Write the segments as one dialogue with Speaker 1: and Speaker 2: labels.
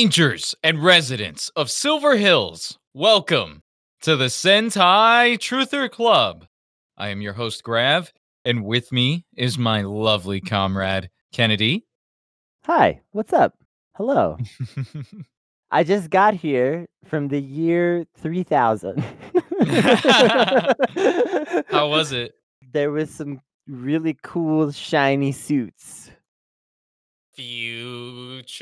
Speaker 1: Rangers and residents of Silver Hills, welcome to the Sentai Truther Club. I am your host, Grav, and with me is my lovely comrade, Kennedy.
Speaker 2: Hi, what's up? Hello. I just got here from the year 3000.
Speaker 1: How was it?
Speaker 2: There was some really cool shiny suits.
Speaker 1: Future.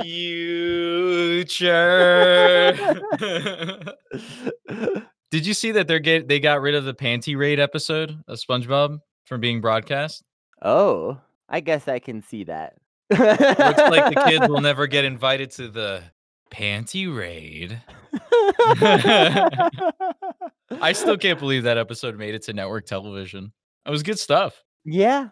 Speaker 1: Future. Did you see that they're get they got rid of the panty raid episode of SpongeBob from being broadcast?
Speaker 2: oh, I guess I can see that.
Speaker 1: Looks like the kids will never get invited to the panty raid. I still can't believe that episode made it to network television. It was good stuff.
Speaker 2: yeah,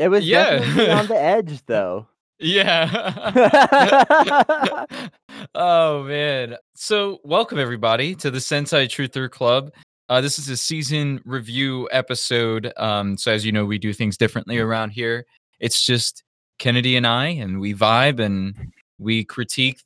Speaker 2: it was
Speaker 1: Yeah.
Speaker 2: definitely on the edge, though.
Speaker 1: Yeah. oh man. So welcome everybody to the Sentai Truther Club. Uh, this is a season review episode. Um, so as you know, we do things differently around here. It's just Kennedy and I, and we vibe and we critique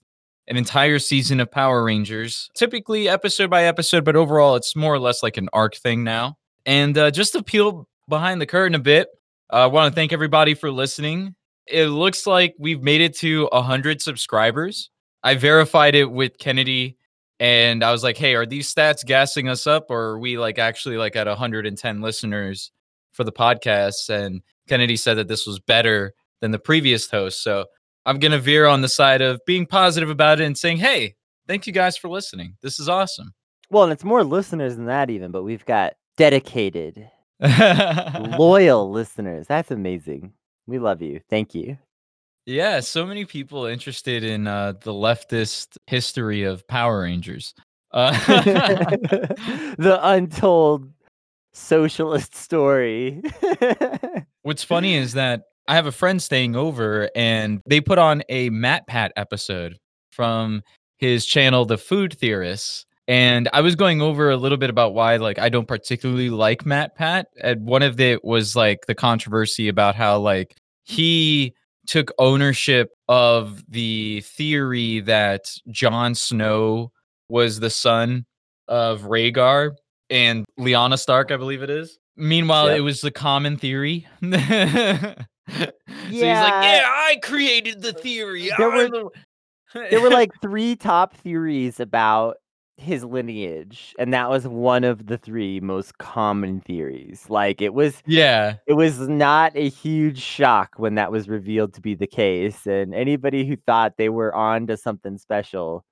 Speaker 1: an entire season of Power Rangers, typically episode by episode, but overall, it's more or less like an arc thing now. And uh, just to peel behind the curtain a bit, I want to thank everybody for listening. It looks like we've made it to 100 subscribers. I verified it with Kennedy and I was like, "Hey, are these stats gassing us up or are we like actually like at 110 listeners for the podcast?" And Kennedy said that this was better than the previous host. So, I'm going to veer on the side of being positive about it and saying, "Hey, thank you guys for listening. This is awesome."
Speaker 2: well, and it's more listeners than that, even, but we've got dedicated, loyal listeners. That's amazing. We love you. Thank you.
Speaker 1: Yeah, so many people interested in uh, the leftist history of Power Rangers. Uh,
Speaker 2: the untold socialist story.
Speaker 1: what's funny is that I have a friend staying over, and they put on a Matt Pat episode from his channel, The Food Theorists. And I was going over a little bit about why, like, I don't particularly like Matt Pat. And one of it was like the controversy about how, like, he took ownership of the theory that Jon Snow was the son of Rhaegar and Lyanna Stark, I believe it is. Meanwhile,
Speaker 2: Yep.
Speaker 1: it was the common theory. so he's like,
Speaker 2: Yeah.
Speaker 1: "Yeah, I created the theory."
Speaker 2: There were-
Speaker 1: the-"
Speaker 2: there were like three top theories about his lineage, and that was one of the three most common theories. Like it was
Speaker 1: yeah,
Speaker 2: it was not a huge shock when that was revealed to be the case. And anybody who thought they were on to something special,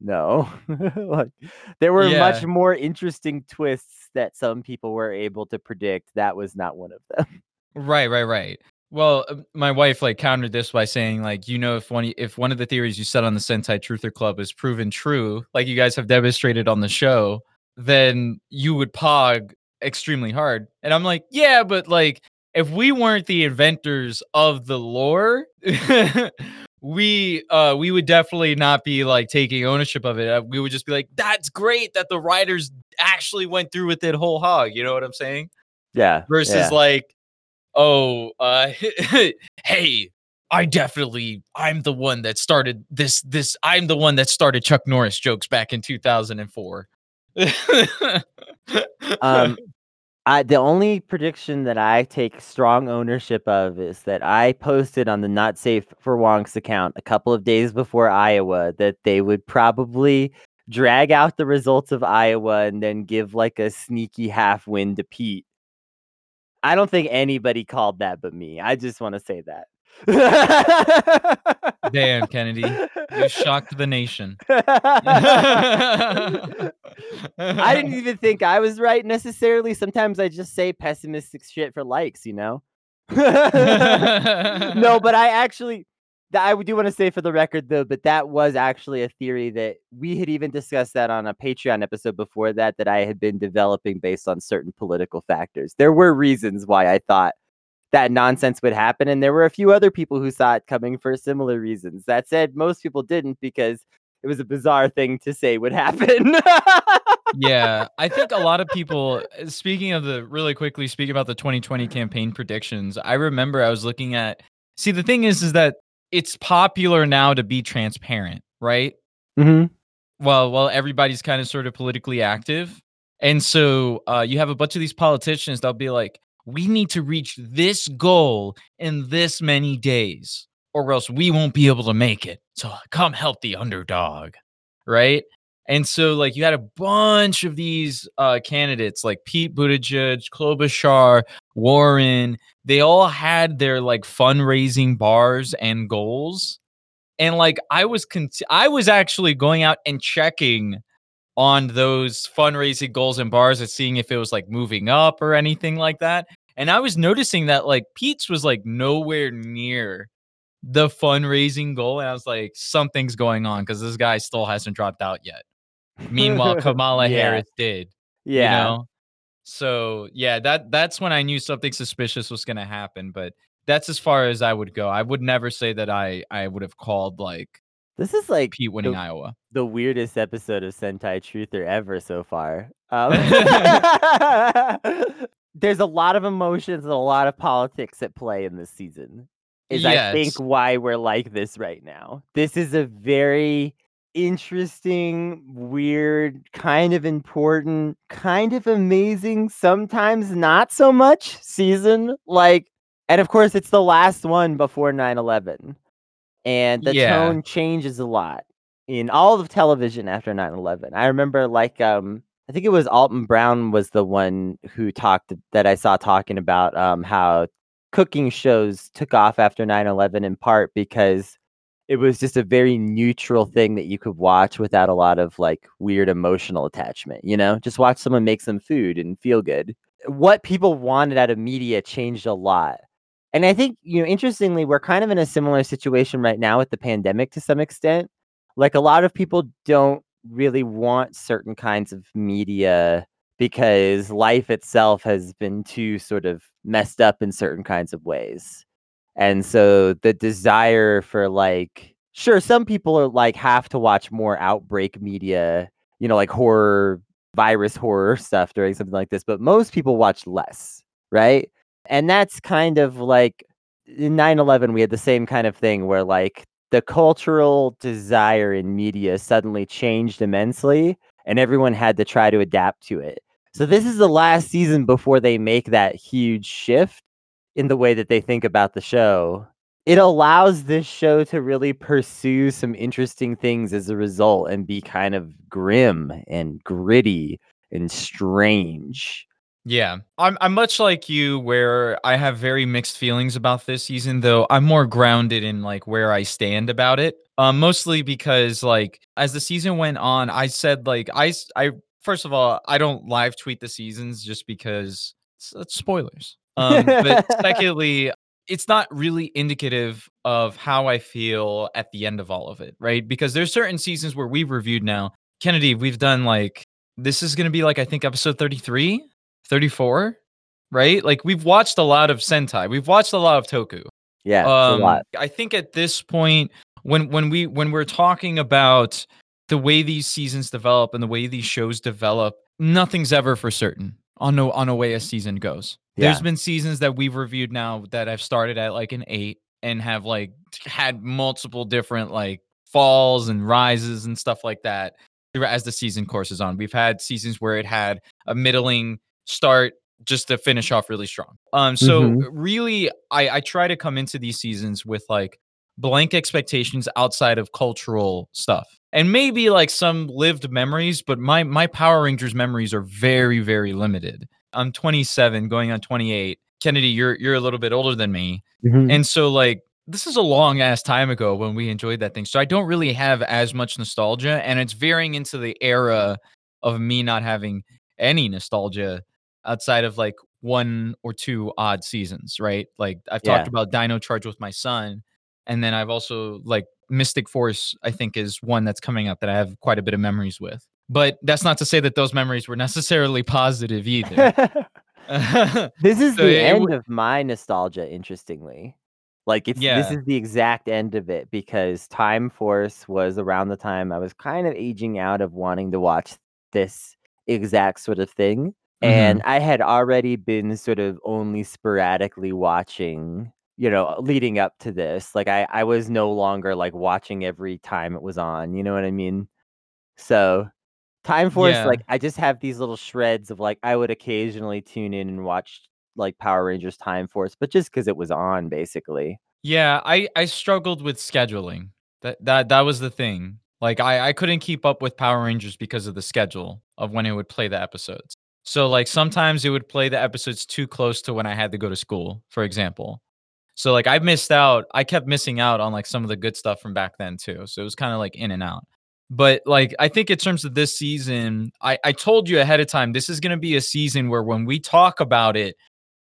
Speaker 2: no. like there were much more interesting twists that some people were able to predict. That was not one of them.
Speaker 1: right, right, right. Well, uh, my wife like countered this by saying, like, you know, if one if one of the theories you said on the Sentai Truther Club is proven true, like you guys have demonstrated on the show, then you would pog extremely hard. And I'm like, yeah, but like if we weren't the inventors of the lore, we uh we would definitely not be like taking ownership of it. Uh, We would just be like, that's great that the writers actually went through with it whole hog. You know what I'm saying?
Speaker 2: Yeah.
Speaker 1: versus
Speaker 2: yeah.
Speaker 1: like oh uh hey i definitely i'm the one that started this this i'm the one that started chuck norris jokes back in 2004
Speaker 2: um I the only prediction that I take strong ownership of is that I posted on the not safe for wonks account a couple of days before Iowa that they would probably drag out the results of Iowa and then give like a sneaky half win to Pete. I don't think anybody called that but me. I just want to say that.
Speaker 1: damn kennedy you shocked the nation
Speaker 2: I didn't even think I was right necessarily. Sometimes I just say pessimistic shit for likes, you know? no, but I actually, I do want to say for the record though, but that was actually a theory that we had even discussed that on a Patreon episode before that, that I had been developing based on certain political factors. There were reasons why I thought that nonsense would happen, and there were a few other people who saw it coming for similar reasons. That said, most people didn't because it was a bizarre thing to say would happen.
Speaker 1: yeah, I think a lot of people. uh, Speaking of the really quickly, speaking about the 2020 campaign predictions, I remember I was looking at. See, the thing is, is that it's popular now to be transparent, right?
Speaker 2: Mhm.
Speaker 1: Well, well, everybody's kind of sort of politically active. And so uh, you have a bunch of these politicians that'll be like, we need to reach this goal in this many days, or else we won't be able to make it. So come help the underdog. Right. And so, like, you had a bunch of these uh, candidates, like Pete Buttigieg, Klobuchar, Warren. They all had their like fundraising bars and goals, and like I was, con- I was actually going out and checking on those fundraising goals and bars and seeing if it was like moving up or anything like that. And I was noticing that like Pete's was like nowhere near the fundraising goal. And I was like, something's going on because this guy still hasn't dropped out yet. Meanwhile, Kamala
Speaker 2: Yeah.
Speaker 1: Harris did.
Speaker 2: Yeah.
Speaker 1: You know? So yeah, that that's when I knew something suspicious was gonna happen. But that's as far as I would go. I would never say that I I would have called like
Speaker 2: This is like
Speaker 1: Pete winning
Speaker 2: the,
Speaker 1: Iowa.
Speaker 2: the weirdest episode of Sentai Truther ever so far. Um, there's a lot of emotions and a lot of politics at play in this season. Is I think why we're like this right now. This is a very interesting, weird, kind of important, kind of amazing, sometimes not so much season. Like, and of course, it's the last one before 9 11. And the
Speaker 1: Yeah.
Speaker 2: tone changes a lot in all of television after 9 11. I remember, like, um, I think it was Alton Brown was the one who talked that I saw talking about um, how cooking shows took off after 9 11 in part because it was just a very neutral thing that you could watch without a lot of like weird emotional attachment, you know? Just watch someone make some food and feel good. What people wanted out of media changed a lot. And I think, you know, interestingly, we're kind of in a similar situation right now with the pandemic to some extent. Like a lot of people don't really want certain kinds of media because life itself has been too sort of messed up in certain kinds of ways. And so the desire for like sure some people are like have to watch more outbreak media, you know, like horror virus horror stuff during something like this, but most people watch less, right? And that's kind of like in 9/11 we had the same kind of thing where like the cultural desire in media suddenly changed immensely and everyone had to try to adapt to it. So this is the last season before they make that huge shift in the way that they think about the show. It allows this show to really pursue some interesting things as a result and be kind of grim and gritty and strange.
Speaker 1: Yeah. I'm I'm much like you where I have very mixed feelings about this season though. I'm more grounded in like where I stand about it. Um mostly because like as the season went on, I said like I I first of all, I don't live tweet the seasons just because it's, it's spoilers. Um but secondly, it's not really indicative of how I feel at the end of all of it, right? Because there's certain seasons where we've reviewed now. Kennedy, we've done like this is going to be like I think episode 33 34 right like we've watched a lot of sentai we've watched a lot of toku
Speaker 2: Yeah,
Speaker 1: um
Speaker 2: a lot.
Speaker 1: i think at this point when when we when we're talking about the way these seasons develop and the way these shows develop nothing's ever for certain on no on a way a season goes There's been seasons that we've reviewed now that i've started at like an eight and have like had multiple different like falls and rises and stuff like that as the season courses on we've had seasons where it had a middling start just to finish off really strong. Um, so
Speaker 2: Mhm.
Speaker 1: really, I I try to come into these seasons with like blank expectations outside of cultural stuff, and maybe like some lived memories. But my my Power Rangers memories are very very limited. I'm 27, going on 28. Kennedy, you're you're a little bit older than me,
Speaker 2: Mhm.
Speaker 1: and so like this is a long ass time ago when we enjoyed that thing. So I don't really have as much nostalgia, and it's veering into the era of me not having any nostalgia outside of like one or two odd seasons, right? Like I've talked about Dino Charge with my son, and then I've also like Mystic Force, I think is one that's coming up that I have quite a bit of memories with. But that's not to say that those memories were necessarily positive either.
Speaker 2: this is
Speaker 1: So
Speaker 2: the end
Speaker 1: w-
Speaker 2: of my nostalgia, interestingly. Like it's this is the exact end of it because Time Force was around the time I was kind of aging out of wanting to watch this exact sort of thing.
Speaker 1: Mm-hmm.
Speaker 2: And I had already been sort of only sporadically watching, you know, leading up to this. Like I I was no longer like watching every time it was on, you know what I mean? So Time Force,
Speaker 1: Yeah.
Speaker 2: like I just have these little shreds of like I would occasionally tune in and watch like Power Rangers Time Force, but just because it was on basically.
Speaker 1: Yeah, I I struggled with scheduling. That that that was the thing. Like I I couldn't keep up with Power Rangers because of the schedule of when it would play the episodes. So like sometimes it would play the episodes too close to when I had to go to school, for example. So like I missed out. I kept missing out on like some of the good stuff from back then too. So it was kind of like in and out. But like I think in terms of this season, I I told you ahead of time this is going to be a season where when we talk about it,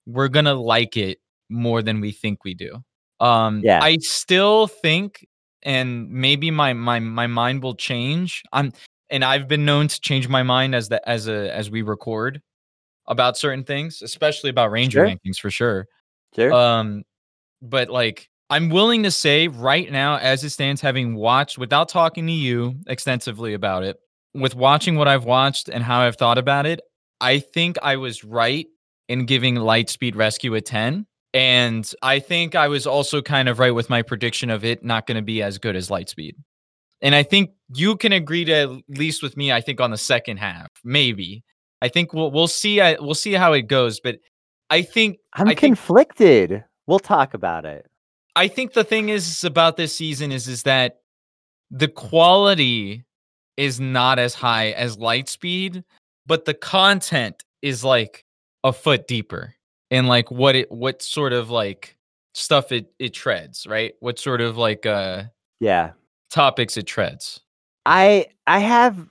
Speaker 1: we're going to like it more than we think we do. Um,
Speaker 2: Yeah.
Speaker 1: I still think, and maybe my my my mind will change. I'm, and I've been known to change my mind as the as a as we record about certain things, especially about Ranger
Speaker 2: Sure.
Speaker 1: rankings for sure.
Speaker 2: Sure.
Speaker 1: Um, but like I'm willing to say right now, as it stands, having watched without talking to you extensively about it, with watching what I've watched and how I've thought about it, I think I was right in giving Lightspeed Rescue a 10. And I think I was also kind of right with my prediction of it not going to be as good as Lightspeed. And I think you can agree to at least with me. I think on the second half, maybe. I think we'll we'll see. I, we'll see how it goes. But I think
Speaker 2: I'm
Speaker 1: I think
Speaker 2: conflicted. We'll talk about it.
Speaker 1: I think the thing is about this season is is that the quality is not as high as Lightspeed, but the content is like a foot deeper in like what it what sort of like stuff it it treads, right? What sort of like uh
Speaker 2: Yeah.
Speaker 1: topics it treads.
Speaker 2: I I have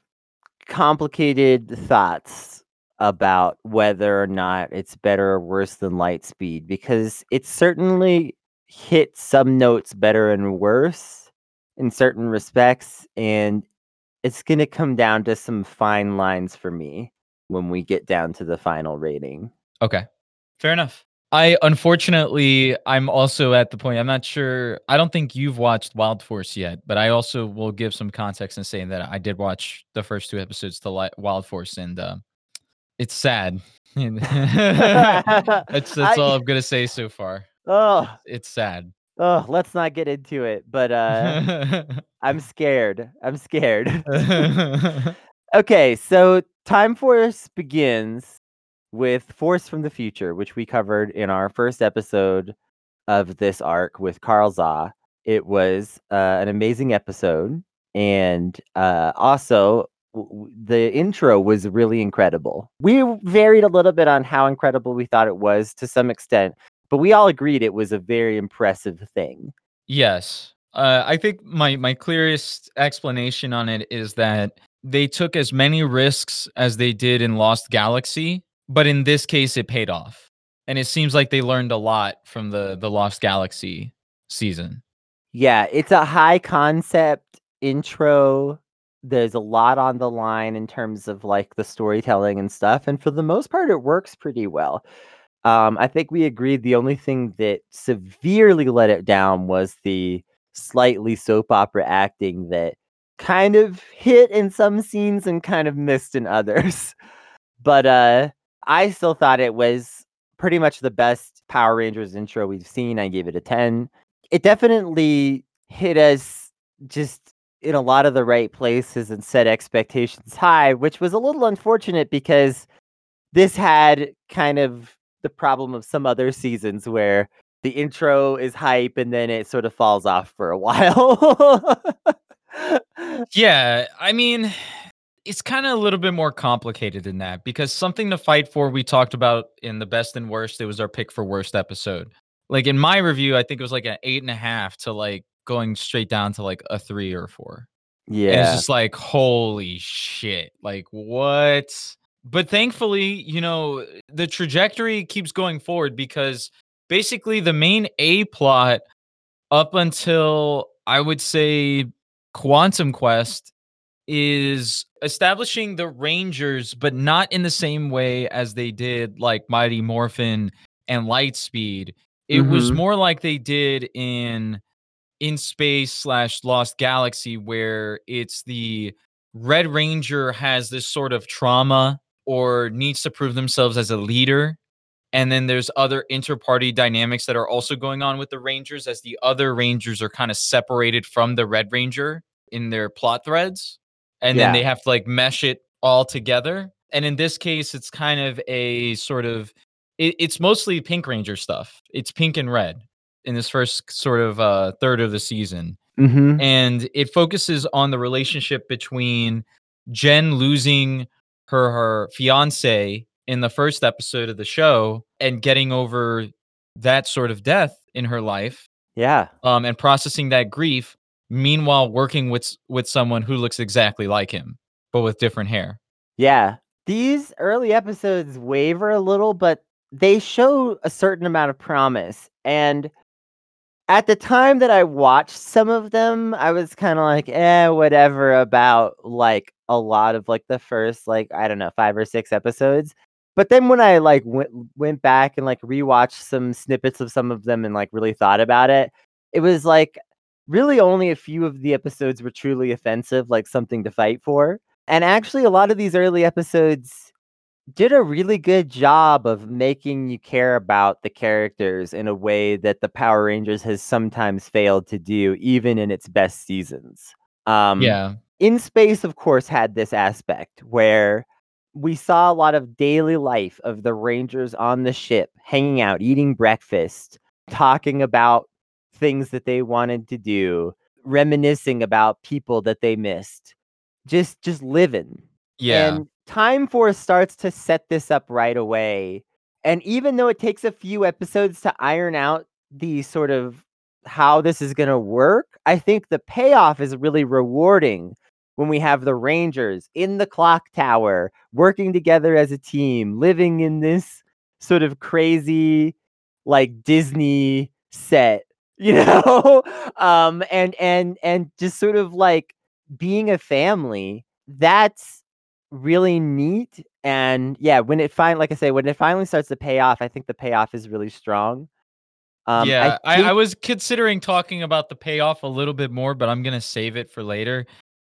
Speaker 2: complicated thoughts about whether or not it's better or worse than Lightspeed because it certainly hit some notes better and worse in certain respects and it's going to come down to some fine lines for me when we get down to the final rating.
Speaker 1: Okay. Fair enough. I unfortunately I'm also at the point I'm not sure I don't think you've watched Wild Force yet, but I also will give some context in saying that I did watch the first two episodes to Wild Force and uh, it's sad. that's that's
Speaker 2: I-
Speaker 1: all I'm gonna say so far.
Speaker 2: Oh,
Speaker 1: It's sad.
Speaker 2: oh, let's not get into it, but uh I'm scared. I'm scared. Okay, so Time Force begins with Force from the Future, which we covered in our first episode of this arc with Carl Za. It was uh, an amazing episode, and uh, also the intro was really incredible. We varied a little bit on how incredible we thought it was to some extent, but we all agreed it was a very impressive thing.
Speaker 1: yes. Uh, I think my my clearest explanation on it is that they took as many risks as they did in Lost Galaxy, but in this case it paid off. And it seems like they learned a lot from the the Lost Galaxy season.
Speaker 2: Yeah, it's a high concept intro. There's a lot on the line in terms of like the storytelling and stuff, and for the most part, it works pretty well. Um, I think we agreed the only thing that severely let it down was the slightly soap opera acting that kind of hit in some scenes and kind of missed in others. But uh, I still thought it was pretty much the best Power Rangers intro we've seen. I gave it a 10 it definitely hit us just in a lot of the right places and set expectations high, which was a little unfortunate because this had kind of the problem of some other seasons where the intro is hype and then it sort of falls off for a while.
Speaker 1: Yeah, I mean, it's kind of a little bit more complicated than that because something to fight for we talked about in the best and worst. It was our pick for worst episode. Like in my review, I think it was like an eight and a half to like going straight down to like a three or four. And it's just like, holy shit. Like, what? But thankfully, you know, the trajectory keeps going forward because basically the main A plot up until I would say Quantum Quest is establishing the Rangers, but not in the same way as they did like Mighty Morphin and Lightspeed. It was
Speaker 2: Mhm.
Speaker 1: more like they did in in space slash Lost Galaxy, where it's the Red Ranger has this sort of trauma or needs to prove themselves as a leader. and then there's other inter-party dynamics that are also going on with the Rangers as the other Rangers are kind of separated from the Red Ranger in their plot threads, and then they have to like mesh it all together. And in this case, it's kind of a sort of it, it's mostly Pink Ranger stuff. It's pink and red in this first sort of uh, third of the season
Speaker 2: Mm-hmm.
Speaker 1: and it focuses on the relationship between Jen losing her her fiance in the first episode of the show and getting over that sort of death in her life
Speaker 2: Yeah.
Speaker 1: um and processing that grief meanwhile working with with someone who looks exactly like him but with different hair
Speaker 2: Yeah. These early episodes waver a little, but they show a certain amount of promise. And at the time that I watched some of them, I was kind of like, eh, whatever about like a lot of like the first, like, I don't know, five or six episodes. But then when I like went went back and like rewatched some snippets of some of them and like really thought about it, it was like really only a few of the episodes were truly offensive, like something to fight for. And actually, a lot of these early episodes did a really good job of making you care about the characters in a way that the Power Rangers has sometimes failed to do, even in its best seasons. Um,
Speaker 1: yeah
Speaker 2: In Space, of course, had this aspect where we saw a lot of daily life of the Rangers on the ship, hanging out, eating breakfast, talking about things that they wanted to do, reminiscing about people that they missed, just just living.
Speaker 1: yeah
Speaker 2: And Time Force starts to set this up right away. And even though it takes a few episodes to iron out the sort of how this is going to work, I think the payoff is really rewarding when we have the Rangers in the clock tower working together as a team, living in this sort of crazy like Disney set, you know? um and and and just sort of like being a family. That's really neat and yeah when it finally like i say when it finally starts to pay off i think the payoff is really strong um
Speaker 1: yeah, I, I,
Speaker 2: think-
Speaker 1: was considering talking about the payoff a little bit more, but I'm gonna save it for later.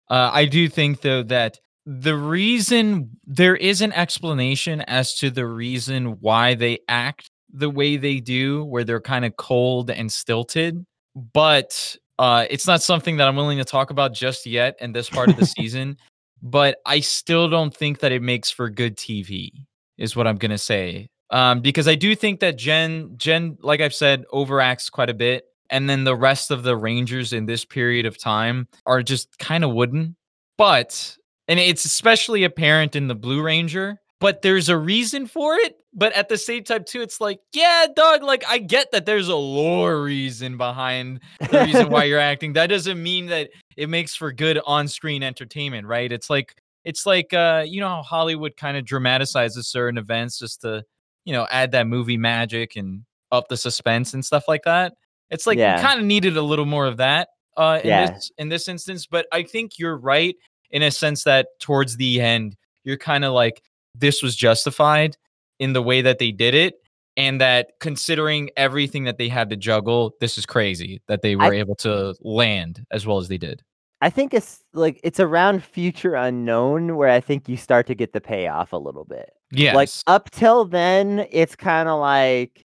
Speaker 1: Uh, I do think though that the reason there is an explanation as to the reason why they act the way they do, where they're kind of cold and stilted, but uh, it's not something that I'm willing to talk about just yet in this part of the season. But I still don't think that it makes for good TV, is what I'm gonna say. Um, because I do think that Jen, Jen, like I've said, overacts quite a bit, and then the rest of the Rangers in this period of time are just kind of wooden. But and it's especially apparent in the Blue Ranger. But there's a reason for it. But at the same time, too, it's like, yeah, dog. Like I get that there's a lore reason behind the reason why you're acting. That doesn't mean that it makes for good on-screen entertainment, right? It's like it's like uh, you know how Hollywood kind of dramatizes certain events just to, you know, add that movie magic and up the suspense and stuff like that. It's like
Speaker 2: Yeah.
Speaker 1: kind of needed a little more of that uh in
Speaker 2: Yeah.
Speaker 1: this in this instance, but I think you're right in a sense that towards the end, you're kind of like this was justified in the way that they did it and that considering everything that they had to juggle, this is crazy that they
Speaker 2: I-
Speaker 1: were able to land as well as they did.
Speaker 2: i think it's like it's around future unknown where i think you start to get the payoff a little bit
Speaker 1: Yes.
Speaker 2: like up till then it's kind of like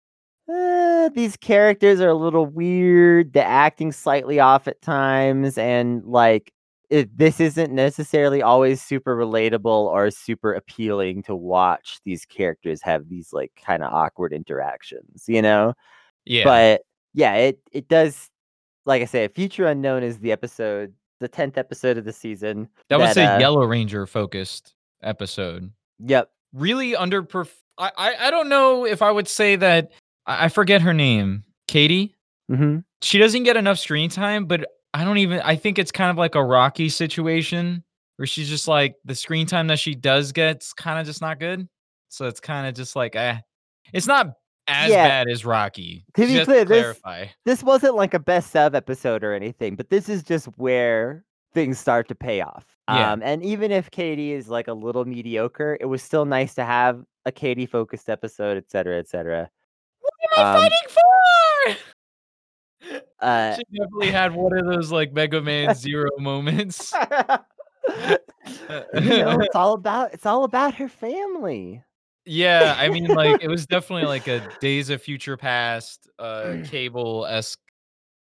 Speaker 2: uh, these characters are a little weird the acting slightly off at times and like it, this isn't necessarily always super relatable or super appealing to watch these characters have these like kind of awkward interactions you know
Speaker 1: yeah.
Speaker 2: but yeah it it does like i say future unknown is the episode the 10th episode of the season
Speaker 1: that was a
Speaker 2: uh,
Speaker 1: Yellow Ranger focused episode.
Speaker 2: yep
Speaker 1: Really under I, I I don't know if I would say that I, I forget her name. Katie?
Speaker 2: hmm
Speaker 1: she doesn't get enough screen time, but I don't even I think it's kind of like a Rocky situation where she's just like the screen time that she does gets kind of just not good. So it's kind of just like eh. It's not as
Speaker 2: Yeah.
Speaker 1: bad as Rocky.
Speaker 2: To be clear, this-
Speaker 1: clarify.
Speaker 2: this wasn't like a best sub episode or anything, but this is just where things start to pay off.
Speaker 1: Yeah.
Speaker 2: Um, and even if Katie is like a little mediocre, it was still nice to have a Katie focused episode, et cetera, et cetera.
Speaker 1: What am I
Speaker 2: um,
Speaker 1: fighting for?
Speaker 2: Uh,
Speaker 1: she definitely had one of those like Mega Man Zero moments.
Speaker 2: you know, it's all about it's all about her family.
Speaker 1: Yeah, I mean, like, it was definitely like a Days of Future Past, uh, Cable-esque,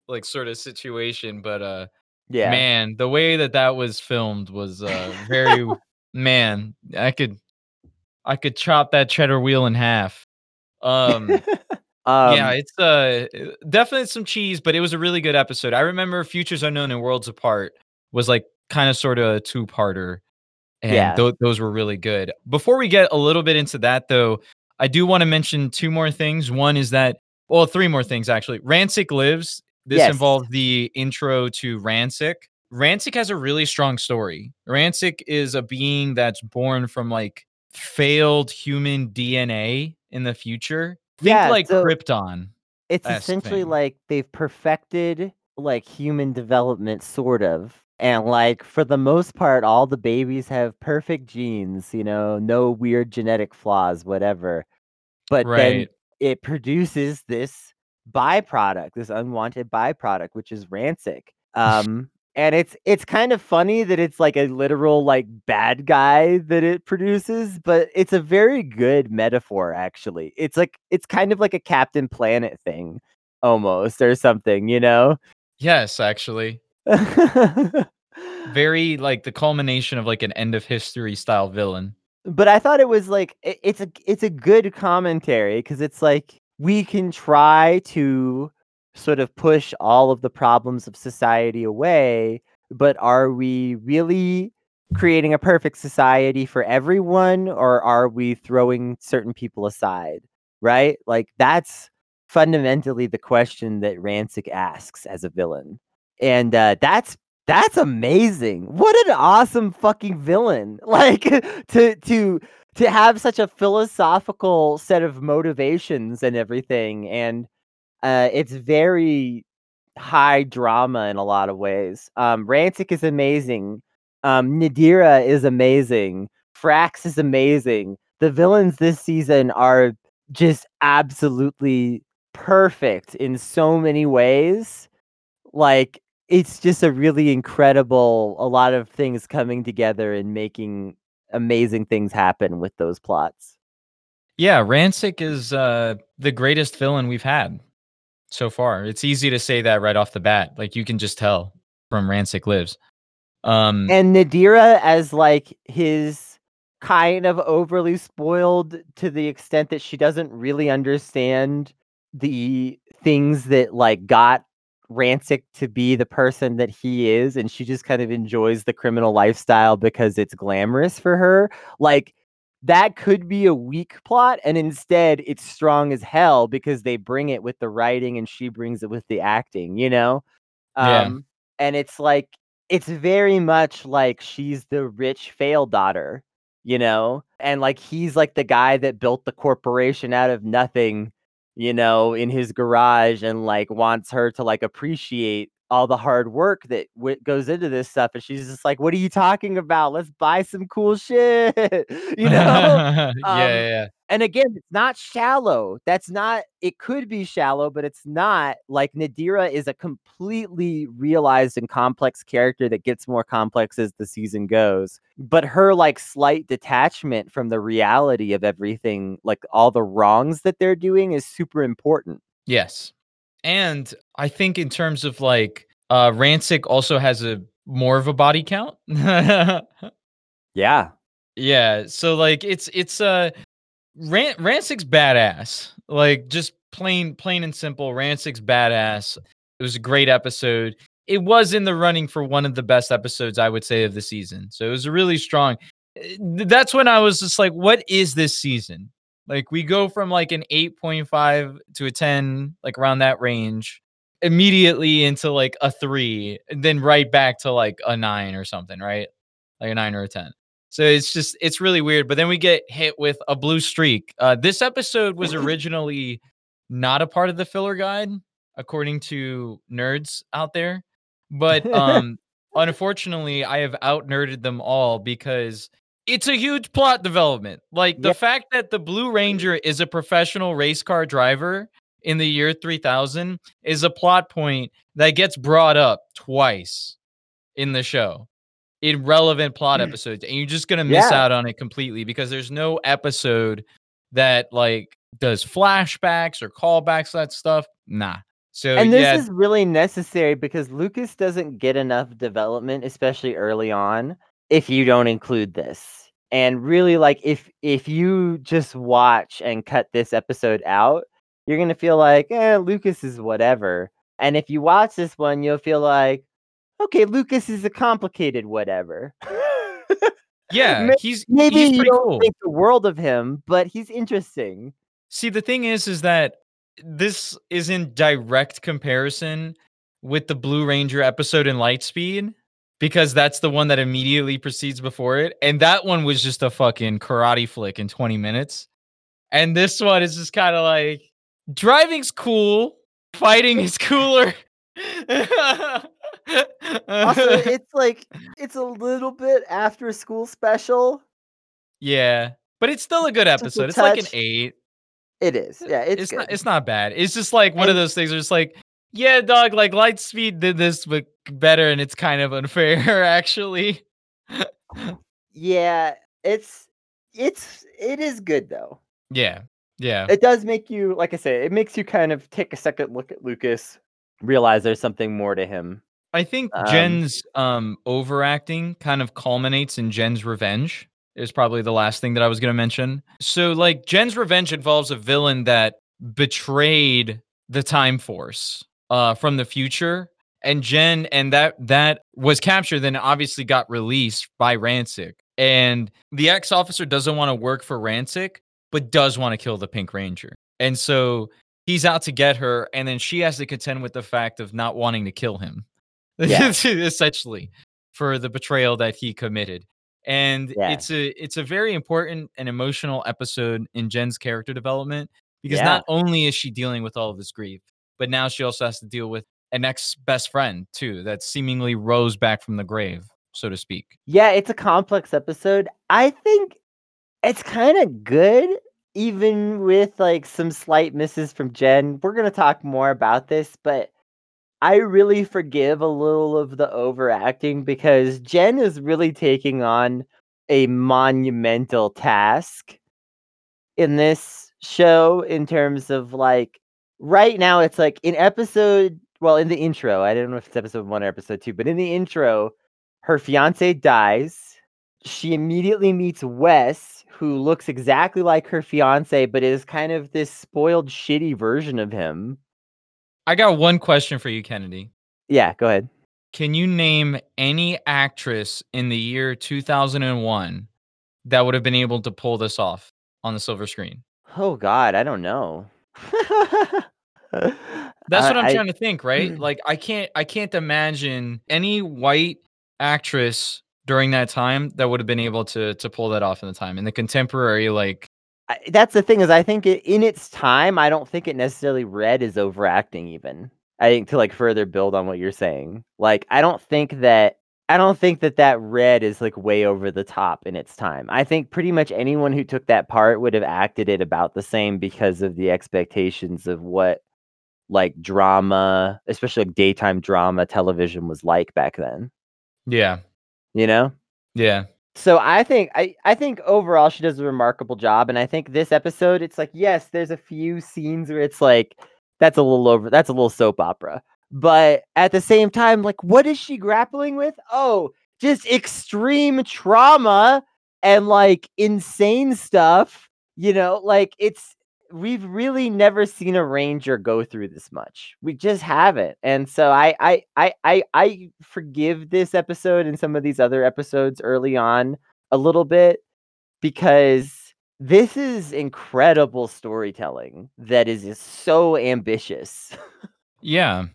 Speaker 1: like, sorta situation, but, uh,
Speaker 2: Yeah.
Speaker 1: man, the way that that was filmed was, uh, very man, I could I could chop that cheddar wheel in half. Um, yeah,
Speaker 2: Um
Speaker 1: it's, uh, definitely some cheese, but it was a really good episode. I remember Futures Unknown and Worlds Apart was, like, kinda sorta a two-parter, and
Speaker 2: Yeah.
Speaker 1: tho those were really good. Before we get a little bit into that, though, I do wanna mention 2 more things. One is that well, 3 more things, actually. Ransik Lives, this
Speaker 2: Yes.
Speaker 1: involved the intro to Ransik. Ransik has a really strong story. Ransik is a being that's born from, like, failed human DNA in the future. Think
Speaker 2: Yeah,
Speaker 1: like
Speaker 2: so
Speaker 1: Krypton-esque
Speaker 2: it's essentially
Speaker 1: thing.
Speaker 2: like they've perfected, like, human development, sort of, and, like, for the most part, all the babies have perfect genes, you know, no weird genetic flaws, whatever. But then it produces this byproduct, this unwanted byproduct, which is Ransik. Um, and it's it's kind of funny that it's like a literal, like, bad guy that it produces, but it's a very good metaphor, actually. It's like it's kind of like a Captain Planet thing, almost, or something, you know?
Speaker 1: Yes, actually. Very, like, the culmination of, like, an end of history style villain.
Speaker 2: But I thought it was, like i it's a it's a good commentary because it's like, we can try to sort of push all of the problems of society away, but are we really creating a perfect society for everyone, or are we throwing certain people aside, right? Like, that's fundamentally the question that Ransik asks as a villain, and, uh, that's that's amazing! What an awesome fucking villain! Like, to to to have such a philosophical set of motivations and everything, and, uh, it's very high drama in a lot of ways. Um, Ransik is amazing. Um, Nadira is amazing. Frax is amazing. The villains this season are just absolutely perfect in so many ways. Like, it's just a really incredible a lot of things coming together and making amazing things happen with those plots.
Speaker 1: Yeah, Ransik is, uh, the greatest villain we've had so far. It's easy to say that right off the bat, like, you can just tell from Ransik Lives. Um
Speaker 2: And Nadira as, like, his kind of overly spoiled to the extent that she doesn't really understand the things that, like, got Ransik to be the person that he is, and she just kind of enjoys the criminal lifestyle because it's glamorous for her. Like, that could be a weak plot, and instead, it's strong as hell because they bring it with the writing and she brings it with the acting, you know?
Speaker 1: Yeah.
Speaker 2: Um, and it's like it's very much like she's the rich fail daughter, you know? And, like, he's, like, the guy that built the corporation out of nothing, you know, in his garage and, like, wants her to, like, appreciate all the hard work that w goes into this stuff, and she's just like, "What are you talking about? Let's buy some cool shit." You know?
Speaker 1: Yeah,
Speaker 2: Um,
Speaker 1: yeah, yeah.
Speaker 2: and again, it's not shallow. That's not it could be shallow, but it's not. Like, Nadira is a completely realized and complex character that gets more complex as the season goes. But her, like, slight detachment from the reality of everything, like, all the wrongs that they're doing is super important.
Speaker 1: Yes. And I think in terms of, like, uh, Ransik also has a more of a body count.
Speaker 2: Yeah.
Speaker 1: Yeah, so, like, it's it's, uh Ran Ransik's badass. Like, just plain plain and simple, Ransik's badass. It was a great episode. It was in the running for one of the best episodes, I would say, of the season. So, it was a really strong. Eh, that's when I was just like, "What is this season?" Like, we go from, like, an 8.5 to a 10, like, around that range, immediately into, like, a 3, and then right back to, like, a 9 or something, right? Like, a 9 or a 10. So, it's just it's really weird, but then we get hit with a blue streak. Uh, this episode was originally not a part of the filler guide, according to nerds out there, but, um, unfortunately, I have out-nerded them all because it's a huge plot development. Like, the
Speaker 2: Yep.
Speaker 1: fact that the Blue Ranger is a professional race car driver in the year 3000 is a plot point that gets brought up twice in the show, in relevant plot hmm. episodes, and you're just gonna miss
Speaker 2: Yeah.
Speaker 1: out on it completely because there's no episode that like does flashbacks or callbacks that stuff. Nah. So
Speaker 2: and this
Speaker 1: yeah,
Speaker 2: is really necessary because Lucas doesn't get enough development, especially early on, if you don't include this. And really, like if if you just watch and cut this episode out, you're gonna feel like, eh, Lucas is whatever. And if you watch this one, you'll feel like, okay, Lucas is a complicated whatever.
Speaker 1: yeah,
Speaker 2: May-
Speaker 1: he's
Speaker 2: Maybe
Speaker 1: he's
Speaker 2: you don't
Speaker 1: cool.
Speaker 2: think the world of him, but he's interesting.
Speaker 1: See, the thing is, is that this is in direct comparison with the Blue Ranger episode in Lightspeed because that's the one that immediately precedes before it, and that one was just a fucking karate flick in 20 minutes, and this one is just kind of like driving's cool, fighting is cooler.
Speaker 2: Also, it's like it's a little bit after school special.
Speaker 1: yeah, but it's still a good
Speaker 2: a
Speaker 1: episode. It's like an eight.
Speaker 2: It is. Yeah, it's,
Speaker 1: it's
Speaker 2: good.
Speaker 1: not it's not bad. It's just like one of those things where it's like, yeah, dog, like Lightspeed did this but better and it's kind of unfair actually.
Speaker 2: yeah, it's it's it is good though.
Speaker 1: yeah. Yeah.
Speaker 2: It does make you, like I say, it makes you kind of take a second look at Lucas, realize there's something more to him.
Speaker 1: I think
Speaker 2: Um,
Speaker 1: Jen's um overacting kind of culminates in Jen's revenge. Is probably the last thing that I was going to mention. So like Jen's revenge involves a villain that betrayed the Time Force uh from the future and Jen and that that was captured then obviously got released by Ransik. And the ex-officer doesn't want to work for Ransik but does want to kill the Pink Ranger. And so he's out to get her and then she has to contend with the fact of not wanting to kill him.
Speaker 2: Yeah.
Speaker 1: essentially for the betrayal that he committed. And
Speaker 2: Yeah.
Speaker 1: it's a it's a very important and emotional episode in Jen's character development because
Speaker 2: Yeah.
Speaker 1: not only is she dealing with all of this grief, but now she also has to deal with an ex best friend too that seemingly rose back from the grave, so to speak.
Speaker 2: Yeah, it's a complex episode. I think it's kind of good, even with like some slight misses from Jen. We're gonna talk more about this, but I really forgive a little of the overacting because Jen is really taking on a monumental task in this show in terms of like right now it's like in episode well in the intro i don't know if it's episode one or episode two but in the intro her fiance dies she immediately meets wes who looks exactly like her fiance but is kind of this spoiled shitty version of him
Speaker 1: I got one question for you, Kennedy.
Speaker 2: yeah go ahead
Speaker 1: Can you name any actress in the year 2001 that would have been able to pull this off on the silver screen?
Speaker 2: oh god i don't know
Speaker 1: That's what I'm
Speaker 2: I-
Speaker 1: trying to think, right? Like I can't I can't imagine any white actress during that time that would have been able to to pull that off in the time. In the contemporary like
Speaker 2: I, that's the thing is I think it, in its time I don't think it necessarily read as overacting even. I think to like further build on what you're saying. Like I don't think that I don't think that that red is like way over the top in its time. I think pretty much anyone who took that part would have acted it about the same because of the expectations of what like drama, especially like daytime drama television was like back then,
Speaker 1: yeah.
Speaker 2: you know?
Speaker 1: Yeah.
Speaker 2: So I think I, I think overall she does a remarkable job, and I think this episode it's like yes, there's a few scenes where it's like that's a little over, that's a little soap opera, but at the same time, like what is she grappling with? Oh, just extreme trauma and like insane stuff. You know, like it's we've really never seen a ranger go through this much. We just haven't, and so I I I I, I forgive this episode and some of these other episodes early on a little bit because this is incredible storytelling that is is so ambitious.
Speaker 1: Yeah.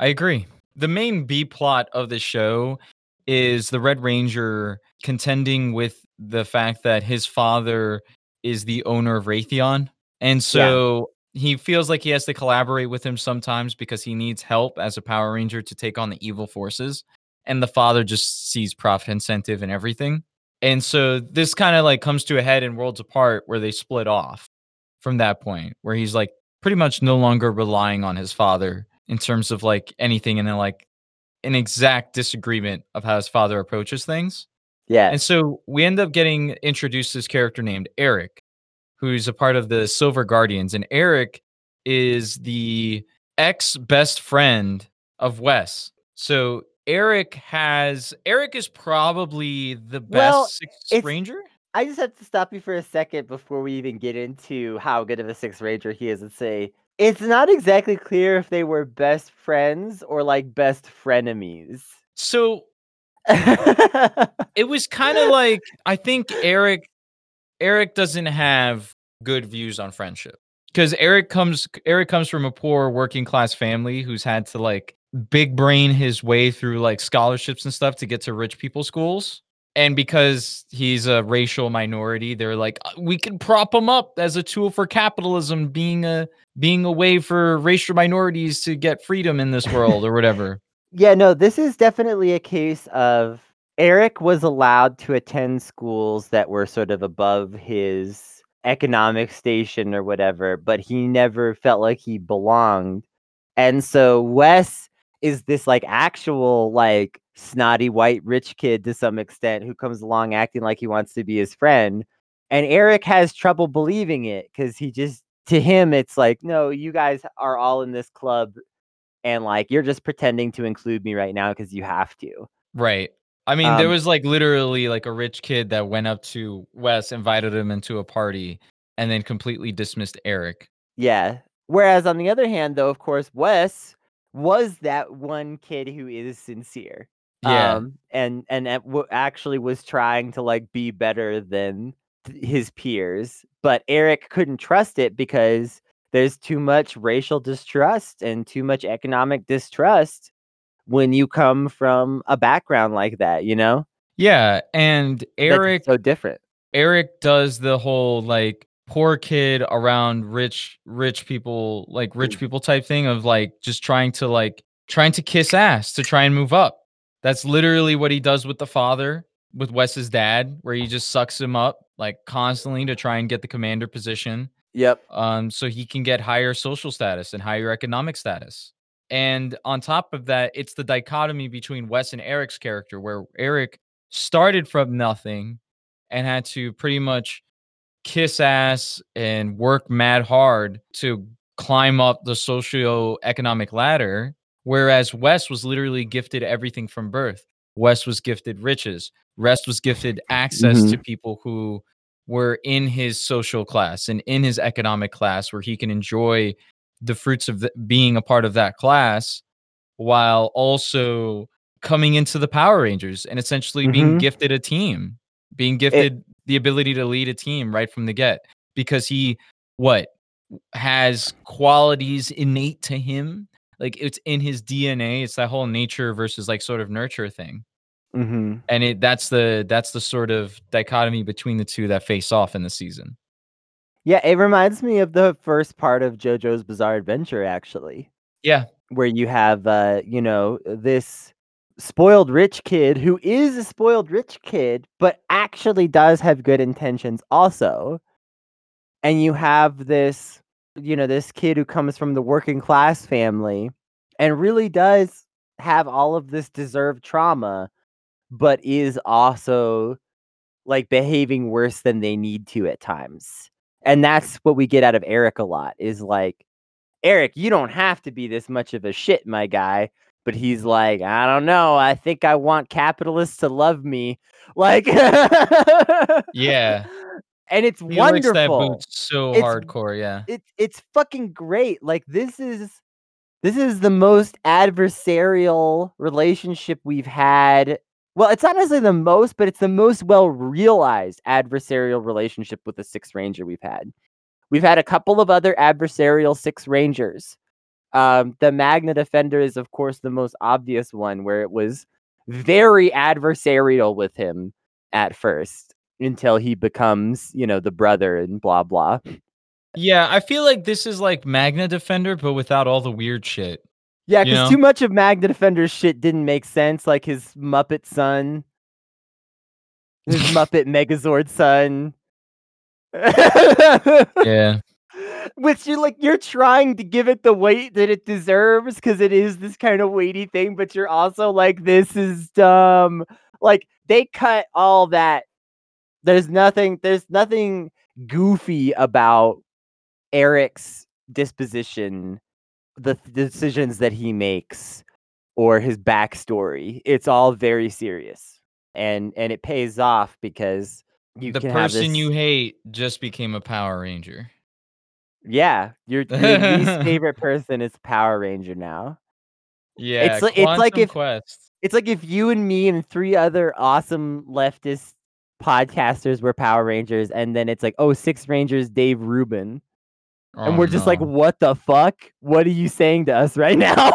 Speaker 1: I agree. The main B plot of the show is the Red Ranger contending with the fact that his father is the owner of Raytheon. And so he feels like he has to collaborate with him sometimes because he needs help as a Power Ranger to take on the evil forces. And the father just sees profit incentive and everything. And so this kind of like comes to a head in Worlds Apart where they split off from that point, where he's like pretty much no longer relying on his father in terms of like anything and then like an exact disagreement of how his father approaches things.
Speaker 2: yeah.
Speaker 1: And so we end up getting introduced to this character named Eric, who's a part of the Silver Guardians, and Eric is the ex best friend of Wes. So Eric has Eric is probably the best
Speaker 2: Well,
Speaker 1: Sixth Ranger.
Speaker 2: I just have to stop you for a second before we even get into how good of a Sixth Ranger he is and say it's not exactly clear if they were best friends or like best frenemies.
Speaker 1: So it was kind of like I think Eric Eric doesn't have good views on friendship because Eric comes Eric comes from a poor working class family who's had to like big brain his way through like scholarships and stuff to get to rich people schools. And because he's a racial minority, they're like, "Uh, we can prop him up as a tool for capitalism, being a being a way for racial minorities to get freedom in this world or whatever.
Speaker 2: Yeah, no, this is definitely a case of Eric was allowed to attend schools that were sort of above his economic station or whatever, but he never felt like he belonged. And so Wes is this like actual like snotty white rich kid to some extent who comes along acting like he wants to be his friend. And Eric has trouble believing it because he just to him it's like, no, you guys are all in this club and like you're just pretending to include me right now because you have to.
Speaker 1: Right. I mean, there
Speaker 2: Um,
Speaker 1: was like literally like a rich kid that went up to Wes, invited him into a party, and then completely dismissed Eric.
Speaker 2: Yeah. Whereas on the other hand, though, of course, Wes was that one kid who is sincere.
Speaker 1: Yeah.
Speaker 2: Um, and and at- w- actually was trying to like be better than th- his peers, but Eric couldn't trust it because there's too much racial distrust and too much economic distrust when you come from a background like that, you know?
Speaker 1: Yeah. And
Speaker 2: That's
Speaker 1: Eric
Speaker 2: so different.
Speaker 1: Eric does the whole like poor kid around rich rich people, like rich
Speaker 2: Mm.
Speaker 1: people type thing of like just trying to like trying to kiss ass to try and move up. That's literally what he does with the father, with Wes's dad, where he just sucks him up like constantly to try and get the commander position.
Speaker 2: Yep.
Speaker 1: um, so he can get higher social status and higher economic status. And on top of that, it's the dichotomy between Wes and Eric's character, where Eric started from nothing and had to pretty much kiss ass and work mad hard to climb up the socio-economic ladder, whereas Wes was literally gifted everything from birth. Wes was gifted riches. Rest was gifted access to people who were in his social class and in his economic class where he can enjoy the fruits of the, being a part of that class while also coming into the Power Rangers and essentially being
Speaker 2: Mhm.
Speaker 1: gifted a team, being gifted the ability to lead a team right from the get because he what has qualities innate to him like it's in his DNA it's that whole nature versus like sort of nurture thing.
Speaker 2: Hmm
Speaker 1: and it that's the that's the sort of dichotomy between the two that face off in the season.
Speaker 2: Yeah, it reminds me of the first part of JoJo's Bizarre Adventure, actually,
Speaker 1: yeah.
Speaker 2: Where you have, uh, you know, this spoiled rich kid who is a spoiled rich kid, but actually does have good intentions also. And you have this, you know, this kid who comes from the working class family and really does have all of this deserved trauma, but is also like behaving worse than they need to at times. And that's what we get out of Eric a lot is like, Eric, you don't have to be this much of a shit, my guy. But he's like, I don't know. I think I want capitalists to love me. Like,
Speaker 1: Yeah.
Speaker 2: And it's
Speaker 1: he likes that
Speaker 2: wonderful
Speaker 1: boot so
Speaker 2: It's-
Speaker 1: hardcore yeah
Speaker 2: it's it's fucking great. Like this is this is the most adversarial relationship we've had. Well, it's not necessarily the most, but it's the most well realized adversarial relationship with the Six Ranger we've had. We've had a couple of other adversarial Six Rangers. Um, the Magna Defender is, of course, the most obvious one, where it was very adversarial with him at first until he becomes, you know, the brother and blah blah.
Speaker 1: yeah i feel like this is like magna defender but without all the weird shit
Speaker 2: Yeah,
Speaker 1: You
Speaker 2: because
Speaker 1: know?
Speaker 2: too much of Magna Defender's shit didn't make sense, like his Muppet son, his Muppet Megazord son.
Speaker 1: yeah
Speaker 2: Which you're like you're trying to give it the weight that it deserves because it is this kind of weighty thing, but you're also like, this is dumb. Like they cut all that. There's nothing, there's nothing goofy about Eric's disposition, the th- decisions that he makes, or his backstory. It's all very serious, and and it pays off because you
Speaker 1: the person
Speaker 2: this-
Speaker 1: you hate just became a Power Ranger.
Speaker 2: Yeah, your your least favorite person is Power Ranger now.
Speaker 1: Yeah,
Speaker 2: it's like
Speaker 1: Quantum
Speaker 2: if-
Speaker 1: Quest.
Speaker 2: It's like if you and me and three other awesome leftist podcasters were Power Rangers, and then it's like, oh, Six Rangers, Dave Rubin. and
Speaker 1: Oh,
Speaker 2: we're just like, what the fuck? What are you saying to us right now?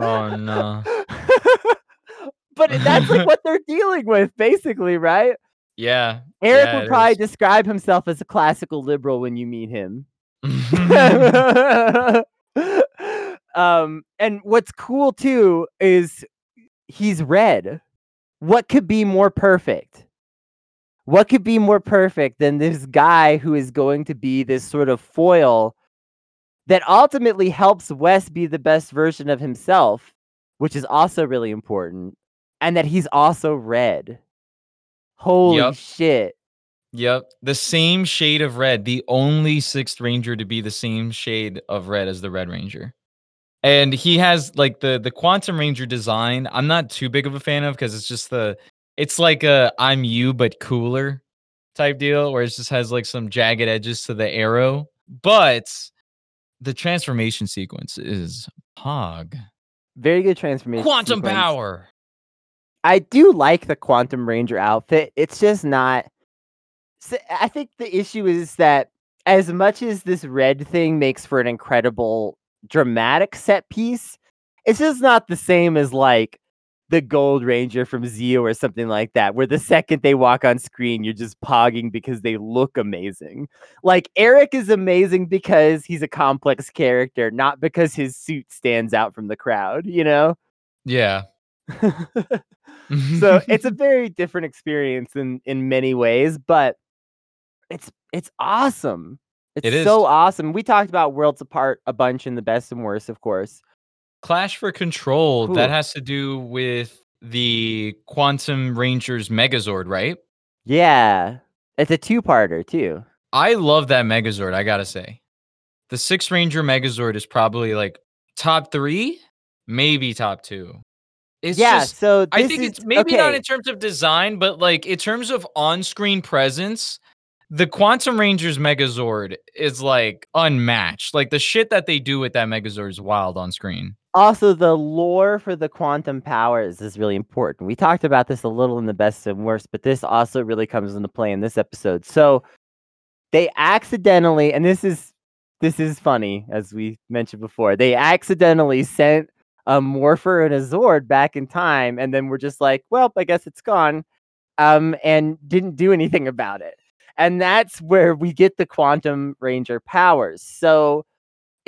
Speaker 1: oh no.
Speaker 2: but that's like what they're dealing with, basically, right?
Speaker 1: Yeah.
Speaker 2: Eric
Speaker 1: Yeah,
Speaker 2: would probably
Speaker 1: is.
Speaker 2: describe himself as a classical liberal when you meet him. um, and what's cool too is he's red. What could be more perfect? What could be more perfect than this guy who is going to be this sort of foil that ultimately helps Wes be the best version of himself, which is also really important, and that he's also red. Holy
Speaker 1: Yup.
Speaker 2: shit.
Speaker 1: Yep. The same shade of red. The only sixth ranger to be the same shade of red as the Red Ranger. And he has like the the Quantum Ranger design. I'm not too big of a fan of because it's just the it's like a I'm you but cooler type deal where it just has like some jagged edges to the arrow. But the transformation sequence is hog.
Speaker 2: Very good transformation.
Speaker 1: Quantum
Speaker 2: sequence.
Speaker 1: power.
Speaker 2: I do like the Quantum Ranger outfit. It's just not. i think the issue is that as much as this red thing makes for an incredible dramatic set piece, it's just not the same as like the Gold Ranger from Zeo or something like that, where the second they walk on screen, you're just pogging because they look amazing. Like Eric is amazing because he's a complex character, not because his suit stands out from the crowd, you know?
Speaker 1: Yeah.
Speaker 2: so it's a very different experience in in many ways but it's it's awesome it's
Speaker 1: It is.
Speaker 2: so awesome we talked about worlds apart a bunch in the best and worst of course
Speaker 1: Clash for Control, that has to do with the Quantum Rangers Megazord, right?
Speaker 2: yeah it's a two-parter too
Speaker 1: I love that Megazord, I gotta say. The Six Ranger Megazord is probably like top three, maybe top two. It's
Speaker 2: yeah
Speaker 1: just
Speaker 2: so
Speaker 1: I think
Speaker 2: is-
Speaker 1: it's maybe not in terms of design, but like in terms of on-screen presence, the Quantum Rangers Megazord is like unmatched. Like the shit that they do with that Megazord is wild on screen.
Speaker 2: also the lore for the quantum powers is really important we talked about this a little in the best and worst but this also really comes into play in this episode so they accidentally and this is this is funny as we mentioned before they accidentally sent a morpher and a zord back in time and then we're just like well i guess it's gone um and didn't do anything about it and that's where we get the quantum ranger powers so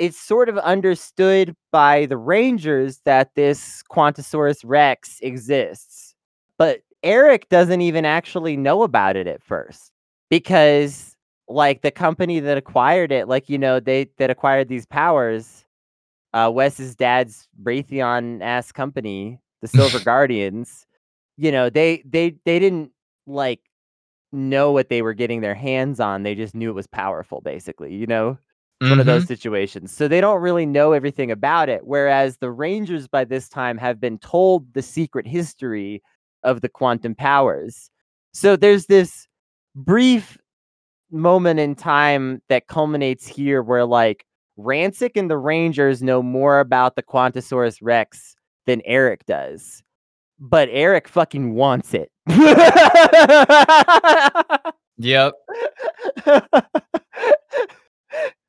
Speaker 2: it's sort of understood by the Rangers that this Quantosaurus Rex exists. But Eric doesn't even actually know about it at first because like the company that acquired it, like you know, they that acquired these powers, uh Wes's dad's Raytheon ass company, the Silver Guardians, you know, they they they didn't like know what they were getting their hands on. They just knew it was powerful, basically, you know? one of those mm-hmm. situations. So they don't really know everything about it. Whereas the Rangers by this time have been told the secret history of the quantum powers. So there's this brief moment in time that culminates here where like Ransik and the Rangers know more about the Quantosaurus Rex than Eric does. But Eric fucking wants it.
Speaker 1: Yep.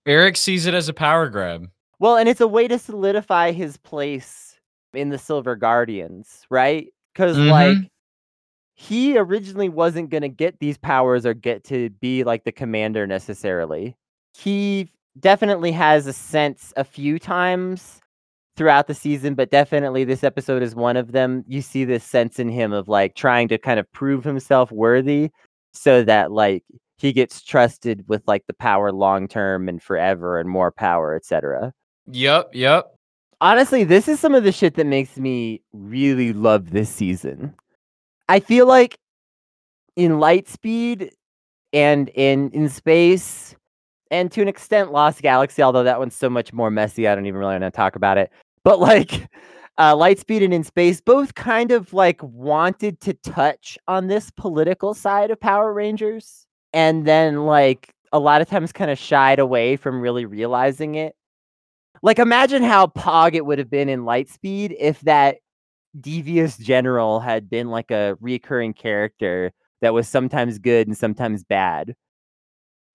Speaker 1: Eric sees it as a power grab.
Speaker 2: Well, and it's a way to solidify his place in the Silver Guardians, right? Because
Speaker 1: Mhm.
Speaker 2: like he originally wasn't gonna get these powers or get to be like the commander necessarily. He definitely has a sense a few times throughout the season, but definitely this episode is one of them. You see this sense in him of like trying to kind of prove himself worthy so that like he gets trusted with like the power long term and forever and more power, etc
Speaker 1: Yep, yep.
Speaker 2: honestly, this is some of the shit that makes me really love this season. I feel like in Lightspeed, and in in space, and to an extent, Lost Galaxy. Although that one's so much more messy, I don't even really want to talk about it. But like, uh, Lightspeed and In Space both kind of like wanted to touch on this political side of Power Rangers, and then like a lot of times kind of shied away from really realizing it. Like, imagine how pog it would have been in Lightspeed if that devious general had been like a recurring character that was sometimes good and sometimes bad.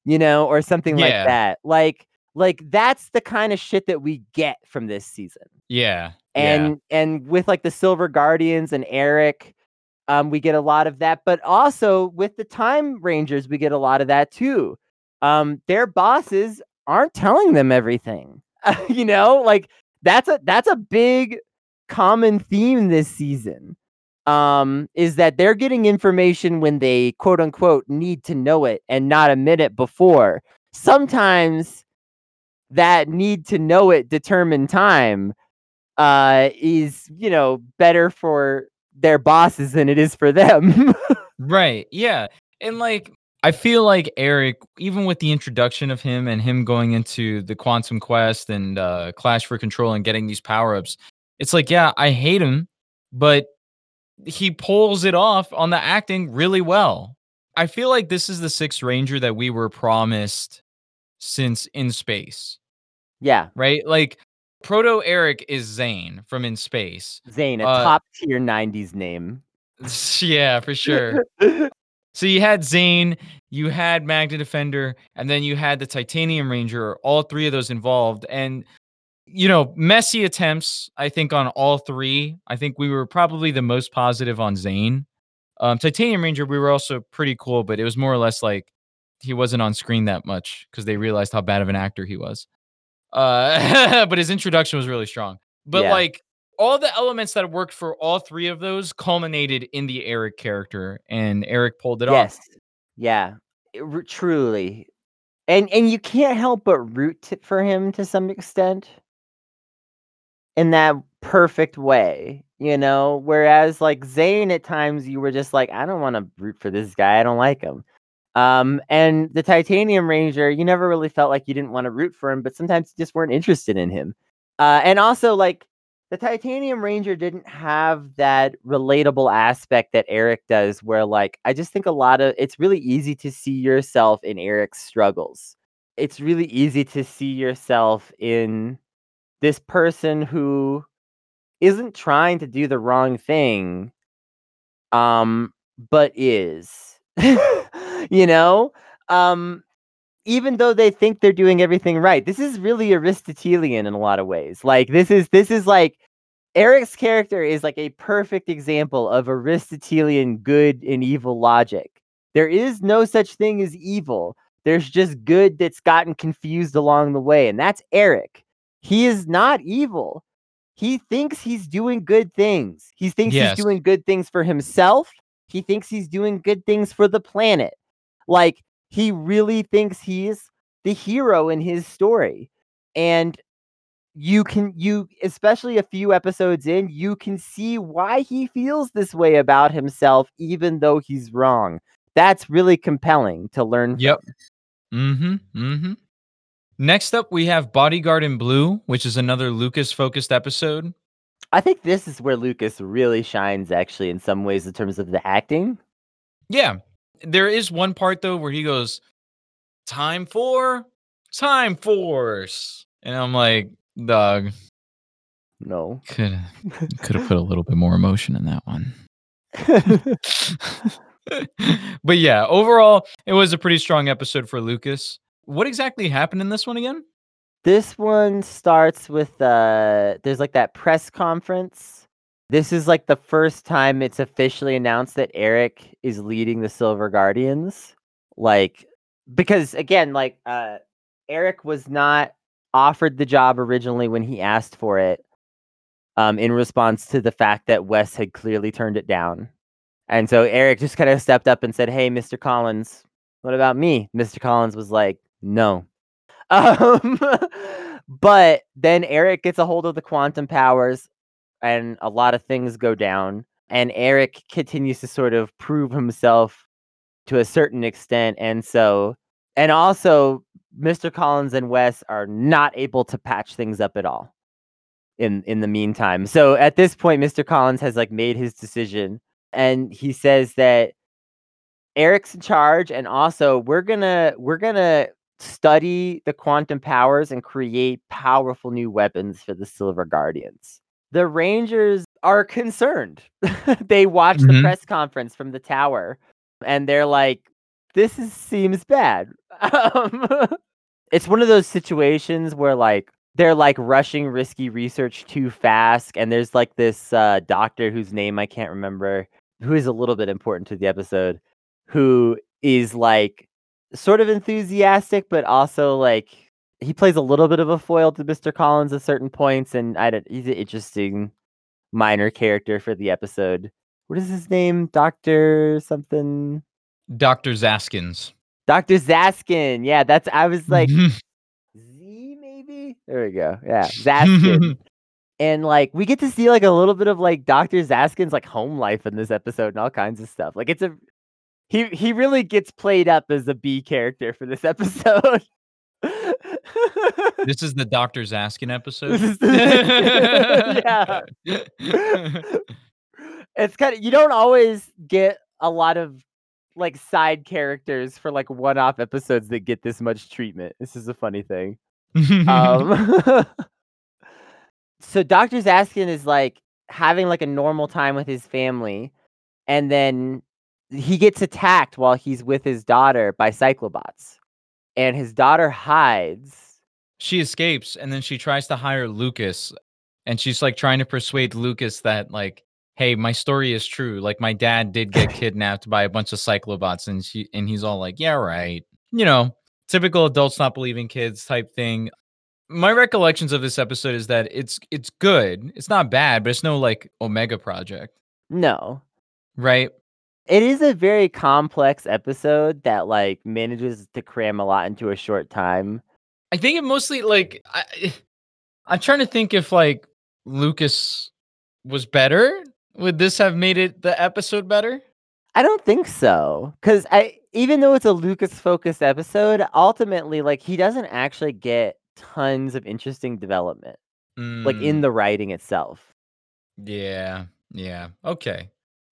Speaker 2: You know, or something like that. Like like that's the kind of shit that we get from this season.
Speaker 1: Yeah.
Speaker 2: And and with like the Silver Guardians and Eric, um, we get a lot of that. But also with the Time Rangers, we get a lot of that too. Um, their bosses aren't telling them everything. you know, like that's a that's a big common theme this season. Um, is that they're getting information when they quote unquote need to know it and not a minute before. Sometimes that need to know it determined time uh is you know better for their bosses than it is for them
Speaker 1: Right. Yeah. And like I feel like Eric, even with the introduction of him and him going into the Quantum Quest and uh Clash for Control and getting these power-ups, it's like, yeah, I hate him, but he pulls it off on the acting really well. I feel like this is the sixth ranger that we were promised since in space,
Speaker 2: yeah
Speaker 1: right? Like Proto Eric is Zane from in space.
Speaker 2: zane a
Speaker 1: Uh,
Speaker 2: top tier 90s name
Speaker 1: yeah, for sure. So you had Zane, you had Magna Defender, and then you had the Titanium Ranger, all three of those involved. And, you know, messy attempts, I think, on all three. I think we were probably the most positive on Zane. Um, Titanium Ranger, we were also pretty cool, but it was more or less like he wasn't on screen that much because they realized how bad of an actor he was. Uh, but his introduction was really strong. But
Speaker 2: Yeah.
Speaker 1: like all the elements that worked for all three of those culminated in the Eric character, and Eric pulled it
Speaker 2: yes
Speaker 1: off.
Speaker 2: yeah It truly and and you can't help but root t- for him to some extent in that perfect way you know? Whereas like zane at times you were just like i don't want to root for this guy i don't like him. Um and the titanium ranger you never really felt like you didn't want to root for him but sometimes you just weren't interested in him. Uh and also like the titanium ranger didn't have that relatable aspect that eric does where like i just think a lot of it's really easy to see yourself in eric's struggles. It's really easy to see yourself in this person who isn't trying to do the wrong thing um but is you know? Um even though they think they're doing everything right this is really aristotelian in a lot of ways like this is this is like eric's character is like a perfect example of aristotelian good and evil logic. There is no such thing as evil there's just good that's gotten confused along the way and that's eric he is not evil he thinks he's doing good things he thinks
Speaker 1: Yes.
Speaker 2: he's doing good things for himself he thinks he's doing good things for the planet like he really thinks he's the hero in his story and you can you especially a few episodes in you can see why he feels this way about himself even though he's wrong that's really compelling to learn
Speaker 1: Yep. Mm-hmm. Mm-hmm. Next up, we have Bodyguard in Blue, which is another Lucas focused episode.
Speaker 2: I think this is where Lucas really shines, actually, in some ways, in terms of the acting.
Speaker 1: Yeah. There is one part though where he goes, Time for Time Force. And I'm like, dog,
Speaker 2: No.
Speaker 1: could could have put a little bit more emotion in that one. but yeah, overall, it was a pretty strong episode for Lucas. What exactly happened in this one again?
Speaker 2: this one starts with uh there's like that press conference. This is like the first time it's officially announced that Eric is leading the Silver Guardians. Like because again, like uh Eric was not offered the job originally when he asked for it. Um, in response to the fact that Wes had clearly turned it down. And so Eric just kind of stepped up and said, Hey, Mr. Collins, what about me? Mr. Collins was like, No. Um, but then Eric gets a hold of the quantum powers and a lot of things go down. And Eric continues to sort of prove himself to a certain extent. And so, and also, Mr. Collins and Wes are not able to patch things up at all in in the meantime. So at this point, Mr. Collins has like made his decision and he says that Eric's in charge and also we're gonna we're gonna study the quantum powers and create powerful new weapons for the Silver Guardians. The Rangers are concerned. they watch the
Speaker 1: Mhm.
Speaker 2: press conference from the tower and they're like, this is, seems bad. Um, it's one of those situations where like they're like rushing risky research too fast and there's like this uh, doctor whose name I can't remember who is a little bit important to the episode who is like sort of enthusiastic but also like he plays a little bit of a foil to Mr. Collins at certain points and I don't he's an interesting minor character for the episode. What is his name? Doctor something
Speaker 1: Dr. Zaskins.
Speaker 2: Dr. Zaskin. Yeah, that's I was like Z maybe? There we go. Yeah, Zaskin. and like we get to see like a little bit of like Dr. Zaskin's like home life in this episode and all kinds of stuff. Like it's a he he really gets played up as a B character for this episode.
Speaker 1: this is the Dr. Zaskin episode.
Speaker 2: The- it's kind of you don't always get a lot of like side characters for like one-off episodes that get this much treatment. This is a funny thing. Um, so Dr. Zaskin is like having like a normal time with his family, and then he gets attacked while he's with his daughter by cyclobots, and his daughter hides.
Speaker 1: she escapes and then she tries to hire Lucas and she's like trying to persuade Lucas that like hey my story is true. Like my dad did get kidnapped by a bunch of cyclobots and she and he's all like yeah right. You know typical adults not believing kids type thing. My recollections of this episode is that it's it's good. It's not bad but it's no like omega project.
Speaker 2: No,
Speaker 1: right
Speaker 2: it is a very complex episode that like manages to cram a lot into a short time.
Speaker 1: I think it mostly like I, I'm trying to think if like Lucas was better. Would this have made it the episode better?
Speaker 2: I don't think so. Cause I even though it's a Lucas focused episode, ultimately like he doesn't actually get tons of interesting development. Like in
Speaker 1: Mm,
Speaker 2: the writing itself.
Speaker 1: yeah, yeah, okay,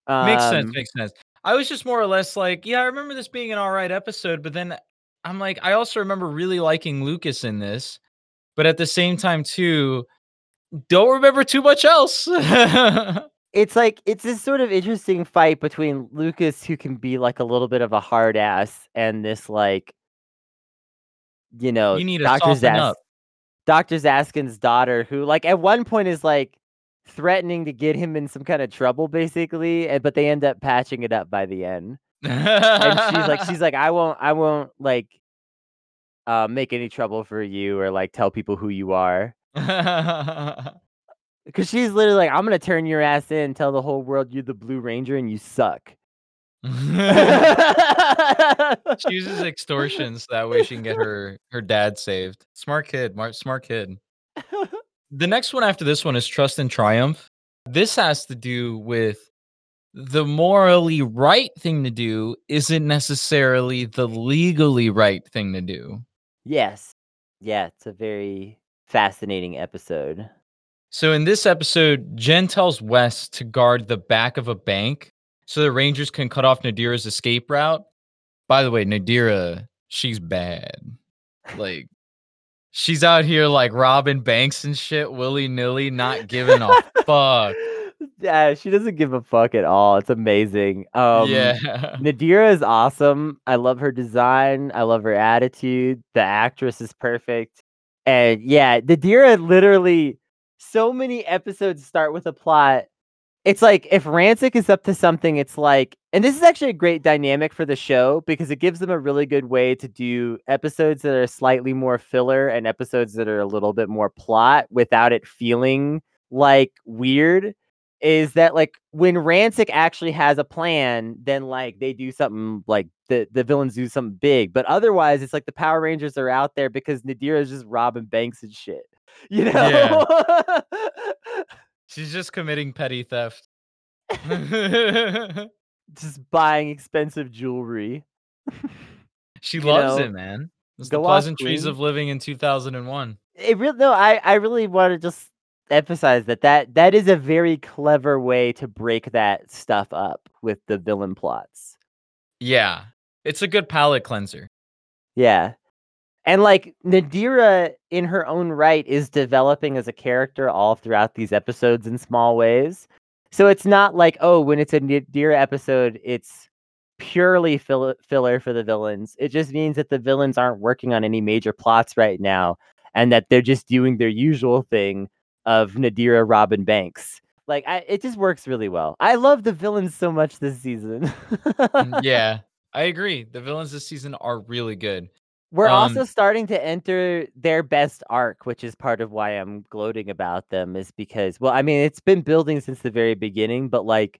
Speaker 1: makes sense.
Speaker 2: Um,
Speaker 1: Makes sense. I was just more or less like, yeah, I remember this being an all right episode, but then I'm like, I also remember really liking Lucas in this, but at the same time too, don't remember too much else.
Speaker 2: it's like it's this sort of interesting fight between Lucas who can be like a little bit of a hard ass and this like you know
Speaker 1: you need to
Speaker 2: Dr.
Speaker 1: soften
Speaker 2: Zas-
Speaker 1: up.
Speaker 2: Dr. Zaskin's daughter who like at one point is like threatening to get him in some kind of trouble basically and but they end up patching it up by the end. And she's like she's like I won't I won't like uh make any trouble for you or like tell people who you are. Cause she's literally like, I'm gonna turn your ass in, tell the whole world you're the Blue Ranger and you suck.
Speaker 1: she uses extortion so that way she can get her her dad saved. Smart kid, mar- smart kid. The next one after this one is Trust and Triumph. This has to do with the morally right thing to do isn't necessarily the legally right thing to do.
Speaker 2: yes. Yeah, it's a very fascinating episode.
Speaker 1: So in this episode, Jen tells Wes to guard the back of a bank so the Rangers can cut off Nadira's escape route. By the way, Nadira, she's bad. Like she's out here like robbing banks and shit willy nilly, not giving a fuck.
Speaker 2: Yeah, she doesn't give a fuck at all. It's amazing. Um
Speaker 1: yeah.
Speaker 2: Nadira is awesome. I love her design. I love her attitude. The actress is perfect. And yeah, Nadira literally so many episodes start with a plot. It's like if Ransik is up to something, it's like, and this is actually a great dynamic for the show because it gives them a really good way to do episodes that are slightly more filler and episodes that are a little bit more plot without it feeling like weird is that like when Ransik actually has a plan, then like they do something like the, the villains do something big. But otherwise, it's like the Power Rangers are out there because Nadira is just robbing banks and shit. You know?
Speaker 1: She's just committing petty theft.
Speaker 2: just buying expensive jewelry.
Speaker 1: She
Speaker 2: You
Speaker 1: loves
Speaker 2: know,
Speaker 1: it, man. It's the pleasantries of living in 2001.
Speaker 2: It really no, I I really wanna just emphasize that that that is a very clever way to break that stuff up with the villain plots.
Speaker 1: Yeah. It's a good palate cleanser.
Speaker 2: Yeah. And, like, Nadira in her own right is developing as a character all throughout these episodes in small ways. So it's not like, oh, when it's a Nadira episode, it's purely fill- filler for the villains. It just means that the villains aren't working on any major plots right now and that they're just doing their usual thing of Nadira Robin Banks. Like I, it just works really well. I love the villains so much this season.
Speaker 1: Mm, yeah. I agree. The villains this season are really good.
Speaker 2: We're also
Speaker 1: Um,
Speaker 2: starting to enter their best arc, which is part of why I'm gloating about them, is because, well, I mean, it's been building since the very beginning, but like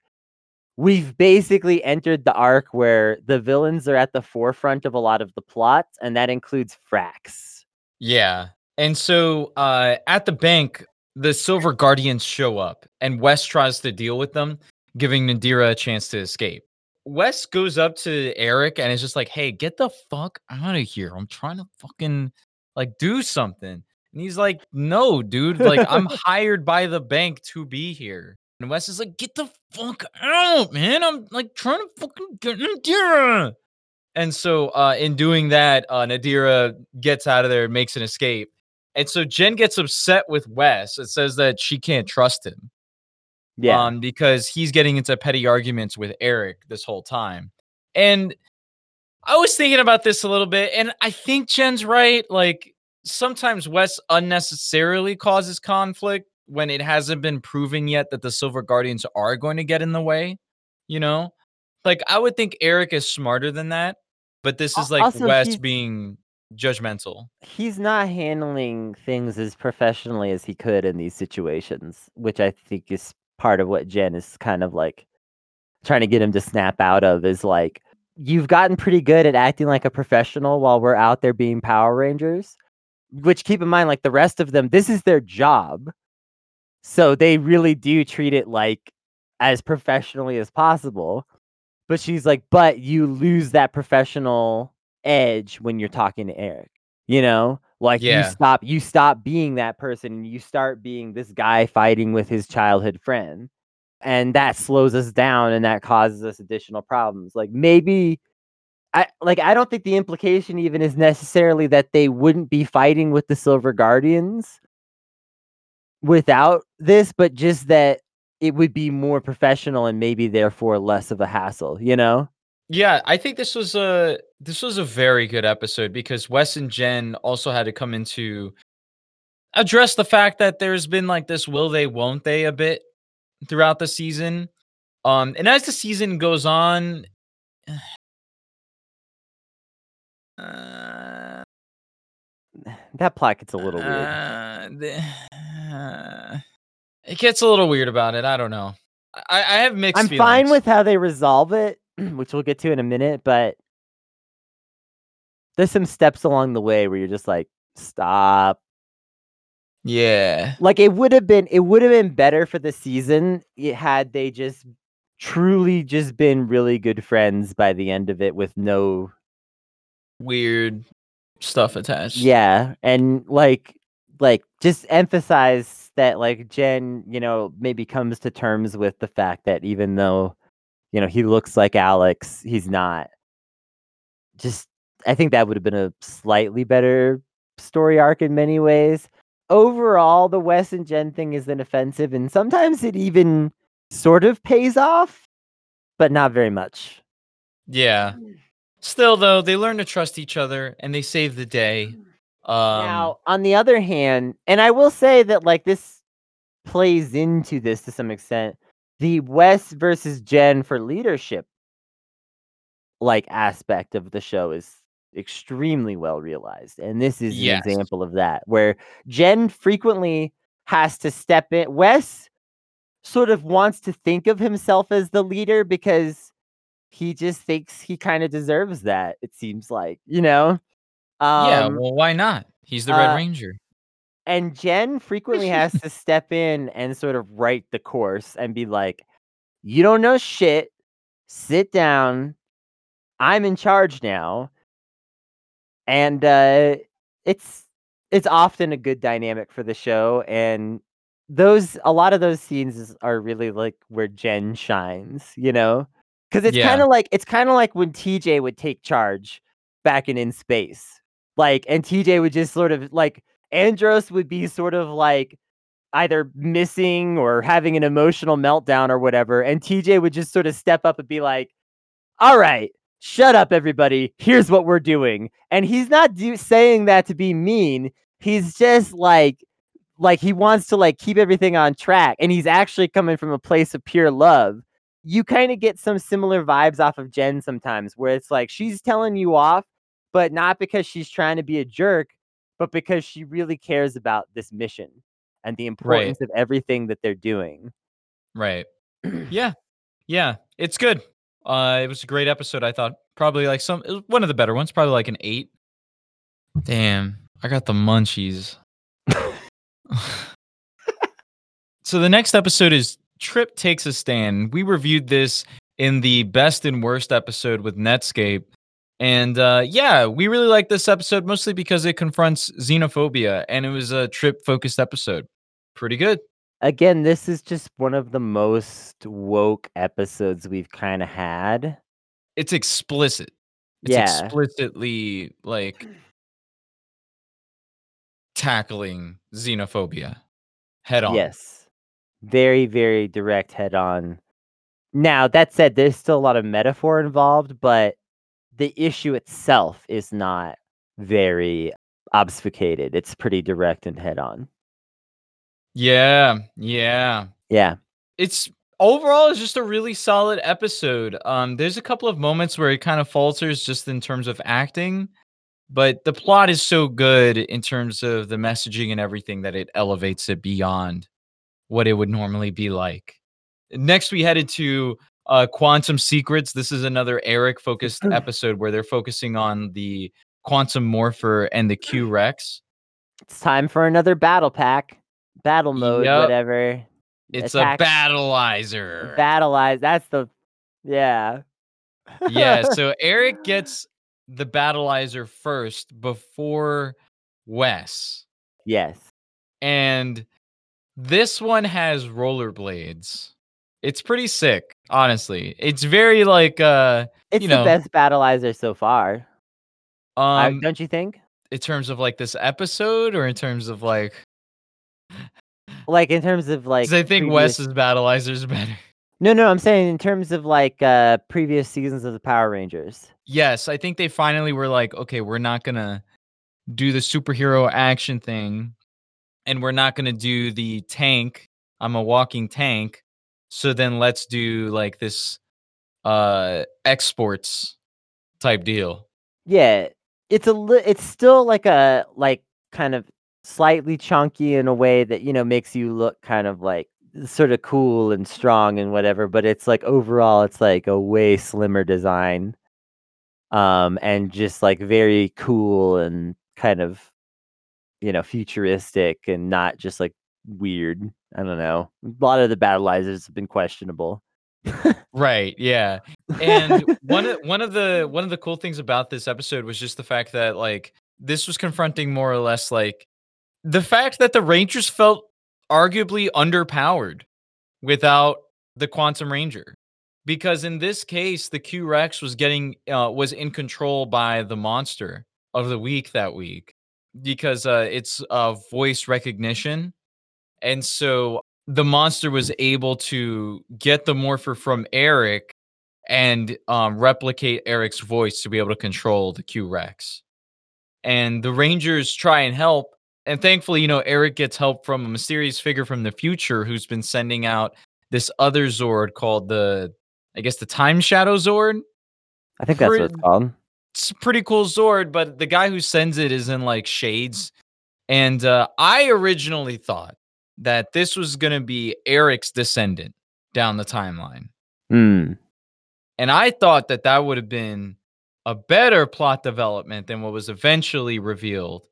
Speaker 2: we've basically entered the arc where the villains are at the forefront of a lot of the plot, and that includes Frax.
Speaker 1: Yeah. And so uh at the bank, the Silver Guardians show up and Wes tries to deal with them, giving Nadira a chance to escape. Wes goes up to Eric and is just like, "Hey, get the fuck out of here. I'm trying to fucking like do something." And he's like, "No, dude. Like I'm hired by the bank to be here." And Wes is like, "Get the fuck out, man. I'm like trying to fucking get Nadira." And so, uh, in doing that, uh, Nadira gets out of there and makes an escape. And so Jen gets upset with Wes. It says that she can't trust him.
Speaker 2: Yeah.
Speaker 1: Um, because he's getting into petty arguments with Eric this whole time. And I was thinking about this a little bit, and I think Jen's right. Like sometimes Wes unnecessarily causes conflict when it hasn't been proven yet that the Silver Guardians are going to get in the way. You know, like I would think Eric is smarter than that, but this is like
Speaker 2: also,
Speaker 1: Wes being judgmental.
Speaker 2: he's not handling things as professionally as he could in these situations, which I think is part of what Jen is kind of like trying to get him to snap out of is like you've gotten pretty good at acting like a professional while we're out there being Power Rangers. Which keep in mind, like the rest of them, this is their job. So they really do treat it like as professionally as possible. But she's like, but you lose that professional edge when you're talking to Eric. You know? Like you stop you stop being that person and you start being this guy fighting with his childhood friend. And that slows us down and that causes us additional problems. Like maybe I like I don't think the implication even is necessarily that they wouldn't be fighting with the Silver Guardians without this, but just that it would be more professional and maybe therefore less of a hassle, you know?
Speaker 1: Yeah, I think this was a this was a very good episode because Wes and Jen also had to come into address the fact that there's been like this will they won't they a bit throughout the season. Um and as the season goes on uh,
Speaker 2: That plot gets a little weird.
Speaker 1: uh, the- uh, it gets a little weird about it. I don't know. I, I have mixed
Speaker 2: I'm
Speaker 1: feelings.
Speaker 2: fine with how they resolve it, which we'll get to in a minute, but there's some steps along the way where you're just like, stop.
Speaker 1: Yeah.
Speaker 2: Like it would have been it would have been better for the season it had they just truly just been really good friends by the end of it with no
Speaker 1: Weird stuff attached.
Speaker 2: Yeah, and like like just emphasize that like Jen, you know, maybe comes to terms with the fact that even though, you know, he looks like Alex, he's not. Just I think that would have been a slightly better story arc in many ways. Overall, the Wes and Jen thing isn't offensive, and sometimes it even sort of pays off, but not very much.
Speaker 1: Yeah. Still though, they learn to trust each other and they save the day. Um
Speaker 2: now, on the other hand, and I will say that like this plays into this to some extent, the Wes versus Jen for leadership like aspect of the show is extremely well realized. And this is
Speaker 1: Yes.
Speaker 2: an example of that, where Jen frequently has to step in. Wes sort of wants to think of himself as the leader because he just thinks he kind of deserves that, it seems like, you know?
Speaker 1: yeah,
Speaker 2: Um,
Speaker 1: well why not? He's the Red
Speaker 2: uh,
Speaker 1: Ranger.
Speaker 2: and Jen frequently has to step in and sort of right the course and be like, "You don't know shit, sit down. I'm in charge now. And uh it's it's often a good dynamic for the show and those a lot of those scenes is, are really like where Jen shines, you know? Cuz it's
Speaker 1: Yeah.
Speaker 2: kind of like it's kind of like when TJ would take charge back in in space. Like and TJ would just sort of like Andros would be sort of like either missing or having an emotional meltdown or whatever and TJ would just sort of step up and be like, "All right, shut up everybody. Here's what we're doing." And he's not do- saying that to be mean. He's just like like he wants to like keep everything on track and he's actually coming from a place of pure love. You kind of get some similar vibes off of Jen sometimes where it's like she's telling you off but not because she's trying to be a jerk, but because she really cares about this mission and the importance of everything that they're doing.
Speaker 1: Right. Yeah. Yeah. It's good. Uh it was a great episode, I thought. Probably like some one of the better ones, probably like an 8. Damn. I got the munchies. so the next episode is Trip Takes a Stand. We reviewed this in the best and worst episode with Netscape. And uh, yeah, we really like this episode mostly because it confronts xenophobia and it was a trip focused episode. Pretty good.
Speaker 2: Again, this is just one of the most woke episodes we've kind of had.
Speaker 1: It's explicit. It's
Speaker 2: Yeah.
Speaker 1: explicitly like tackling xenophobia head on.
Speaker 2: Yes. Very, very direct head on. Now, that said, there's still a lot of metaphor involved, but the issue itself is not very obfuscated. It's pretty direct and head on.
Speaker 1: Yeah. Yeah.
Speaker 2: Yeah.
Speaker 1: It's overall it's just a really solid episode. Um there's a couple of moments where it kind of falters just in terms of acting, but the plot is so good in terms of the messaging and everything that it elevates it beyond what it would normally be like. Next we headed to uh Quantum Secrets. This is another Eric focused episode where they're focusing on the Quantum Morpher and the Q Rex.
Speaker 2: It's time for another battle pack. Battle mode,
Speaker 1: Yup.
Speaker 2: whatever.
Speaker 1: It's
Speaker 2: Attack-
Speaker 1: a battleizer.
Speaker 2: Battleize. That's the yeah.
Speaker 1: yeah, so Eric gets the battleizer first before Wes.
Speaker 2: yes.
Speaker 1: And this one has rollerblades. It's pretty sick, honestly. It's very like uh
Speaker 2: It's
Speaker 1: You
Speaker 2: the best battleizer so far. I-
Speaker 1: um
Speaker 2: don't you think?
Speaker 1: in terms of like this episode or in terms of like
Speaker 2: Like in terms of like
Speaker 1: I think
Speaker 2: previous-
Speaker 1: Wes's battleizer is better.
Speaker 2: No, no, I'm saying in terms of like uh previous seasons of the Power Rangers.
Speaker 1: Yes, I think they finally were like, okay, we're not gonna do the superhero action thing, and we're not gonna do the tank. I'm a walking tank. So then let's do like this uh exports type deal.
Speaker 2: Yeah, it's a li- it's still like a like kind of slightly chunky in a way that you know makes you look kind of like sort of cool and strong and whatever, but it's like overall it's like a way slimmer design. Um and just like very cool and kind of you know futuristic and not just like weird. I don't know. A lot of the battleizers have been questionable.
Speaker 1: Right, yeah. And one of one of the one of the cool things about this episode was just the fact that like this was confronting more or less like the fact that the Rangers felt arguably underpowered without the Quantum Ranger. Because in this case, the Q Rex was getting uh, was in control by the monster of the week that week because uh, it's uh, voice recognition, and so the monster was able to get the morpher from Eric and um, replicate Eric's voice to be able to control the Q Rex. And the Rangers try and help. And thankfully, you know, Eric gets help from a mysterious figure from the future who's been sending out this other Zord called the, I guess, the Time Shadow Zord.
Speaker 2: I think that's what it's called.
Speaker 1: It's a pretty cool Zord, but the guy who sends it is in like shades. And uh, I originally thought that this was going to be Eric's descendant down the timeline.
Speaker 2: Hmm.
Speaker 1: And I thought that that would have been a better plot development than what was eventually revealed.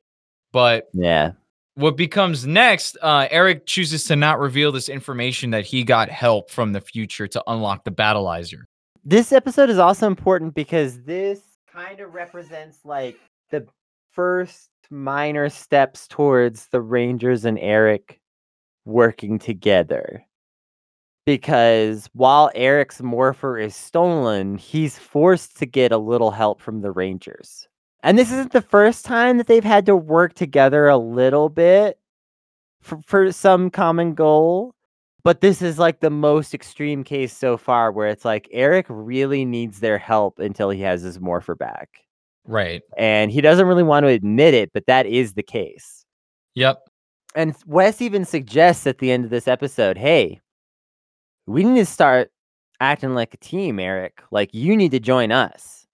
Speaker 1: But
Speaker 2: Yeah.
Speaker 1: what becomes next, uh, Eric chooses to not reveal this information that he got help from the future to unlock the battleizer.
Speaker 2: this episode is also important because this kind of represents like the first minor steps towards the Rangers and Eric working together. Because while Eric's morpher is stolen, he's forced to get a little help from the Rangers. And this isn't the first time that they've had to work together a little bit for, for some common goal. But this is like the most extreme case so far where it's like Eric really needs their help until he has his morpher back.
Speaker 1: Right.
Speaker 2: And he doesn't really want to admit it, but that is the case.
Speaker 1: Yep.
Speaker 2: And Wes even suggests at the end of this episode, hey, we need to start acting like a team, Eric. Like you need to join us.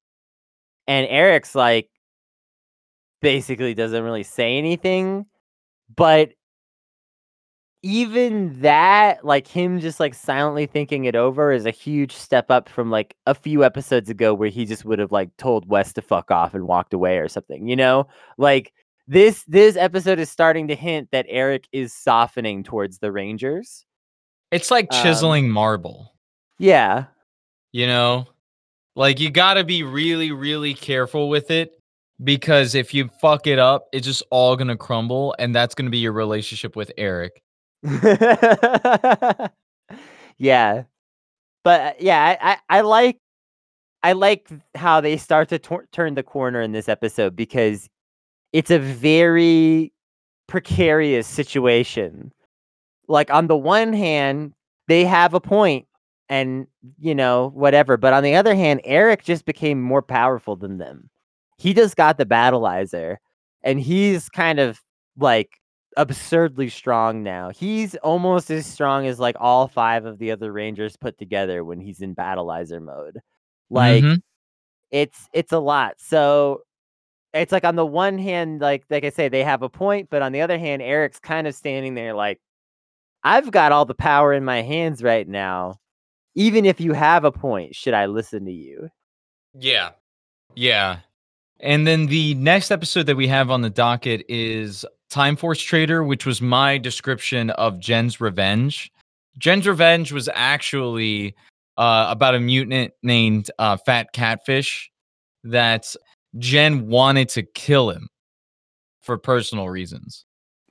Speaker 2: And Eric's like basically doesn't really say anything, but even that, like him just like silently thinking it over is a huge step up from like a few episodes ago where he just would have like told Wes to fuck off and walked away or something, you know? Like this this episode is starting to hint that Eric is softening towards the Rangers.
Speaker 1: It's like
Speaker 2: Um,
Speaker 1: chiseling marble.
Speaker 2: Yeah.
Speaker 1: You know, like you got to be really, really careful with it because if you fuck it up, it's just all gonna crumble, and that's gonna be your relationship with Eric.
Speaker 2: yeah. But uh, yeah, I, I, I like I like how they start to tor- turn the corner in this episode because it's a very precarious situation. Like on the one hand, they have a point and you know, whatever, but on the other hand, Eric just became more powerful than them. He just got the battleizer and he's kind of like absurdly strong now. He's almost as strong as like all five of the other Rangers put together when he's in battleizer mode. Like
Speaker 1: Mhm.
Speaker 2: it's it's a lot. So it's like on the one hand, like like I say, they have a point, but on the other hand, Eric's kind of standing there like, I've got all the power in my hands right now. Even if you have a point, should I listen to you?
Speaker 1: Yeah. Yeah. And then the next episode that we have on the docket is Time Force Traitor, which was my description of Jen's Revenge. Jen's Revenge was actually uh, about a mutant named uh, Fat Catfish that Jen wanted to kill him for personal reasons.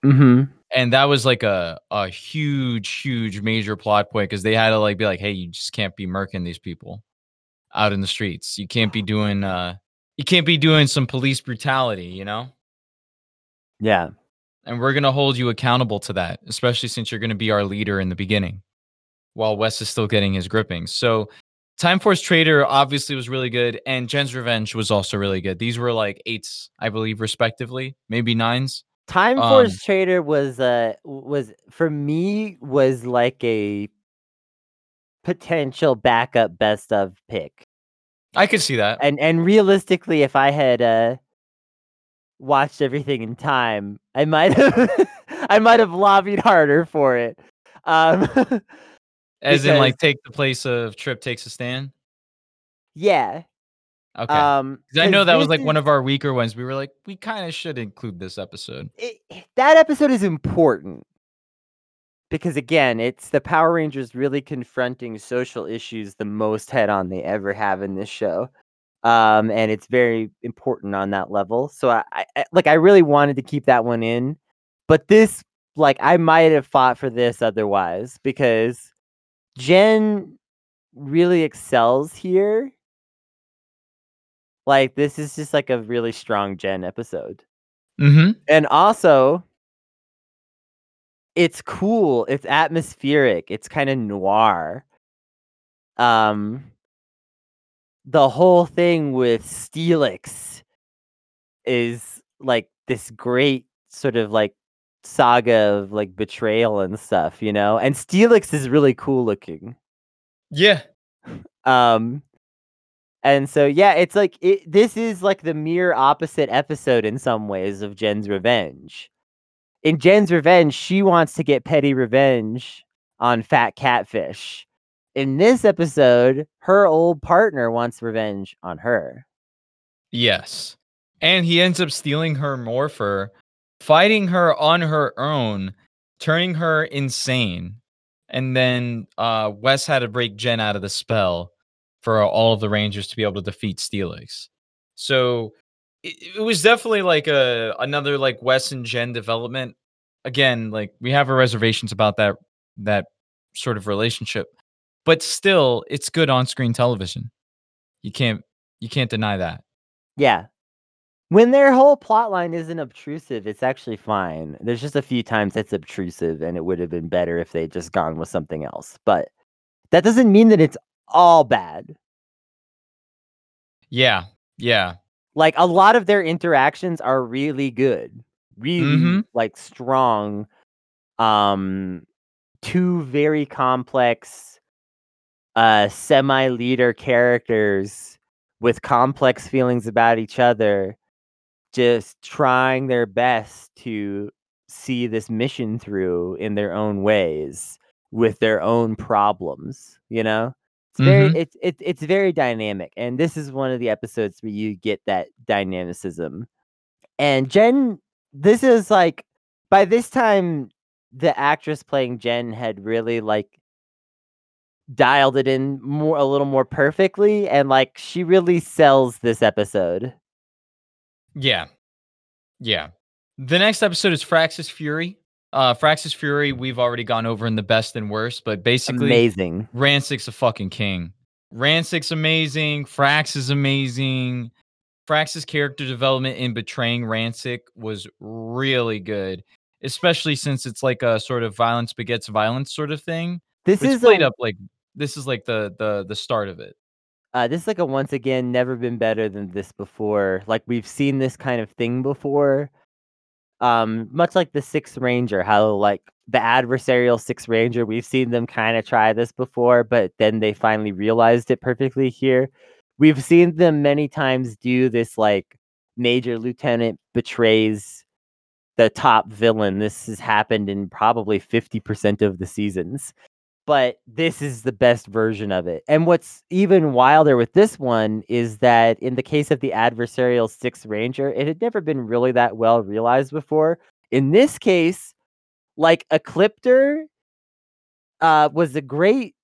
Speaker 2: Mm-hmm.
Speaker 1: And that was like a, a huge, huge major plot point because they had to like be like, hey, you just can't be murking these people out in the streets. You can't be doing uh you can't be doing some police brutality, you know?
Speaker 2: Yeah.
Speaker 1: And we're gonna hold you accountable to that, especially since you're gonna be our leader in the beginning while Wes is still getting his grippings. So Time Force Traitor obviously was really good, and Jen's Revenge was also really good. These were like eights, I believe, respectively, maybe nines.
Speaker 2: Time
Speaker 1: Um,
Speaker 2: Force Trader was uh was for me was like a potential backup best of pick.
Speaker 1: I could see that.
Speaker 2: And and realistically if I had uh watched everything in time, I might have I might have lobbied harder for it. Um
Speaker 1: As in, like, take the place of Trip takes a stand.
Speaker 2: yeah.
Speaker 1: Okay.
Speaker 2: Um
Speaker 1: I know that was like one of our weaker ones. We were like, we kind of should include this episode.
Speaker 2: it, that episode is important because again it's the power rangers really confronting social issues the most head on they ever have in this show um and it's very important on that level. So I, I like i really wanted to keep that one in but this like i might have fought for this otherwise because jen really excels here. Like this is just like a really strong jen episode.
Speaker 1: Mm-hmm.
Speaker 2: and also it's cool it's atmospheric it's kind of noir. Um the whole thing with steelix is like this great sort of like saga of like betrayal and stuff you know? And steelix is really cool looking.
Speaker 1: Yeah.
Speaker 2: um and so yeah it's like it, this is like the mere opposite episode in some ways of jen's revenge in jen's revenge she wants to get petty revenge on fat catfish in this episode her old partner wants revenge on her
Speaker 1: Yes. And he ends up stealing her morpher, fighting her on her own, turning her insane. And then uh Wes had to break Jen out of the spell for all of the Rangers to be able to defeat Steelix. So it, it was definitely like a another like Wes and Jen development. Again, like we have our reservations about that that sort of relationship, but still, it's good on-screen television. You can't you can't deny that.
Speaker 2: Yeah. When their whole plot line isn't obtrusive, it's actually fine. There's just a few times it's obtrusive, and it would have been better if they'd just gone with something else. But that doesn't mean that it's all bad.
Speaker 1: Yeah, yeah.
Speaker 2: Like a lot of their interactions are really good, really
Speaker 1: Mhm.
Speaker 2: like strong. Um, two very complex, uh, semi-leader characters with complex feelings about each other, just trying their best to see this mission through in their own ways with their own problems. You know, very
Speaker 1: Mhm.
Speaker 2: it's it's it's very dynamic, and this is one of the episodes where you get that dynamicism. And Jen, this is like by this time, the actress playing Jen had really like dialed it in more a little more perfectly, and like she really sells this episode.
Speaker 1: Yeah. Yeah. The next episode is Frax's Fury. Uh Frax's Fury, we've already gone over in the best and worst, but basically
Speaker 2: Amazing.
Speaker 1: Ransik's a fucking king. Ransik's amazing. Frax is amazing. Frax's character development in betraying Ransik was really good, especially since it's like a sort of violence begets violence sort of thing.
Speaker 2: This is
Speaker 1: played
Speaker 2: a
Speaker 1: up like this is like the the the start of it.
Speaker 2: uh, this is like a once again never been better than this before. Like we've seen this kind of thing before. Um, much like the Sixth Ranger, how like the adversarial Sixth Ranger, we've seen them kind of try this before, but then they finally realized it perfectly here. We've seen them many times do this like major lieutenant betrays the top villain. This has happened in probably 50% of the seasons. But this is the best version of it. And what's even wilder with this one is that in the case of the adversarial Sixth Ranger, it had never been really that well realized before. In this case, like Ecliptor uh was a great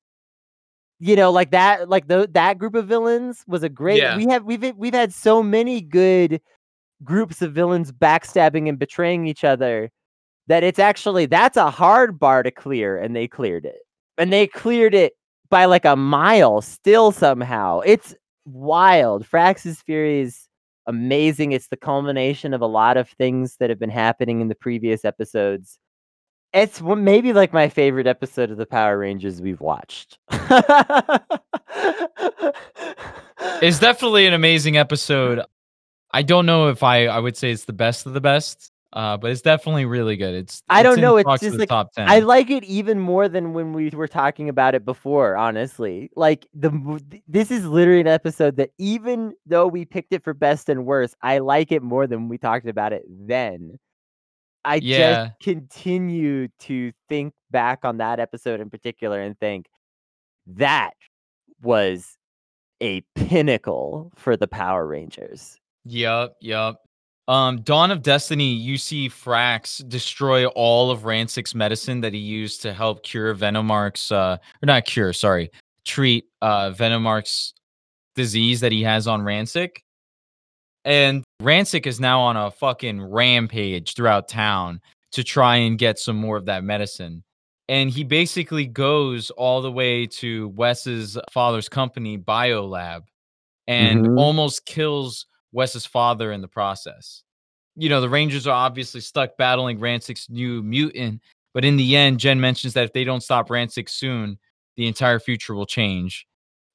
Speaker 2: you know, like that like the, that group of villains was a great
Speaker 1: Yeah.
Speaker 2: we have we've we've had so many good groups of villains backstabbing and betraying each other that it's actually that's a hard bar to clear and they cleared it. And they cleared it by like a mile still somehow. It's wild. Frax's Fury is amazing. It's the culmination of a lot of things that have been happening in the previous episodes. It's maybe like my favorite episode of the Power Rangers we've watched.
Speaker 1: It's definitely an amazing episode. I don't know if I I would say it's the best of the best, uh, but it's definitely really good. It's
Speaker 2: I
Speaker 1: it's
Speaker 2: don't know, it's just
Speaker 1: the
Speaker 2: like
Speaker 1: top ten.
Speaker 2: I like it even more than when we were talking about it before, honestly. Like the this is literally an episode that even though we picked it for best and worst, I like it more than we talked about it then. I
Speaker 1: Yeah.
Speaker 2: just continue to think back on that episode in particular and think that was a pinnacle for the Power Rangers.
Speaker 1: Yup, yup. Um, Dawn of Destiny, you see Frax destroy all of Ransik's medicine that he used to help cure Venomark's uh or not cure, sorry, treat uh Venomark's disease that he has on Ransik. And Ransik is now on a fucking rampage throughout town to try and get some more of that medicine. And he basically goes all the way to Wes's father's company, Biolab, and
Speaker 2: Mhm.
Speaker 1: almost kills Wes's father in the process. You know, the Rangers are obviously stuck battling Ransik's new mutant, but in the end, Jen mentions that if they don't stop Ransik soon, the entire future will change.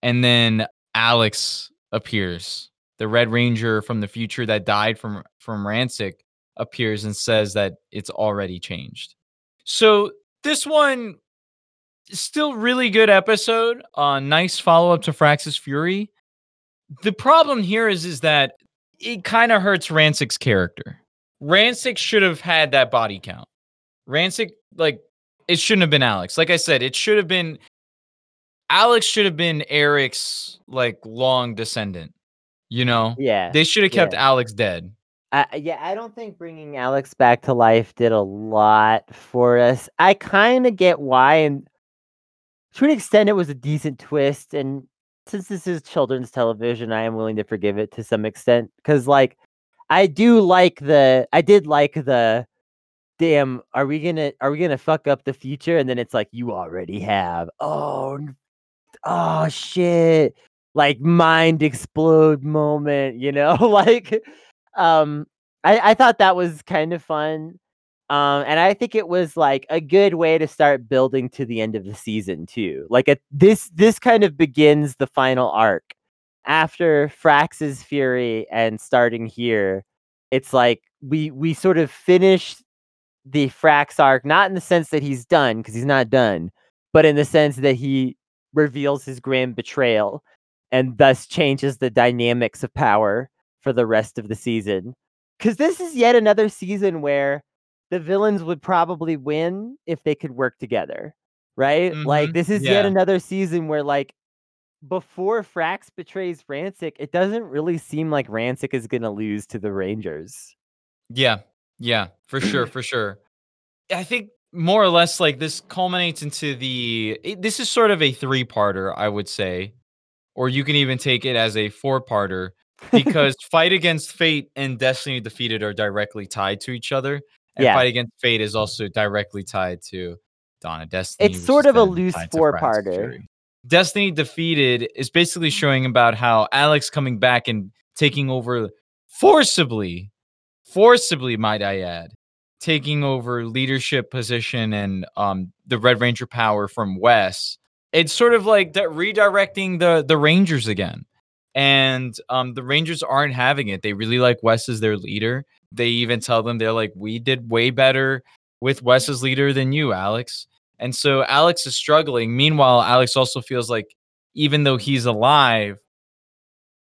Speaker 1: And then Alex appears. The Red Ranger from the future that died from from Ransik appears and says that it's already changed. So this one still really good episode. Uh nice follow-up to Frax's Fury. The problem here is is that it kind of hurts Ransik's character. Ransik should have had that body count. Ransik, like, it shouldn't have been Alex. Like I said, it should have been Alex should have been Eric's like long descendant. You know,
Speaker 2: Yeah.
Speaker 1: they should have kept
Speaker 2: yeah.
Speaker 1: Alex dead.
Speaker 2: I, yeah, I don't think bringing Alex back to life did a lot for us. I kind of get why, and to an extent, it was a decent twist. And since this is children's television, I am willing to forgive it to some extent because, like, I do like the I did like the damn. Are we gonna are we gonna fuck up the future? And then it's like you already have. Oh, oh shit! Like mind explode moment. You know, like um, I I thought that was kind of fun. Um, and I think it was like a good way to start building to the end of the season too. Like a, this this kind of begins the final arc after Frax's fury and starting here. It's like we we sort of finished the Frax arc, not in the sense that he's done because he's not done, but in the sense that he reveals his grand betrayal and thus changes the dynamics of power for the rest of the season. Because this is yet another season where the villains would probably win if they could work together, right? Mm-hmm. Like this is yeah. yet another season where like before Frax betrays Ransik, it doesn't really seem like Ransik is going to lose to the Rangers.
Speaker 1: Yeah. Yeah, for sure, for sure. I think more or less like this culminates into the it, this is sort of a three-parter, I would say. Or you can even take it as a four-parter because Fight Against Fate and Destiny Defeated are directly tied to each other. And yeah. Fight Against Fate is also directly tied to of Destiny.
Speaker 2: It's sort of a loose four-parter.
Speaker 1: Destiny Defeated is basically showing about how Alex coming back and taking over forcibly, forcibly, might I add, taking over leadership position and um the Red Ranger power from Wes. It's sort of like that redirecting the the Rangers again. And um the Rangers aren't having it. They really like Wes as their leader they even tell them they're like, we did way better with Wes as leader than you, Alex. And so Alex is struggling. Meanwhile, Alex also feels like even though he's alive,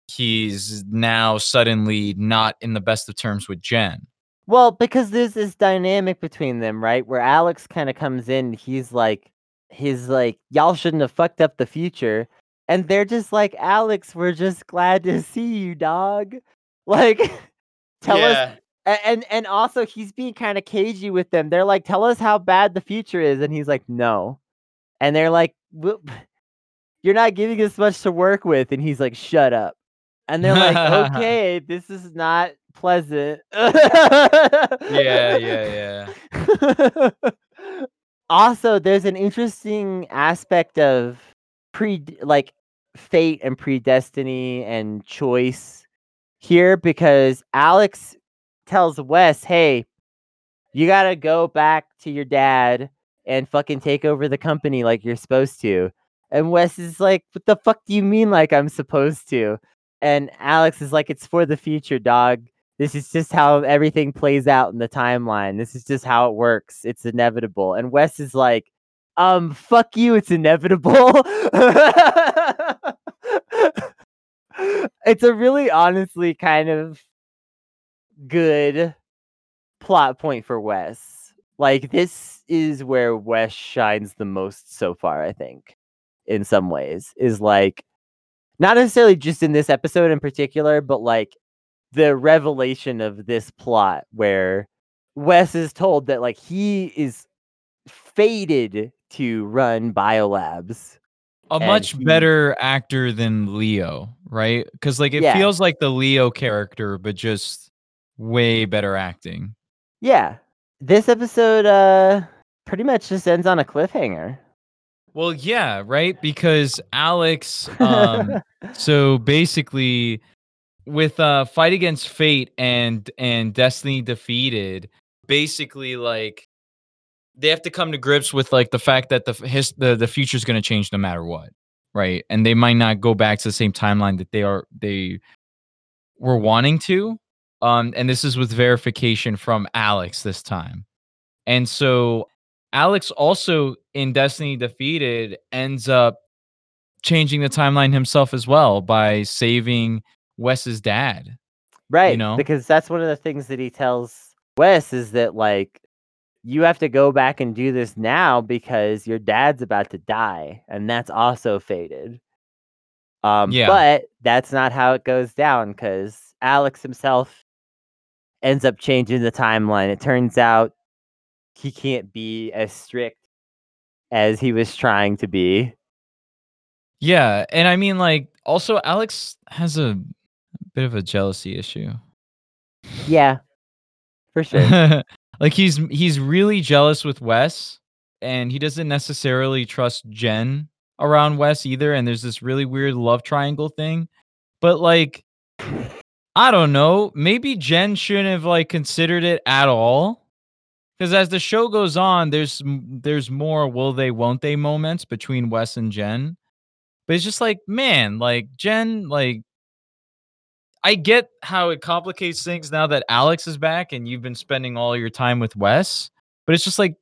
Speaker 1: he's now suddenly not in the best of terms with Jen.
Speaker 2: Well, because there's this dynamic between them, right? Where Alex kind of comes in, he's like, he's like, y'all shouldn't have fucked up the future. And they're just like, Alex, we're just glad to see you, dog. Like, tell yeah. us and and also he's being kind of cagey with them. They're like, "Tell us how bad the future is," and he's like, "No," and they're like, "You're not giving us much to work with," and he's like, "Shut up," and they're like, "Okay, this is not pleasant."
Speaker 1: yeah, yeah, yeah.
Speaker 2: also, there's an interesting aspect of pre like fate and predestiny and choice here because Alex tells Wes, "Hey, you gotta go back to your dad and fucking take over the company like you're supposed to." And Wes is like, "What the fuck do you mean like I'm supposed to?" And Alex is like, "It's for the future, dog. This is just how everything plays out in the timeline. This is just how it works. It's inevitable." And Wes is like, "Um, fuck you. It's inevitable." it's a really honestly kind of good plot point for Wes. Like this is where Wes shines the most so far, I think, in some ways. Is like not necessarily just in this episode in particular, but like the revelation of this plot where Wes is told that like he is fated to run biolabs.
Speaker 1: A much he, better actor than Leo, right? Because like it yeah. feels like the Leo character, but just way better acting.
Speaker 2: Yeah. This episode uh pretty much just ends on a cliffhanger.
Speaker 1: Well, yeah, right? Because Alex um so basically with uh fight against fate and and destiny defeated basically like they have to come to grips with like the fact that the his the, the future is going to change no matter what right and they might not go back to the same timeline that they are they were wanting to um, and this is with verification from Alex this time. And so Alex also in Destiny Defeated ends up changing the timeline himself as well by saving Wes's dad.
Speaker 2: Right. You know? Because that's one of the things that he tells Wes is that like you have to go back and do this now because your dad's about to die and that's also fated. Um yeah. but that's not how it goes down cuz Alex himself ends up changing the timeline. It turns out he can't be as strict as he was trying to be.
Speaker 1: Yeah, and I mean, like, also Alex has a bit of a jealousy issue.
Speaker 2: Yeah. For sure.
Speaker 1: like, he's he's really jealous with Wes, and he doesn't necessarily trust Jen around Wes either, and there's this really weird love triangle thing. But, like, I don't know, maybe Jen shouldn't have, like, considered it at all. Because as the show goes on, there's there's more will they, won't they moments between Wes and Jen. But it's just like, man, like, Jen, like I get how it complicates things now that Alex is back and you've been spending all your time with Wes, but it's just like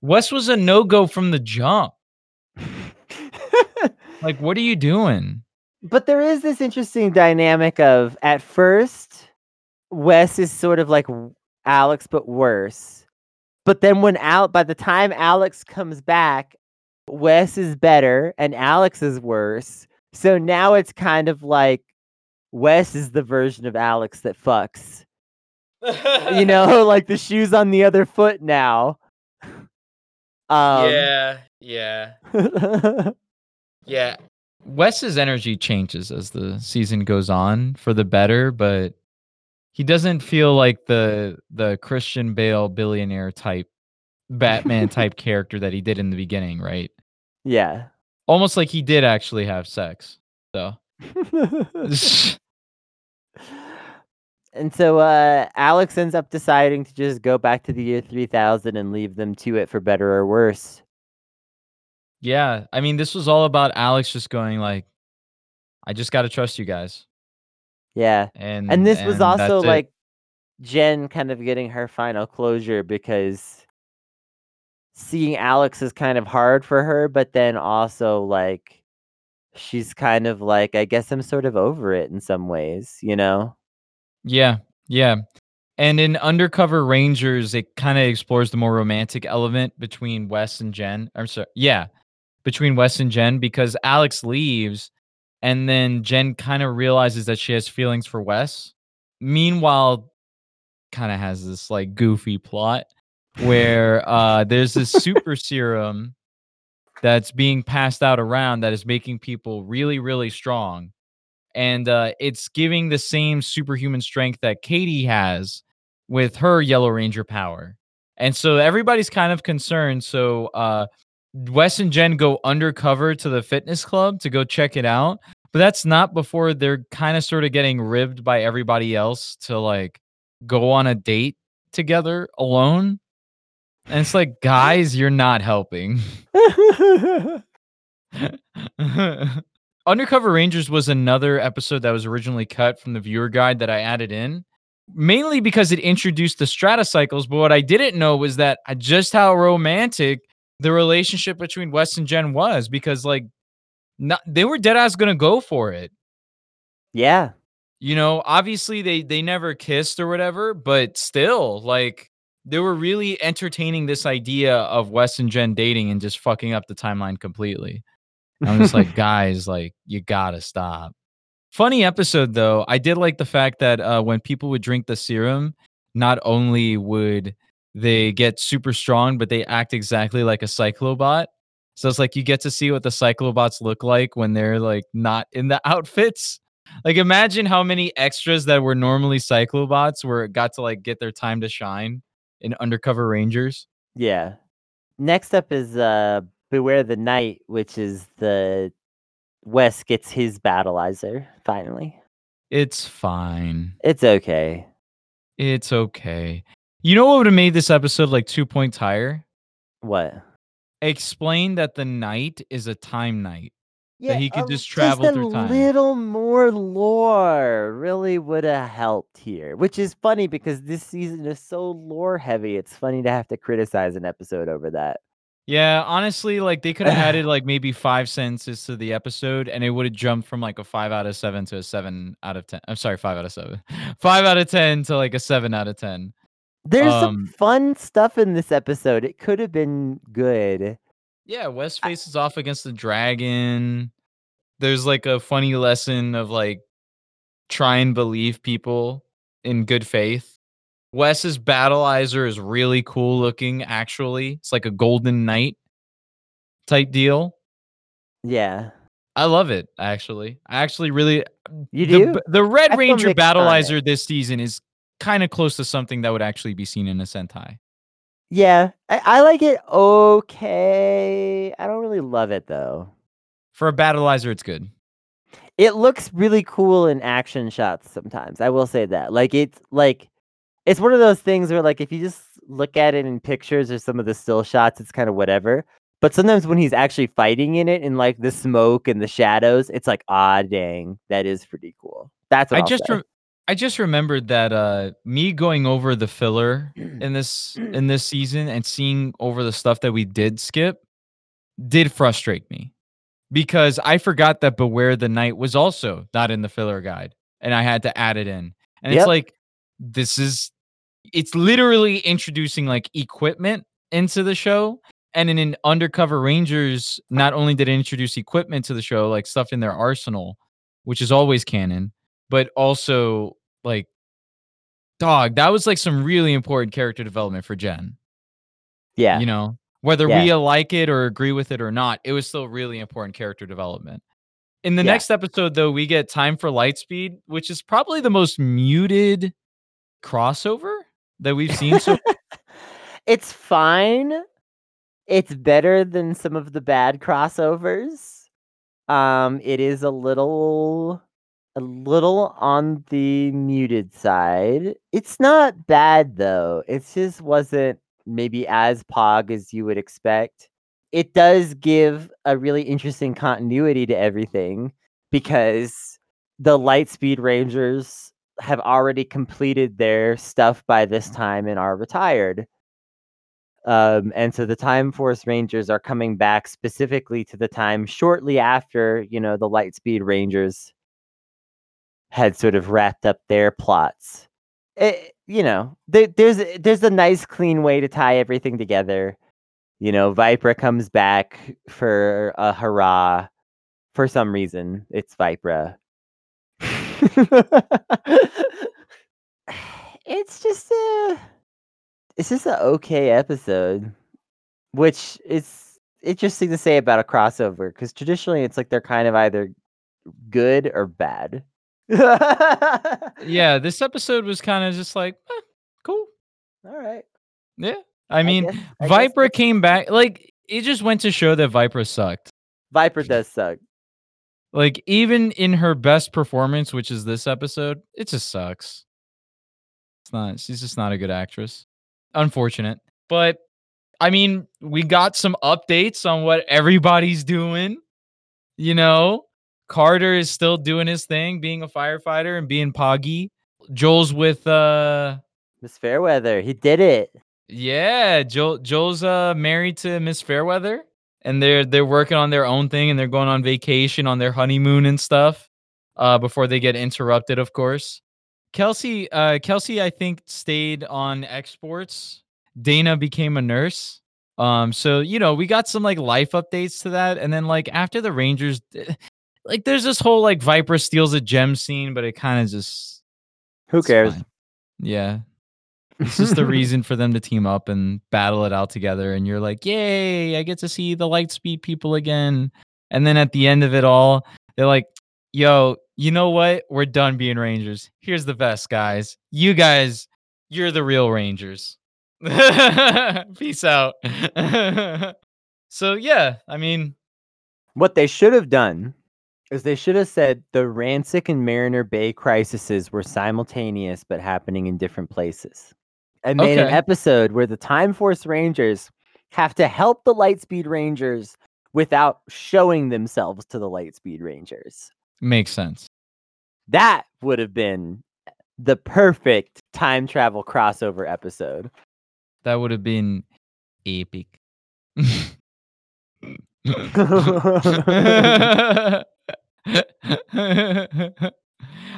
Speaker 1: Wes was a no-go from the jump. Like, what are you doing?
Speaker 2: But there is this interesting dynamic of at first, Wes is sort of like Alex, but worse. But then when Al by the time Alex comes back, Wes is better and Alex is worse. So now it's kind of like Wes is the version of Alex that fucks. you know, like the shoes on the other foot now.
Speaker 1: Um, yeah, yeah. yeah. Wes's energy changes as the season goes on for the better, but he doesn't feel like the the Christian Bale billionaire type Batman type character that he did in the beginning, right?
Speaker 2: Yeah.
Speaker 1: Almost like he did actually have sex. So
Speaker 2: And so uh Alex ends up deciding to just go back to the year 3000 and leave them to it for better or worse.
Speaker 1: Yeah, I mean this was all about Alex just going like I just got to trust you guys.
Speaker 2: Yeah.
Speaker 1: And
Speaker 2: and this
Speaker 1: and
Speaker 2: was also
Speaker 1: that's it.
Speaker 2: like Jen kind of getting her final closure because seeing Alex is kind of hard for her, but then also like she's kind of like, I guess I'm sort of over it in some ways, you know?
Speaker 1: Yeah, yeah. And in Undercover Rangers, it kind of explores the more romantic element between Wes and Jen. I'm sorry, yeah, between Wes and Jen because Alex leaves, and then Jen kind of realizes that she has feelings for Wes. Meanwhile, kind of has this like goofy plot where uh, there's this super serum that's being passed out around that is making people really, really strong. And uh, it's giving the same superhuman strength that Katie has with her Yellow Ranger power. And so everybody's kind of concerned. So uh, Wes and Jen go undercover to the fitness club to go check it out. But that's not before they're kind of sort of getting ribbed by everybody else to like go on a date together alone. And it's like, guys, you're not helping. Undercover Rangers was another episode that was originally cut from the viewer guide that I added in, mainly because it introduced the strata cycles. But what I didn't know was that just how romantic the relationship between Wes and Jen was, because like, not, they were dead ass gonna go for it.
Speaker 2: Yeah.
Speaker 1: You know, obviously they they never kissed or whatever, but still, like they were really entertaining this idea of Wes and Jen dating and just fucking up the timeline completely. I'm just like, guys, like you gotta stop. Funny episode though. I did like the fact that uh, when people would drink the serum, not only would they get super strong, but they act exactly like a cyclobot. So it's like you get to see what the cyclobots look like when they're like not in the outfits. Like imagine how many extras that were normally cyclobots were got to like get their time to shine in Undercover Rangers.
Speaker 2: Yeah. Next up is uh Beware the Night, which is the Wes gets his battleizer finally.
Speaker 1: It's fine.
Speaker 2: It's okay.
Speaker 1: It's okay. You know what would have made this episode like two points higher?
Speaker 2: What?
Speaker 1: Explain that the night is a time night.
Speaker 2: Yeah,
Speaker 1: that he could um,
Speaker 2: a-
Speaker 1: just travel
Speaker 2: a
Speaker 1: through time.
Speaker 2: little more lore really would have helped here, which is funny because this season is so lore heavy. It's funny to have to criticize an episode over that.
Speaker 1: Yeah, honestly, like they could have added like maybe five sentences to the episode and it would have jumped from like a five out of seven to a seven out of ten. I'm sorry, five out of seven. Five out of ten to like a seven out of ten.
Speaker 2: There's some
Speaker 1: Um,
Speaker 2: fun stuff in this episode. It could have been good.
Speaker 1: Yeah, Wes faces off against the dragon. There's like a funny lesson of like try and believe people in good faith. Wes's battleizer is really cool looking, actually. It's like a golden knight type deal.
Speaker 2: Yeah.
Speaker 1: I love it. Actually, I actually really
Speaker 2: You
Speaker 1: the
Speaker 2: do?
Speaker 1: b- the Red
Speaker 2: I
Speaker 1: Ranger
Speaker 2: mixed on it.
Speaker 1: Battleizer this season is kind of close to something that would actually be seen in a Sentai.
Speaker 2: Yeah, I, I like it okay. I don't really love it though.
Speaker 1: For a Battleizer, it's good.
Speaker 2: It looks really cool in action shots sometimes. I will say that. Like it's like it's one of those things where like if you just look at it in pictures or some of the still shots, it's kind of whatever. But sometimes when he's actually fighting in it in like the smoke and the shadows, it's like, ah dang, that is pretty cool. That's what
Speaker 1: I
Speaker 2: I'll
Speaker 1: just re- I just remembered that uh me going over the filler in this in this season and seeing over the stuff that we did skip did frustrate me because I forgot that Beware the Night was also not in the filler guide and I had to add it in. And
Speaker 2: Yep.
Speaker 1: it's like this is it's literally introducing like equipment into the show and in an undercover rangers not only did it introduce equipment to the show like stuff in their arsenal which is always canon but also like dog that was like some really important character development for jen
Speaker 2: yeah.
Speaker 1: you know whether
Speaker 2: Yeah.
Speaker 1: we like it or agree with it or not it was still really important character development in the
Speaker 2: Yeah.
Speaker 1: next episode though we get time for lightspeed which is probably the most muted crossover that we've seen so
Speaker 2: it's fine. It's better than some of the bad crossovers. Um, it is a little a little on the muted side. It's not bad though. It just wasn't maybe as pog as you would expect. It does give a really interesting continuity to everything because the Lightspeed Rangers have already completed their stuff by this time and are retired. Um, and so the Time Force Rangers are coming back specifically to the time shortly after, you know, the Lightspeed Rangers had sort of wrapped up their plots. It, you know, there, there's a- there's a nice clean way to tie everything together. You know, Viper comes back for a hurrah. For some reason, it's Viper. it's just a it's just an okay episode, which is interesting to say about a crossover because traditionally it's like they're kind of either good or bad.
Speaker 1: yeah this episode was kind of just like eh, cool.
Speaker 2: All right.
Speaker 1: yeah i mean
Speaker 2: guess- I
Speaker 1: viper
Speaker 2: that's-
Speaker 1: came back like it just went to show that viper sucked.
Speaker 2: Viper does suck.
Speaker 1: like even in her best performance which is this episode it just sucks. It's not she's just not a good actress. Unfortunate. But i mean we got some updates on what everybody's doing you know carter is still doing his thing being a firefighter and being poggy. Joel's with uh
Speaker 2: Miss Fairweather, he did it.
Speaker 1: yeah joel joel's uh married to miss fairweather and they're they're working on their own thing and they're going on vacation on their honeymoon and stuff uh before they get interrupted of course. Kelsey uh kelsey i think stayed on exports. Dana became a nurse. Um so you know we got some like life updates to that and then like after the rangers like there's this whole like viper steals a gem scene but it kind of just
Speaker 2: Who cares?
Speaker 1: fine. yeah. It's just the reason for them to team up and battle it out together and you're like yay i get to see the lightspeed people again. And then at the end of it all they're like yo you know what? We're done being rangers. Here's the best guys. You guys you're the real rangers. Peace out. So yeah i mean
Speaker 2: What they should have done is they should have said the Ransik and Mariner Bay crises were simultaneous but happening in different places. And made an episode where the Time Force Rangers have to help the Lightspeed Rangers without showing themselves to the Lightspeed Rangers.
Speaker 1: makes sense
Speaker 2: That would have been the perfect time travel crossover episode.
Speaker 1: that would have been epic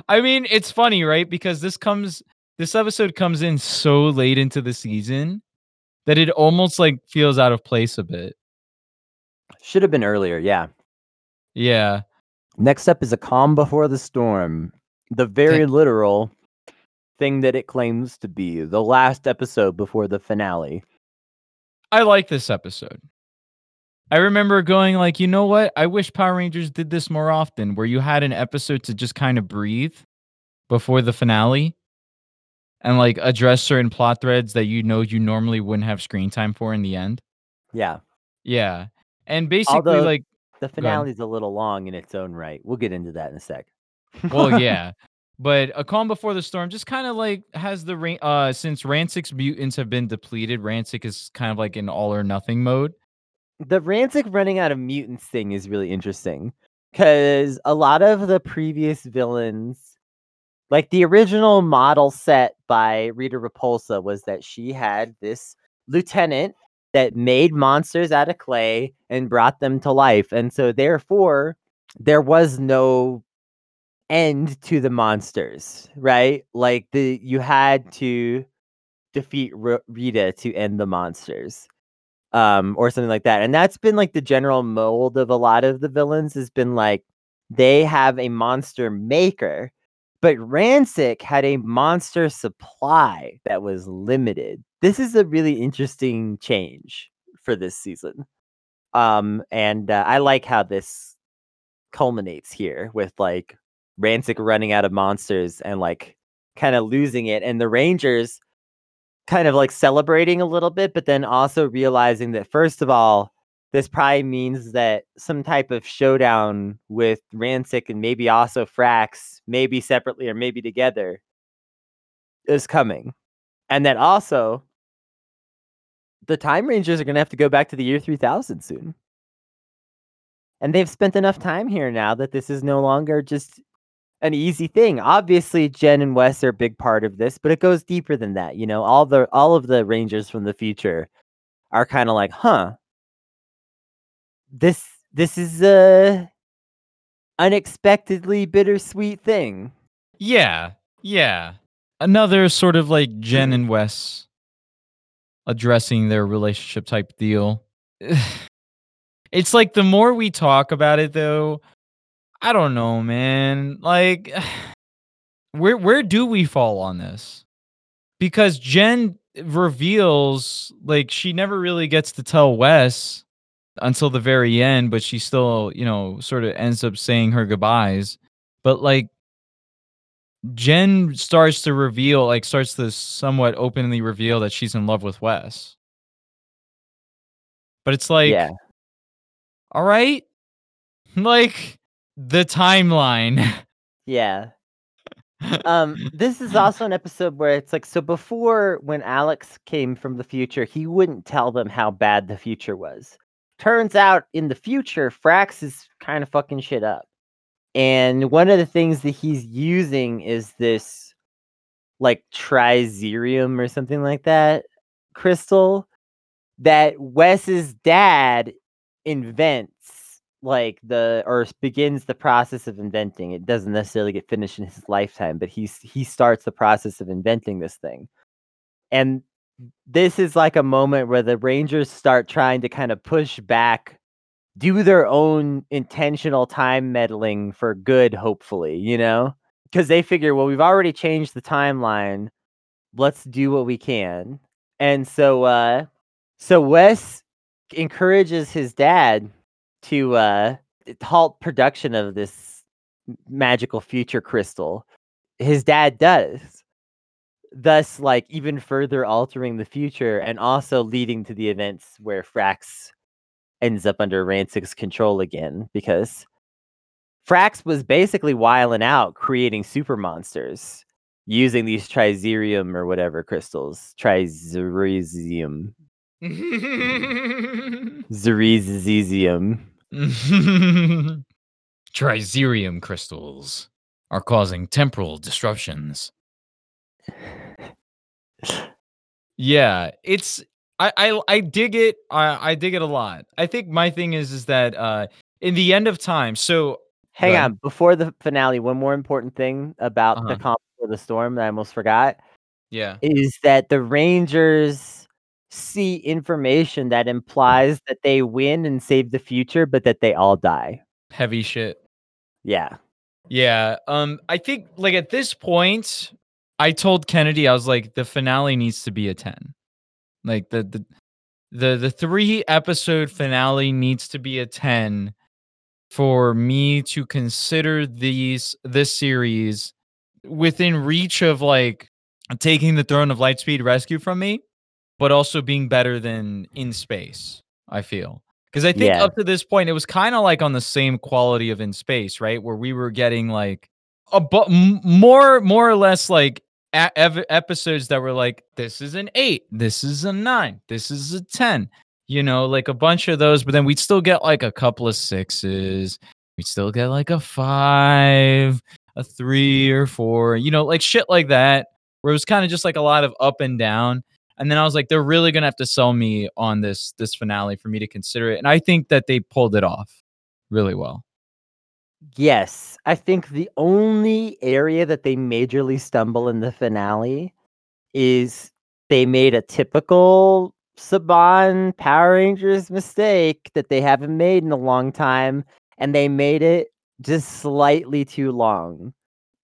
Speaker 1: I mean, it's funny, right? Because this comes this episode comes in so late into the season that it almost like feels out of place a bit.
Speaker 2: Should have been earlier, yeah.
Speaker 1: Yeah.
Speaker 2: Next up is a calm before the storm. The very literal thing that it claims to be. The last episode before the finale.
Speaker 1: I like this episode. I remember going like, you know what? I wish Power Rangers did this more often, where you had an episode to just kind of breathe before the finale and like address certain plot threads that you know you normally wouldn't have screen time for in the end.
Speaker 2: Yeah.
Speaker 1: Yeah. And basically
Speaker 2: Although
Speaker 1: like
Speaker 2: the
Speaker 1: ahead.
Speaker 2: finale's a little long in its own right. We'll get into that in a sec.
Speaker 1: well, yeah. But A Calm Before the Storm just kind of like has the uh since Ransik's mutants have been depleted, Ransik is kind of like in all or nothing mode.
Speaker 2: The Ransik running out of mutants thing is really interesting because a lot of the previous villains, like the original model set by Rita Repulsa, was that she had this lieutenant that made monsters out of clay and brought them to life. And so, therefore, there was no end to the monsters, right? Like the you had to defeat R- Rita to end the monsters. Um or something like that. And that's been like the general mold of a lot of the villains has been like they have a monster maker, but Ransik had a monster supply that was limited. This is a really interesting change for this season. Um and uh, I like how this culminates here with like Ransik running out of monsters and like kind of losing it, and the Rangers kind of like celebrating a little bit, but then also realizing that first of all, this probably means that some type of showdown with Ransik and maybe also Frax, maybe separately or maybe together, is coming. And that also the Time Rangers are going to have to go back to the year 3000 soon. And they've spent enough time here now that this is no longer just an easy thing. Obviously, Jen and Wes are a big part of this, but it goes deeper than that. You know, all the all of the Rangers from the future are kind of like, huh, this this is a unexpectedly bittersweet thing.
Speaker 1: Yeah. Yeah. Another sort of like Jen mm-hmm. and Wes addressing their relationship type deal. it's like the more we talk about it though, I don't know, man. Like where where do we fall on this? Because Jen reveals like she never really gets to tell Wes until the very end, but she still, you know, sort of ends up saying her goodbyes. But like Jen starts to reveal, like starts to somewhat openly reveal that she's in love with Wes. But it's like,
Speaker 2: yeah,
Speaker 1: all right, like the timeline.
Speaker 2: yeah. Um, this is also an episode where it's like so before when Alex came from the future, he wouldn't tell them how bad the future was. Turns out in the future, Frax is kind of fucking shit up. And one of the things that he's using is this like trizerium or something like that crystal that Wes's dad invents like the or begins the process of inventing. It doesn't necessarily get finished in his lifetime, but he's he starts the process of inventing this thing. And this is like a moment where the Rangers start trying to kind of push back, do their own intentional time meddling for good, hopefully, you know? Because they figure, well, we've already changed the timeline. Let's do what we can. And so uh so Wes encourages his dad to uh halt production of this magical future crystal. His dad does thus like even further altering the future and also leading to the events where Frax ends up under Ransik's control again because Frax was basically wiling out creating super monsters using these trizerium or whatever crystals. Trizerium zerizium
Speaker 1: Trizerium crystals are causing temporal disruptions. Yeah, it's I I I dig it. I I dig it a lot. I think my thing is is that uh in the end of time. So
Speaker 2: hang on before the finale one more important thing about the
Speaker 1: Uh-huh.
Speaker 2: calm before the storm that i almost forgot
Speaker 1: yeah.
Speaker 2: is that the Rangers see information that implies that they win and save the future, but that they all die.
Speaker 1: Heavy shit.
Speaker 2: Yeah.
Speaker 1: Yeah. Um I think like at this point I told Kennedy I was like the finale needs to be a 10. Like the the the the three episode finale needs to be a 10 for me to consider these this series within reach of like taking the throne of lightspeed rescue from me but also being better than in space i feel. Because i think
Speaker 2: Yeah.
Speaker 1: up to this point it was kind of like on the same quality of in space right? Where we were getting like a bu- more more or less like a- ev- episodes that were like this is an 8 this is a 9 this is a 10 you know like a bunch of those but then we'd still get like a couple of sixes we'd still get like a 5 a 3 or 4 you know like shit like that where it was kind of just like a lot of up and down and then I was like, they're really gonna have to sell me on this this finale for me to consider it. And I think that they pulled it off really well.
Speaker 2: Yes, I think the only area that they majorly stumble in the finale is they made a typical Saban Power Rangers mistake that they haven't made in a long time, and they made it just slightly too long.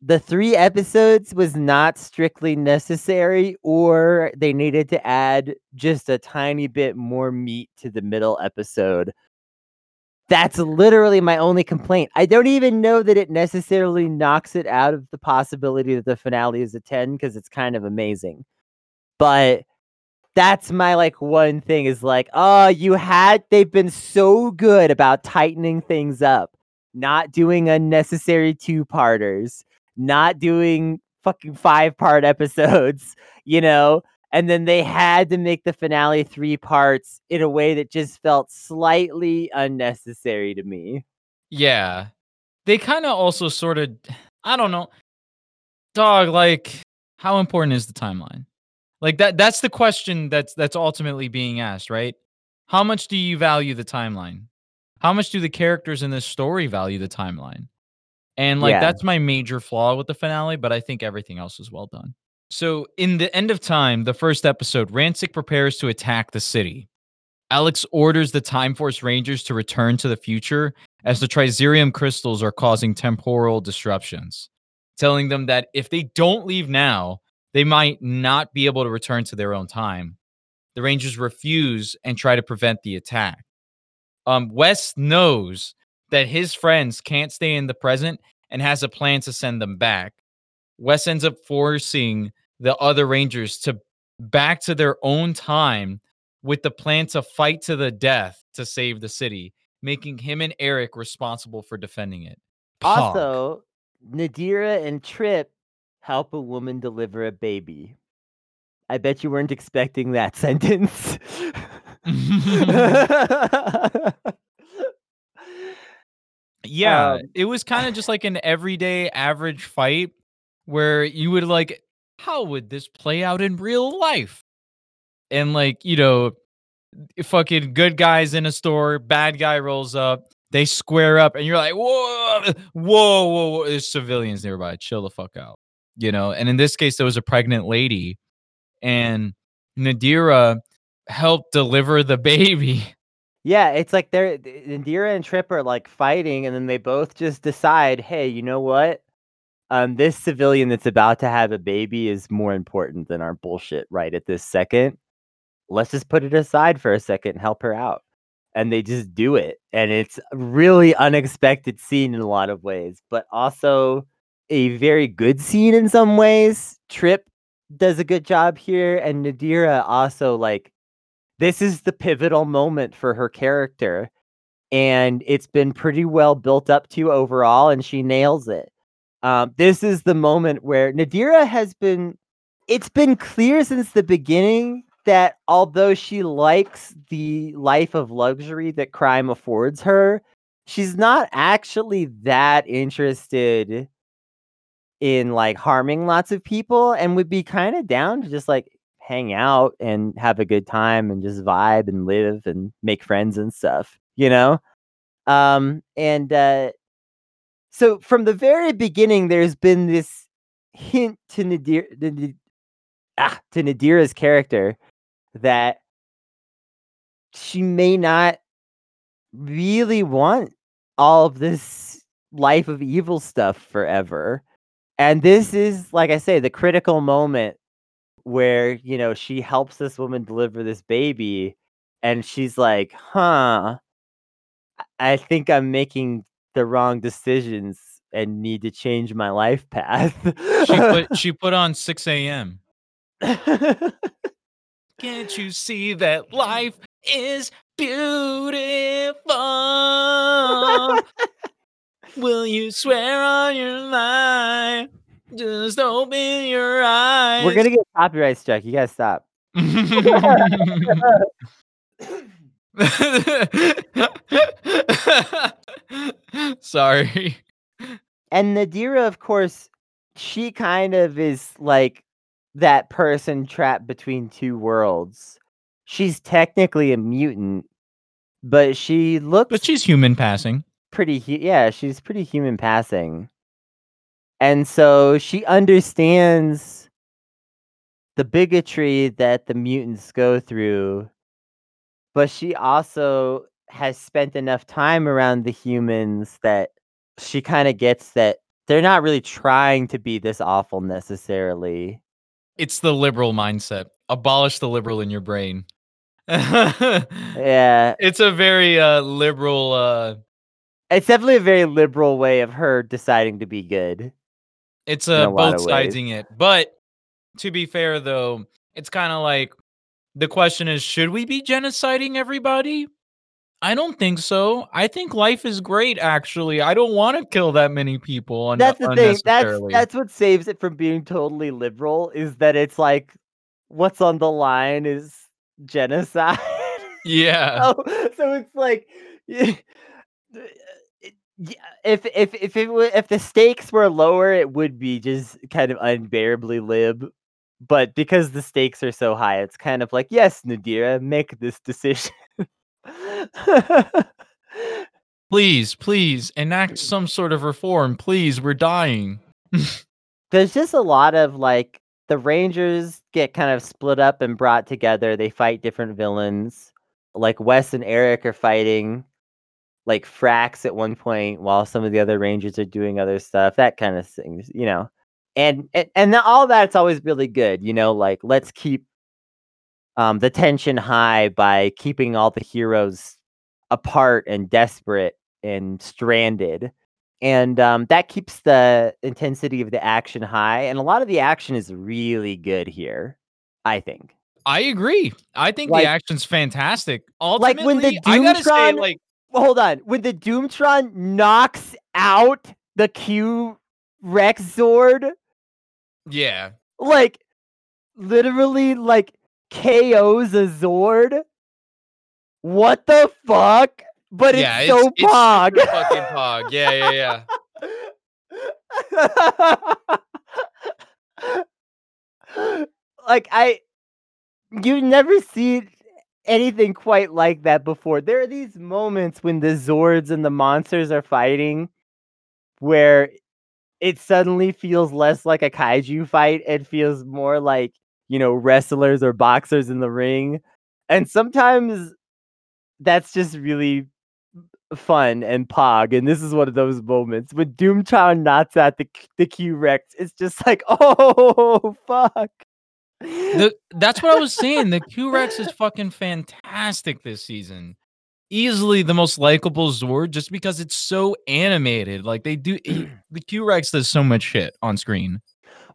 Speaker 2: The three episodes was not strictly necessary, or they needed to add just a tiny bit more meat to the middle episode. That's literally my only complaint. I don't even know that it necessarily knocks it out of the possibility that the finale is a 10 because it's kind of amazing. But that's my like one thing is like, oh, you had they've been so good about tightening things up, not doing unnecessary two-parters, not doing fucking five-part episodes, you know, and then they had to make the finale three parts in a way that just felt slightly unnecessary to me.
Speaker 1: Yeah. They kind of also sort of I don't know. Dog, like how important is the timeline? Like that that's the question that's that's ultimately being asked, right? How much do you value the timeline? How much do the characters in this story value the timeline? And like
Speaker 2: Yeah.
Speaker 1: that's my major flaw with the finale, but I think everything else is well done. So, in the end of time, the first episode, Ransik prepares to attack the city. Alex orders the Time Force Rangers to return to the future as the Trizirium crystals are causing temporal disruptions, telling them that if they don't leave now, they might not be able to return to their own time. The Rangers refuse and try to prevent the attack. Um, Wes knows that his friends can't stay in the present and has a plan to send them back. Wes ends up forcing the other Rangers to back to their own time with the plan to fight to the death to save the city, making him and Eric responsible for defending it. Pog.
Speaker 2: Also, Nadira and Trip help a woman deliver a baby. I bet you weren't expecting that sentence.
Speaker 1: yeah,
Speaker 2: Um,
Speaker 1: it was kind of just like an everyday average fight where you would like, how would this play out in real life? And like, you know, fucking good guys in a store, bad guy rolls up, they square up, and you're like, whoa, whoa, whoa, whoa, there's civilians nearby. Chill the fuck out. You know, and in this case, there was a pregnant lady, and Nadira helped deliver the baby.
Speaker 2: Yeah, it's like they're th- Nadira and Trip are like fighting, and then they both just decide, hey, you know what? Um, this civilian that's about to have a baby is more important than our bullshit right at this second. Let's just put it aside for a second and help her out. And they just do it. And it's a really unexpected scene in a lot of ways, but also a very good scene in some ways. Trip does a good job here, and Nadira also like this is the pivotal moment for her character and it's been pretty well built up to overall and she nails it. Um, this is the moment where nadira has been it's been clear since the beginning that although she likes the life of luxury that crime affords her she's not actually that interested in like harming lots of people and would be kind of down to just like hang out and have a good time and just vibe and live and make friends and stuff, you know? Um and uh so from the very beginning there's been this hint to Nadir ah, to Nadira's character that she may not really want all of this life of evil stuff forever. And this is, like I say, the critical moment where, you know, she helps this woman deliver this baby and she's like, "Huh, I think I'm making the wrong decisions and need to change my life path."
Speaker 1: she put she put on 6 a.m. Can't you see that life is beautiful? Will you swear on your life? Just open your eyes.
Speaker 2: We're gonna get copyright struck. You gotta stop.
Speaker 1: Sorry.
Speaker 2: And Nadira, of course, she kind of is like that person trapped between two worlds. She's technically a mutant, but she looks
Speaker 1: But she's human passing.
Speaker 2: pretty hu- yeah, she's pretty human passing. And so she understands the bigotry that the mutants go through, but she also has spent enough time around the humans that she kind of gets that they're not really trying to be this awful necessarily.
Speaker 1: It's the liberal mindset. Abolish the liberal in your brain.
Speaker 2: Yeah,
Speaker 1: it's a very uh liberal uh
Speaker 2: it's definitely a very liberal way of her deciding to be good.
Speaker 1: It's uh
Speaker 2: a lot
Speaker 1: both siding it. But to be fair though, it's kind of like the question is should we be genociding everybody? I don't think so. I think life is great actually. I don't want to kill that many people un-
Speaker 2: That's the thing. That's that's what saves it from being totally liberal is that it's like what's on the line is genocide.
Speaker 1: yeah.
Speaker 2: so, so it's like yeah, uh, if if if it wa- if the stakes were lower, it would be just kind of unbearably lib. But because the stakes are so high, it's kind of like, yes, Nadira, make this decision.
Speaker 1: Please, please enact some sort of reform. Please, we're dying.
Speaker 2: there's just a lot of like the Rangers get kind of split up and brought together. They fight different villains. Like Wes and Eric are fighting like Frax at one point while some of the other Rangers are doing other stuff. That kind of things, you know. And and, and all that's always really good, you know, like let's keep um the tension high by keeping all the heroes apart and desperate and stranded and um, that keeps the intensity of the action high and a lot of the action is really good here i think
Speaker 1: I agree. I think
Speaker 2: Like-
Speaker 1: the action's fantastic.
Speaker 2: like when the
Speaker 1: Ultimately, I gotta say, like,
Speaker 2: hold on when the Doomtron knocks out the q rex zord
Speaker 1: yeah,
Speaker 2: like literally like KOs a Zord. What the fuck? But
Speaker 1: yeah,
Speaker 2: it's so
Speaker 1: it's
Speaker 2: pog.
Speaker 1: fucking pog. Yeah, yeah, yeah.
Speaker 2: like I you never see anything quite like that before. There are these moments when the Zords and the monsters are fighting where it suddenly feels less like a kaiju fight and feels more like, you know, wrestlers or boxers in the ring. And sometimes that's just really fun and pog. And this is one of those moments when Doomtron knocks out the the Q Rex. It's just like, oh fuck.
Speaker 1: The, that's what I was saying. The Q Rex is fucking fantastic this season. Easily the most likable Zord, just because it's so animated. Like they do, the Q Rex does so much shit on screen.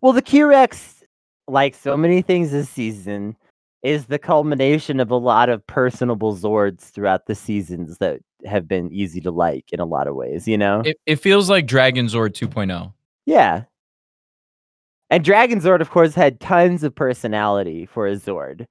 Speaker 2: Well, the Q Rex, like so many things this season, is the culmination of a lot of personable Zords throughout the seasons that have been easy to like in a lot of ways, you know?
Speaker 1: It, it feels like Dragon Zord oh. 2.0.
Speaker 2: yeah. And Dragon Zord, of course, had tons of personality for a Zord.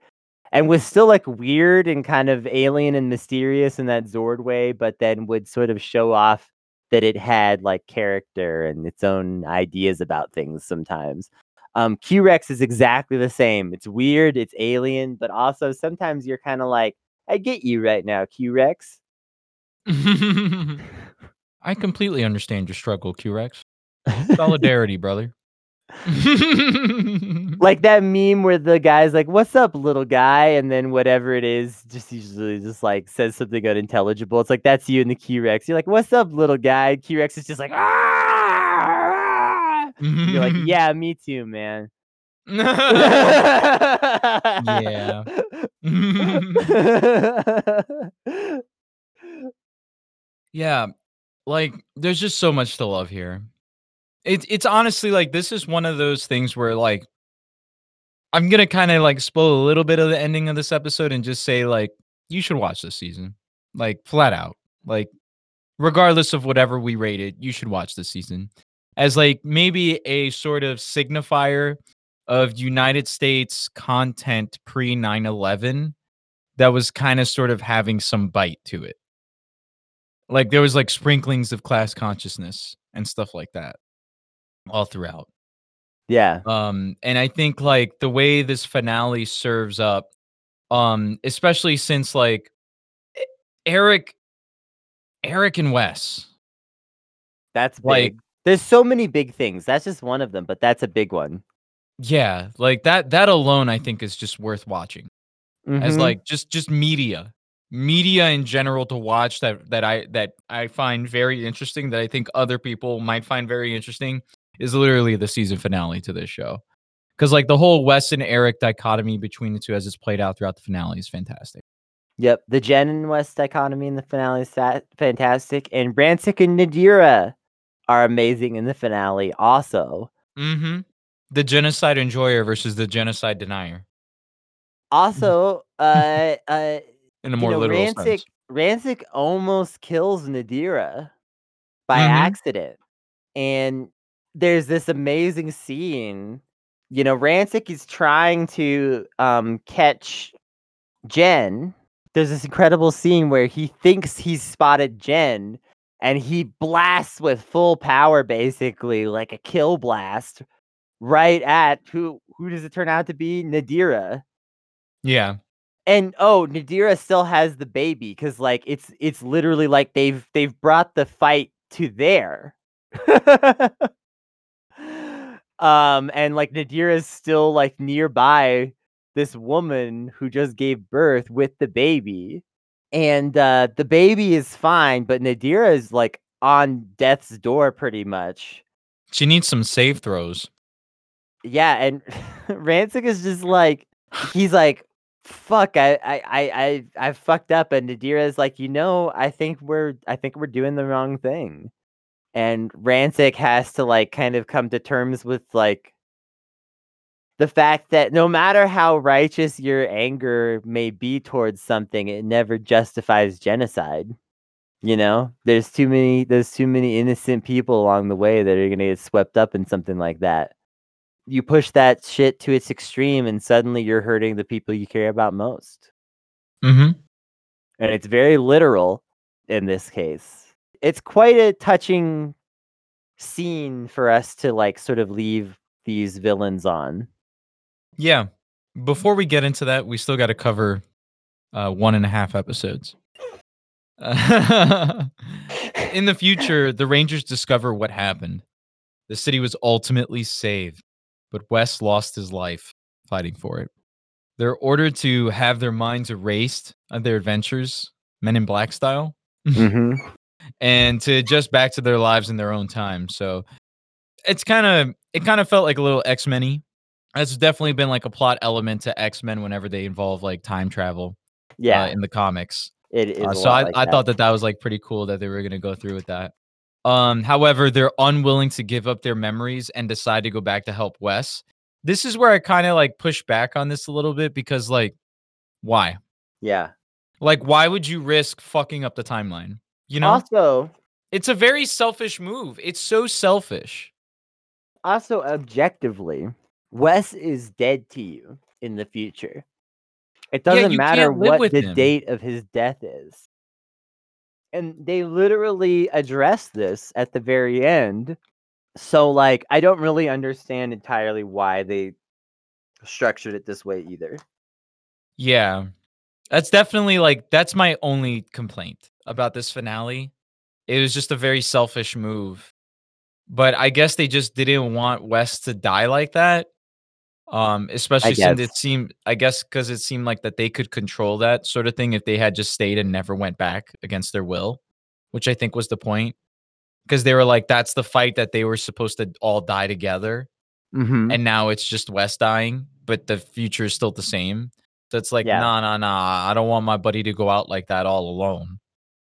Speaker 2: And was still like weird and kind of alien and mysterious in that Zord way, but then would sort of show off that it had like character and its own ideas about things sometimes. Um, Q Rex is exactly the same. It's weird, it's alien, but also sometimes you're kind of like, I get you right now, Q Rex.
Speaker 1: I completely understand your struggle, Q Rex. Solidarity, brother.
Speaker 2: like that meme where the guy's like, "What's up, little guy?" and then whatever it is, just usually just like says something unintelligible. It's like that's you in the Q Rex. You're like, "What's up, little guy?" Q Rex is just like, "Ah!" You're like, "Yeah, me too, man."
Speaker 1: yeah. Yeah, like, there's just so much to love here. It's it's honestly like this is one of those things where like I'm gonna kind of like spoil a little bit of the ending of this episode and just say like you should watch this season, like flat out, like regardless of whatever we rated, you should watch this season. As like maybe a sort of signifier of United States content pre 9/11 that was kind of sort of having some bite to it. Like there was like sprinklings of class consciousness and stuff like that all throughout.
Speaker 2: Yeah.
Speaker 1: Um, and I think like the way this finale serves up, um, especially since like Eric, Eric and Wes,
Speaker 2: That's big.
Speaker 1: Like-
Speaker 2: There's so many big things. That's just one of them, but that's a big one.
Speaker 1: yeah, like that that alone I think is just worth watching as
Speaker 2: Mhm.
Speaker 1: like just just media, media in general to watch that that I that I find very interesting that I think other people might find very interesting is literally the season finale to this show. Cause like the whole Wes and Eric dichotomy between the two as it's played out throughout the finale is fantastic.
Speaker 2: Yep, the Jen and Wes dichotomy in the finale is fantastic, and Ransik and Nadira are amazing in the finale. Also,
Speaker 1: Mm-hmm. The genocide enjoyer versus the genocide denier
Speaker 2: also, uh, uh,
Speaker 1: in a
Speaker 2: you
Speaker 1: more
Speaker 2: know,
Speaker 1: literal
Speaker 2: Ransik
Speaker 1: sense.
Speaker 2: Ransik almost kills Nadira by
Speaker 1: Mhm.
Speaker 2: accident, and there's this amazing scene. You know, Ransik is trying to um catch Jen. There's this incredible scene where he thinks he's spotted Jen and he blasts with full power basically like a kill blast right at who who does it turn out to be? Nadira.
Speaker 1: Yeah.
Speaker 2: And oh, Nadira still has the baby cuz like it's it's literally like they've they've brought the fight to there. um and like Nadira Nadira's still like nearby this woman who just gave birth with the baby. And uh the baby is fine, but Nadira is like on death's door pretty much.
Speaker 1: She needs some save throws.
Speaker 2: Yeah, and Ransik is just like he's like, fuck, I I I I I fucked up, and Nadira is like, you know, I think we're I think we're doing the wrong thing. And Ransik has to like kind of come to terms with like the fact that no matter how righteous your anger may be towards something, it never justifies genocide. You know, there's too many there's too many innocent people along the way that are gonna get swept up in something like that you push that shit to its extreme and suddenly you're hurting the people you care about most.
Speaker 1: Mm-hmm.
Speaker 2: And it's very literal in this case. It's quite a touching scene for us to like sort of leave these villains on.
Speaker 1: Yeah. Before we get into that, we still got to cover uh, one and a half episodes. In the future, the Rangers discover what happened. The city was ultimately saved, but Wes lost his life fighting for it. They're ordered to have their minds erased of their adventures, Men in Black style,
Speaker 2: Mm-hmm.
Speaker 1: And to adjust back to their lives in their own time. So it's kind of it kind of felt like a little X Men. That's definitely been like a plot element to X Men whenever they involve like time travel.
Speaker 2: Yeah,
Speaker 1: uh, in the comics.
Speaker 2: it is.
Speaker 1: Uh, so I,
Speaker 2: like
Speaker 1: I
Speaker 2: that.
Speaker 1: thought that that was like pretty cool that they were going to go through with that. Um, however, they're unwilling to give up their memories and decide to go back to help Wes. This is where I kind of like push back on this a little bit because like, why?
Speaker 2: Yeah.
Speaker 1: Like, why would you risk fucking up the timeline? You know,
Speaker 2: Also,
Speaker 1: it's a very selfish move. It's so selfish.
Speaker 2: also objectively, Wes is dead to you in the future. It doesn't
Speaker 1: you
Speaker 2: matter what the
Speaker 1: him.
Speaker 2: date of his death is. And they literally address this at the very end. So like I don't really understand entirely why they structured it this way either.
Speaker 1: Yeah. That's definitely like that's my only complaint about this finale. It was just a very selfish move. But I guess they just didn't want Wes to die like that. Um, especially since it seemed I guess because it seemed like that they could control that sort of thing if they had just stayed and never went back against their will, which I think was the point. Because they were like, that's the fight that they were supposed to all die together
Speaker 2: Mm-hmm.
Speaker 1: and now it's just Wes dying, but the future is still the same. That's like,
Speaker 2: Yeah.
Speaker 1: nah, nah, nah. I don't want my buddy to go out like that all alone.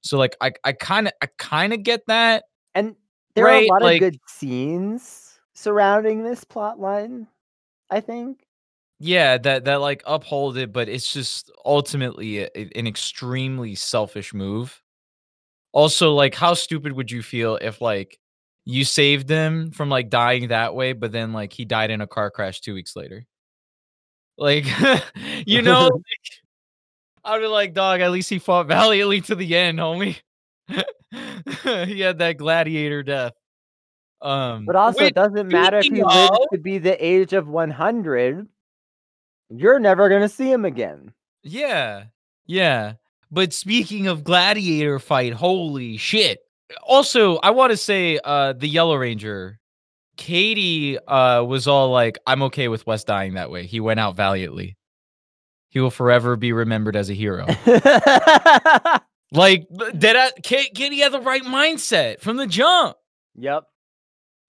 Speaker 1: So like, I, I kind of, I kind of get that.
Speaker 2: And there are a lot
Speaker 1: like-
Speaker 2: of good scenes surrounding this plot line, I think.
Speaker 1: Yeah, that that like uphold it, but it's just ultimately a, a- an extremely selfish move. Also, like, how stupid would you feel if like you saved him from like dying that way, but then like he died in a car crash two weeks later? Like, you know, like, I'd be like, dog. At least he fought valiantly to the end, homie. he had that gladiator death. Um,
Speaker 2: But also, it doesn't matter if he lives to be the age of 100. You're never going to see him again.
Speaker 1: Yeah. Yeah. But speaking of gladiator fight, holy shit. Also, I want to say uh the Yellow Ranger, Katie uh was all like, I'm okay with Wes dying that way. He went out valiantly. He will forever be remembered as a hero. like that Katie had the right mindset from the jump.
Speaker 2: yep.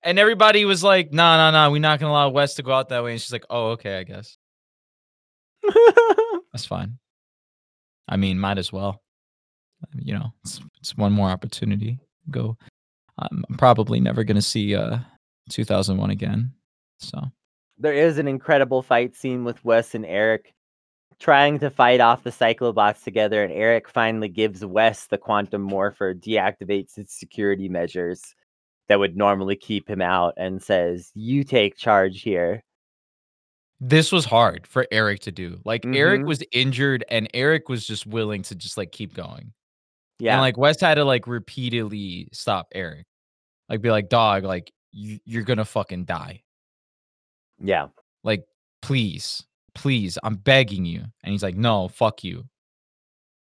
Speaker 1: And everybody was like, nah, nah, nah, we're not gonna allow Wes to go out that way. And she's like, Oh, okay, I guess. That's fine. I mean, might as well. You know, it's, it's one more opportunity. Go. I'm probably never gonna see uh 2001 again. So
Speaker 2: there is an incredible fight scene with Wes and Eric trying to fight off the Cyclobots together, and Eric finally gives Wes the quantum morpher, deactivates its security measures that would normally keep him out, and says, You take charge here.
Speaker 1: this was hard for Eric to do. Like Eric
Speaker 2: Mhm.
Speaker 1: was injured, and Eric was just willing to just like keep going.
Speaker 2: Yeah.
Speaker 1: And like Wes had to like repeatedly stop Eric, like be like, dog, like you, you're gonna fucking die.
Speaker 2: yeah.
Speaker 1: Like, please, please, I'm begging you. And he's like, no, fuck you.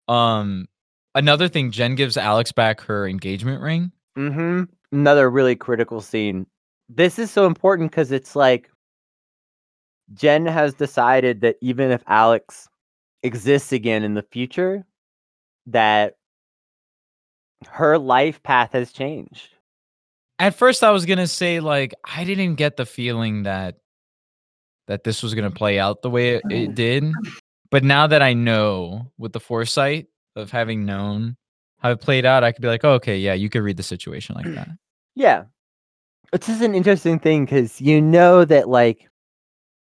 Speaker 1: Um, another thing, Jen gives Alex back her engagement ring.
Speaker 2: Mm-hmm. Another really critical scene. This is so important because it's like Jen has decided that even if Alex exists again in the future, that her life path has changed.
Speaker 1: At first, I was gonna say like I didn't get the feeling that that this was gonna play out the way it, it did. But now that I know with the foresight of having known how it played out, I could be like, oh, okay, yeah, you could read the situation like that.
Speaker 2: Yeah. It's just an interesting thing because you know that, like,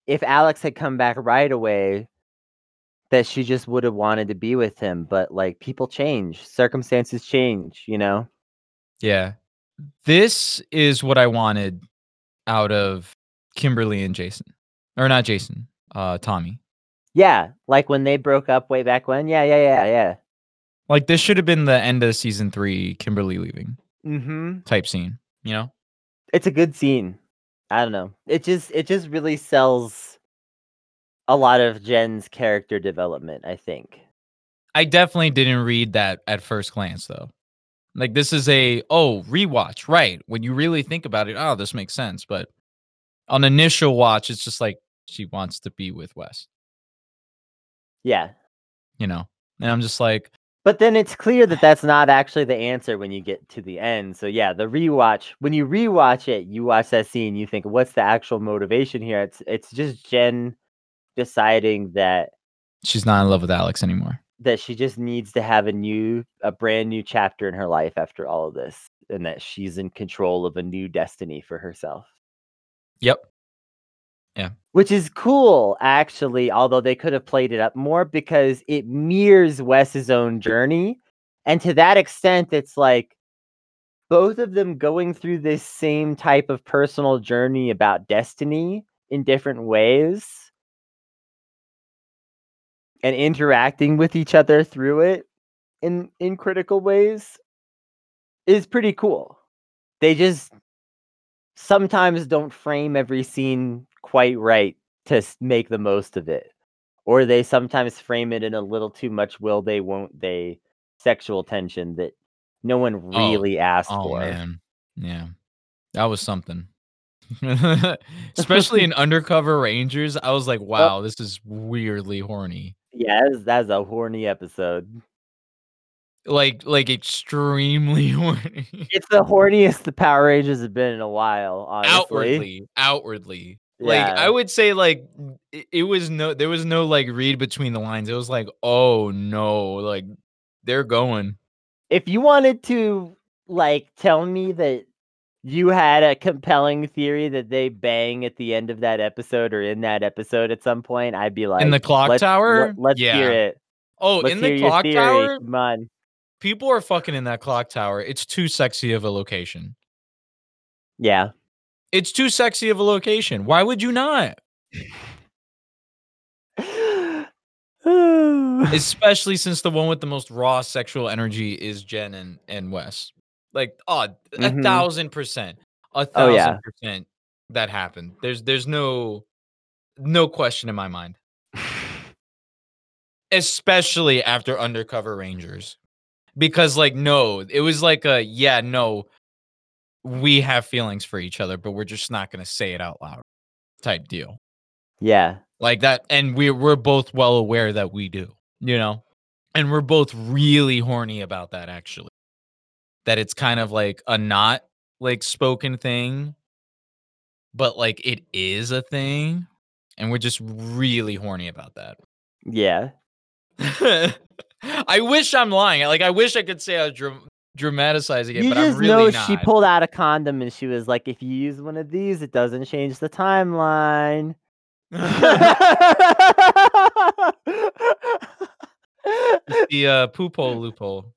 Speaker 2: if Alex had come back right away, that she just would have wanted to be with him. But, like, people change, circumstances change, you know?
Speaker 1: Yeah. This is what I wanted out of Kimberly and Jason. Or not Jason, uh Tommy.
Speaker 2: Yeah. Like when they broke up way back when. Yeah, yeah, yeah, yeah.
Speaker 1: Like this should have been the end of season 3 Kimberly leaving
Speaker 2: Mm-hmm.
Speaker 1: type scene, you know?
Speaker 2: It's a good scene. I don't know. It just it just really sells a lot of Jen's character development, I think.
Speaker 1: I definitely didn't read that at first glance though. Like this is a oh, rewatch, right. When you really think about it, oh, this makes sense, but on initial watch it's just like she wants to be with Wes,
Speaker 2: Yeah.
Speaker 1: you know. And I'm just like
Speaker 2: But then it's clear that that's not actually the answer when you get to the end. So yeah, the rewatch, when you rewatch it, you watch that scene, you think, what's the actual motivation here? It's it's just Jen deciding that
Speaker 1: she's not in love with Alex anymore.
Speaker 2: That she just needs to have a new a brand new chapter in her life after all of this and that she's in control of a new destiny for herself.
Speaker 1: Yep. Yeah.
Speaker 2: Which is cool, actually, although they could have played it up more because it mirrors Wes's own journey. And to that extent, it's like both of them going through this same type of personal journey about destiny in different ways and interacting with each other through it in in critical ways is pretty cool. They just sometimes don't frame every scene quite right to make the most of it. Or they sometimes frame it in a little too much will they won't they sexual tension that no one
Speaker 1: oh,
Speaker 2: really asked
Speaker 1: Oh
Speaker 2: for.
Speaker 1: man. Yeah. That was something. Especially in Undercover Rangers, I was like, wow, this is weirdly horny.
Speaker 2: Yeah, that's, that's a horny episode.
Speaker 1: Like like extremely horny.
Speaker 2: It's the horniest the Power Rangers have been in a while, honestly.
Speaker 1: outwardly. Outwardly. Like I would say like it, it was no there was no like read between the lines. It was like, "Oh no, like they're going."
Speaker 2: If you wanted to like tell me that you had a compelling theory that they bang at the end of that episode or in that episode at some point, I'd be like,
Speaker 1: In the clock
Speaker 2: "Let's-
Speaker 1: tower?
Speaker 2: Let, us hear it.
Speaker 1: Oh,
Speaker 2: Let's
Speaker 1: in the clock tower,
Speaker 2: Come on.
Speaker 1: people are fucking in that clock tower. It's too sexy of a location.
Speaker 2: Yeah.
Speaker 1: It's too sexy of a location. Why would you not? Especially since the one with the most raw sexual energy is Jen and, and Wes. Like, oh, a
Speaker 2: Mhm.
Speaker 1: thousand percent. A
Speaker 2: Oh,
Speaker 1: thousand
Speaker 2: yeah.
Speaker 1: percent that happened. There's there's no no question in my mind. Especially after Undercover Rangers. Because like no, it was like a yeah, no, we have feelings for each other, but we're just not gonna say it out loud type deal.
Speaker 2: yeah.
Speaker 1: like that and we we're both well aware that we do you know and we're both really horny about that actually that it's kind of like a not like spoken thing but like it is a thing and we're just really horny about that
Speaker 2: Yeah.
Speaker 1: i wish i'm lying like i wish i could say i was dram- dramatizing it
Speaker 2: You
Speaker 1: but
Speaker 2: just
Speaker 1: i'm really
Speaker 2: know
Speaker 1: not
Speaker 2: she pulled out a condom and she was like, if you use one of these, it doesn't change the timeline.
Speaker 1: the uh poophole loophole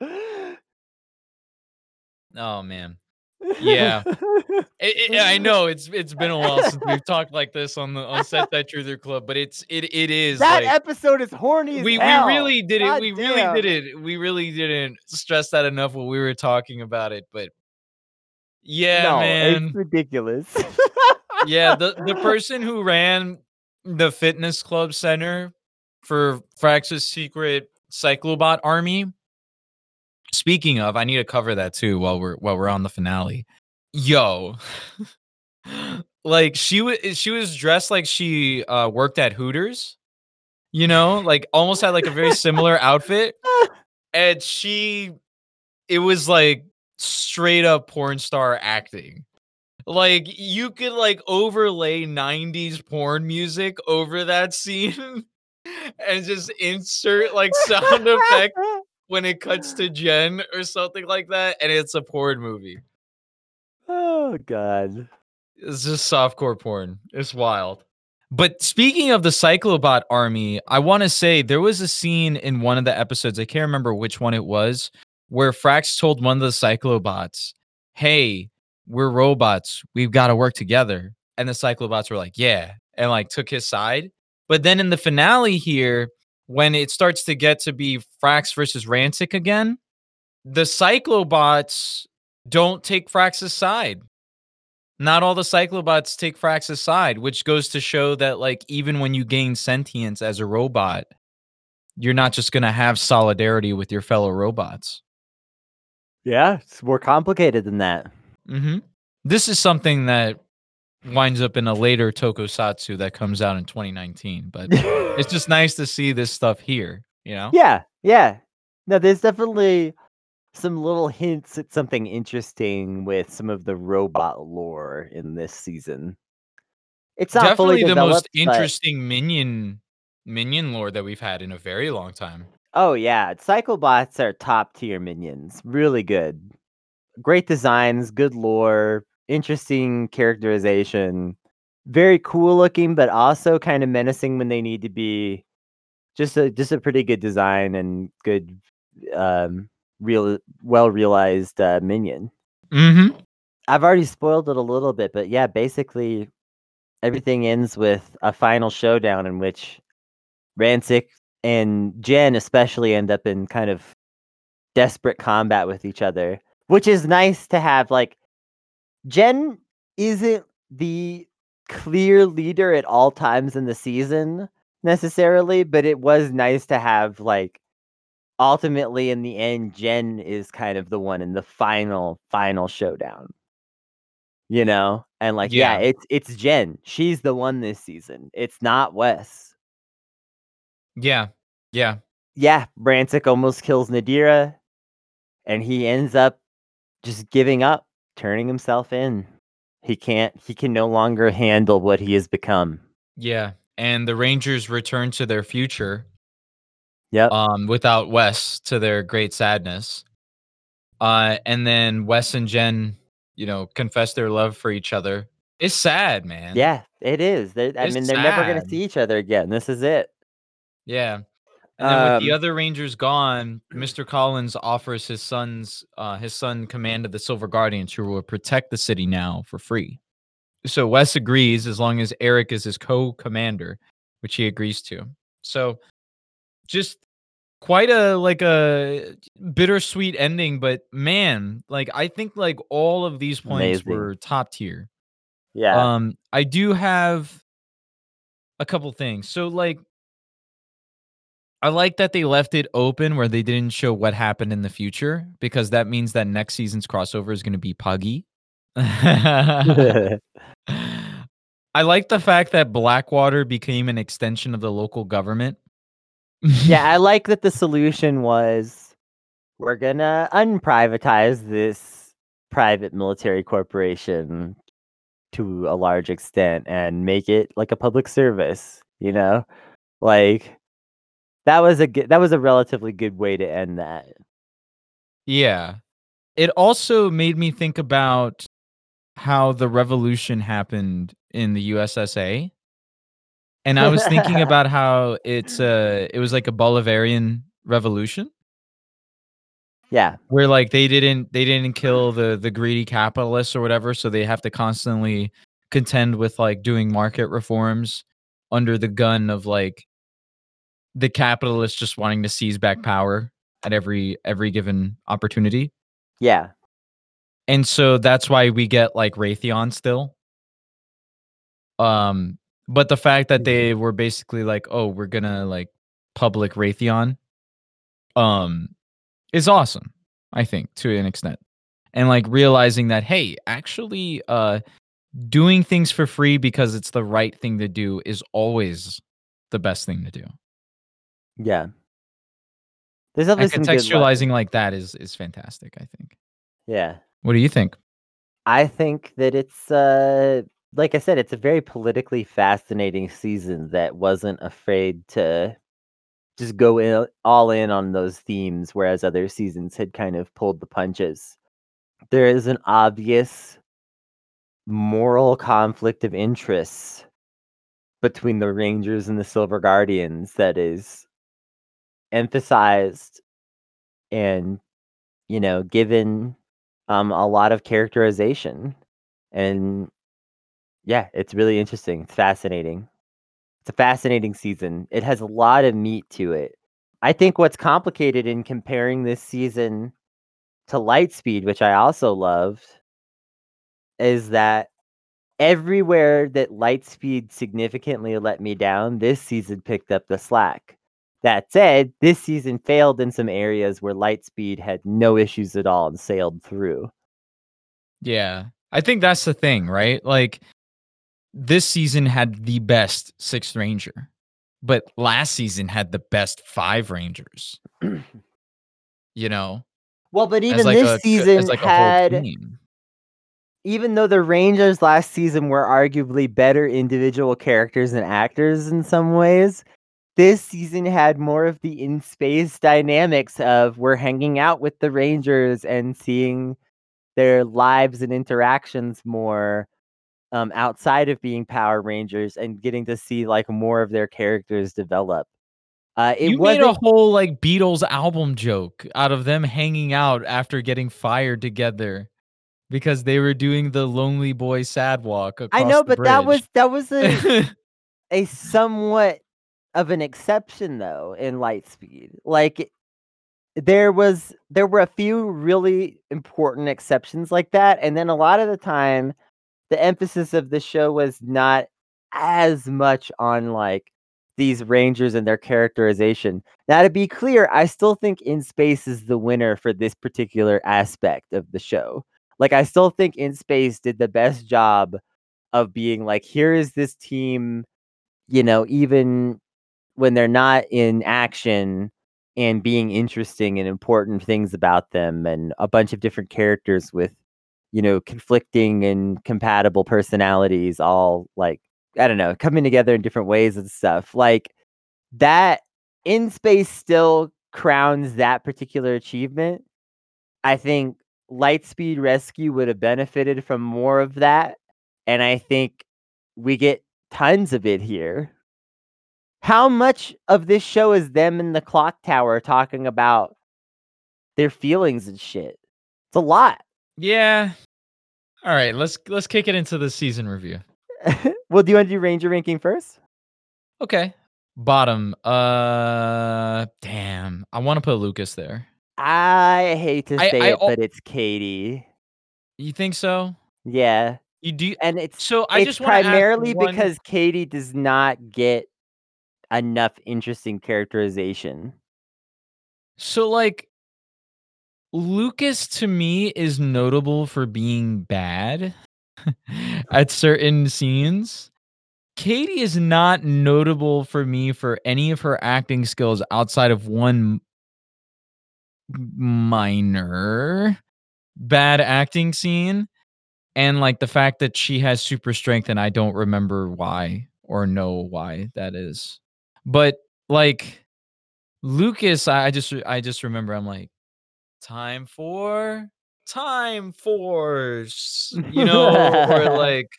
Speaker 1: oh man Yeah. It, it, I know it's it's been a while since we've talked like this on the on Sentai Truther Club, but it's it it is
Speaker 2: That
Speaker 1: like
Speaker 2: episode is horny as
Speaker 1: we
Speaker 2: hell.
Speaker 1: we really did it. We
Speaker 2: damn.
Speaker 1: really did it. We really didn't stress that enough when we were talking about it, but yeah,
Speaker 2: no,
Speaker 1: man.
Speaker 2: it's ridiculous.
Speaker 1: yeah, the the person who ran the fitness club center for Frax's secret Cyclobot army. Speaking of, I need to cover that too while we're while we're on the finale. Yo. like she was she was dressed like she uh worked at Hooters. You know, like almost had like a very similar outfit. And she it was like straight up porn star acting. Like you could like overlay 90s porn music over that scene and just insert like sound effect when it cuts to Jen or something like that and it's a porn movie.
Speaker 2: oh god.
Speaker 1: It's just softcore porn. It's wild. But speaking of the Cyclobot army, I want to say there was a scene in one of the episodes, I can't remember which one it was, where Frax told one of the Cyclobots, Hey, we're robots. We've got to work together. And the Cyclobots were like, Yeah, and like took his side. But then in the finale here, when it starts to get to be Frax versus Ransik again, the Cyclobots don't take Frax's side not all the cyclobots take Frax's side, which goes to show that like even when you gain sentience as a robot, you're not just gonna have solidarity with your fellow robots.
Speaker 2: Yeah, it's more complicated than that.
Speaker 1: Mm-hmm. This is something that winds up in a later tokusatsu that comes out in 2019, but it's just nice to see this stuff here, you know?
Speaker 2: Yeah, yeah. No, there's definitely some little hints at something interesting with some of the robot lore in this season. It's not fully
Speaker 1: Definitely the most
Speaker 2: developed, but-
Speaker 1: interesting minion minion lore that we've had in a very long time.
Speaker 2: Oh yeah, Cyclobots are top tier minions. Really good. Great designs, good lore, interesting characterization. Very cool looking, but also kind of menacing when they need to be. Just a just a pretty good design and good um real well realized uh, minion.
Speaker 1: Mm-hmm.
Speaker 2: I've already spoiled it a little bit, but yeah, basically everything ends with a final showdown in which Ransik and Jen especially end up in kind of desperate combat with each other, which is nice to have like Jen isn't the clear leader at all times in the season necessarily, but it was nice to have like ultimately in the end Jen is kind of the one in the final final showdown. You know? And like yeah,
Speaker 1: Yeah.
Speaker 2: it's it's Jen. She's the one this season. It's not Wes.
Speaker 1: Yeah. Yeah.
Speaker 2: Yeah, Brancic almost kills Nadira and he ends up just giving up, turning himself in. He can't he can no longer handle what he has become.
Speaker 1: Yeah, and the Rangers return to their future.
Speaker 2: Yep.
Speaker 1: Um, without Wes, to their great sadness. Uh, and then Wes and Jen, you know, confess their love for each other. It's sad, man.
Speaker 2: Yeah, it is. They, I mean, they're never gonna see each other again. This is it.
Speaker 1: Yeah. And then with the
Speaker 2: Um,
Speaker 1: other Rangers gone, Mr. Collins offers his son's uh his son command of the Silver Guardians who will protect the city now for free. So Wes agrees as long as Eric is his co-commander, which he agrees to. So just quite a like a bittersweet ending, but man, like I think like all of these points
Speaker 2: Amazing.
Speaker 1: were top tier.
Speaker 2: Yeah.
Speaker 1: Um, I do have a couple things. So like I like that they left it open where they didn't show what happened in the future because that means that next season's crossover is going to be Puggy. I like the fact that Blackwater became an extension of the local government.
Speaker 2: yeah, I like that the solution was we're gonna unprivatize this private military corporation to a large extent and make it like a public service, you know? Like that was a good, that was a relatively good way to end that.
Speaker 1: Yeah. It also made me think about how the revolution happened in the USSA. And I was thinking about how it's uh it was like a Bolivarian revolution
Speaker 2: Yeah.
Speaker 1: where like they didn't they didn't kill the the greedy capitalists or whatever, so they have to constantly contend with like doing market reforms under the gun of like the capitalists just wanting to seize back power at every every given opportunity.
Speaker 2: Yeah.
Speaker 1: And so that's why we get like Raytheon still. Um, but the fact that they were basically like, oh, we're gonna like public Raytheon, um, is awesome, I think, to an extent. And like realizing that, hey, actually, uh, doing things for free because it's the right thing to do is always the best thing to do.
Speaker 2: Yeah. There's definitely some good
Speaker 1: contextualizing like that is is fantastic, I think.
Speaker 2: Yeah.
Speaker 1: What do you think?
Speaker 2: I think that it's uh like I said, it's a very politically fascinating season that wasn't afraid to just go in all in on those themes, whereas other seasons had kind of pulled the punches. There is an obvious moral conflict of interests between the Rangers and the Silver Guardians that is emphasized and you know given um a lot of characterization and yeah it's really interesting it's fascinating. It's a fascinating season it has a lot of meat to it. I think what's complicated in comparing this season to lightspeed which i also loved is that everywhere that lightspeed significantly let me down this season picked up the slack that said, this season failed in some areas where Lightspeed had no issues at all and sailed through.
Speaker 1: Yeah. I think that's the thing, right? Like this season had the best sixth ranger, but last season had the best five rangers. you know,
Speaker 2: Well, but even
Speaker 1: like
Speaker 2: this
Speaker 1: a
Speaker 2: season
Speaker 1: like
Speaker 2: had, even though the Rangers last season were arguably better individual characters and actors in some ways, this season had more of the in space dynamics of we're hanging out with the Rangers and seeing their lives and interactions more um, outside of being Power Rangers and getting to see like more of their characters develop. Uh, it
Speaker 1: you made a whole like Beatles album joke out of them hanging out after getting fired together because they were doing the lonely boy sad walk across
Speaker 2: I know, but that was that was a a somewhat of an exception though in Lightspeed. Like there was there were a few really important exceptions like that, and then a lot of the time the emphasis of the show was not as much on like these rangers and their characterization. Now to be clear, I still think In Space is the winner for this particular aspect of the show. Like I still think In Space did the best job of being like here is this team, you know, even when they're not in action and being interesting and important things about them and a bunch of different characters with you know, conflicting and compatible personalities all like I don't know, coming together in different ways and stuff. Like that in space still crowns that particular achievement. I think Lightspeed Rescue would have benefited from more of that. And I think we get tons of it here. How much of this show is them in the clock tower talking about their feelings and shit? It's a lot.
Speaker 1: Yeah. All right, let's let's kick it into the season review.
Speaker 2: well, do you want to do Ranger ranking first?
Speaker 1: Okay. Bottom. Uh damn. I want to put Lucas there.
Speaker 2: I hate to say
Speaker 1: I
Speaker 2: it, but it's Katie.
Speaker 1: You think so?
Speaker 2: Yeah.
Speaker 1: You do
Speaker 2: And it's
Speaker 1: so I
Speaker 2: it's
Speaker 1: just
Speaker 2: primarily
Speaker 1: one-
Speaker 2: because Katie does not get enough interesting characterization.
Speaker 1: So like Lucas to me is notable for being bad at certain scenes. Katie is not notable for me for any of her acting skills outside of one minor bad acting scene and like the fact that she has super strength and I don't remember why or know why that is. But like Lucas, I I just I just remember I'm like time for time force, you know, or like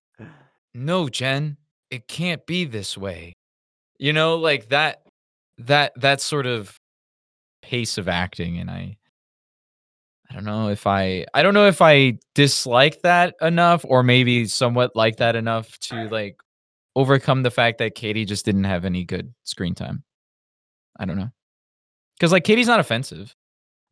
Speaker 1: no, Jen, it can't be this way. You know, like that that that sort of pace of acting and I I don't know if I I don't know if I dislike that enough or maybe somewhat like that enough to like overcome the fact that Katie just didn't have any good screen time. I don't know. Cuz like Katie's not offensive.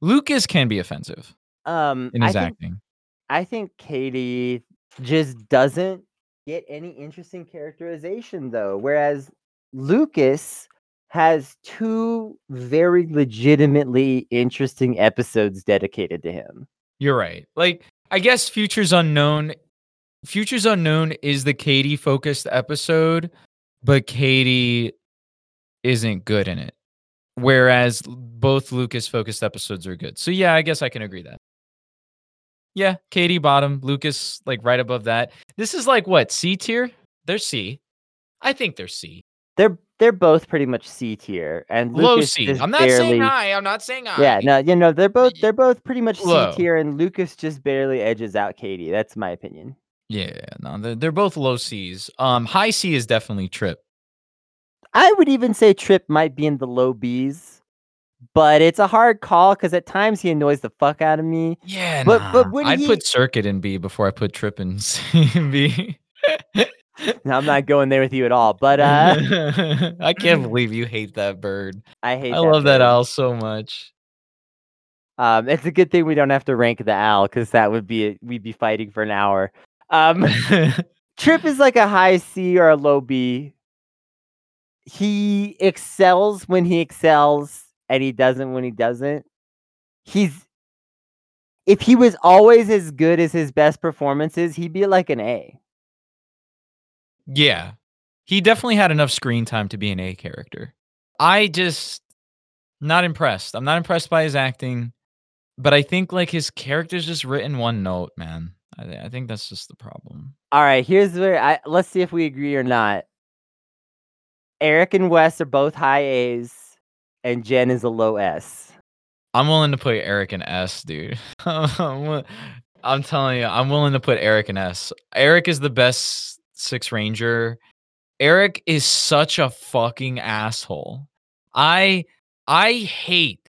Speaker 1: Lucas can be offensive
Speaker 2: Um
Speaker 1: in
Speaker 2: I
Speaker 1: his
Speaker 2: think
Speaker 1: acting.
Speaker 2: I think Katie just doesn't get any interesting characterization though, whereas Lucas has two very legitimately interesting episodes dedicated to him.
Speaker 1: You're right. Like I guess Futures Unknown Futures Unknown is the Katie focused episode, but Katie isn't good in it. Whereas both Lucas focused episodes are good. So yeah, I guess I can agree that. Yeah, Katie bottom, Lucas like right above that. This is like what, C tier? They're C. I think they're C.
Speaker 2: They're they're both pretty much C tier, and
Speaker 1: Low
Speaker 2: Lucas
Speaker 1: C.
Speaker 2: just
Speaker 1: I'm not
Speaker 2: barely.
Speaker 1: saying high. I'm not saying high.
Speaker 2: Yeah, no, you know they're both they're both pretty much C tier, and Lucas just barely edges out Katie. That's my opinion.
Speaker 1: Yeah, no, they're, they're both low C's. Um, high C is definitely Trip.
Speaker 2: I would even say Trip might be in the low B's, but it's a hard call because at times he annoys the fuck out of me.
Speaker 1: Yeah,
Speaker 2: But-
Speaker 1: nah.
Speaker 2: but when
Speaker 1: I'd
Speaker 2: he-
Speaker 1: put Circuit in B before I put Trip in C and B.
Speaker 2: Now, I'm not going there with you at all, but uh,
Speaker 1: I can't believe you hate that bird.
Speaker 2: I hate.
Speaker 1: I love that owl so much.
Speaker 2: Um, it's a good thing we don't have to rank the owl because that would be we'd be fighting for an hour. Um, Trip is like a high C or a low B. He excels when he excels, and he doesn't when he doesn't. He's if he was always as good as his best performances, he'd be like an A.
Speaker 1: yeah, he definitely had enough screen time to be an A character. I just not impressed. I'm not impressed by his acting, but I think like his character's just written one note, man. I, thi- I think that's just the problem.
Speaker 2: All right, here's where I let's see if we agree or not. Eric and Wes are both high A's, and Jen is a low S.
Speaker 1: I'm willing to put Eric in S, dude. I'm, I'm telling you, I'm willing to put Eric in S. Eric is the best six ranger. Eric is such a fucking asshole. I I hate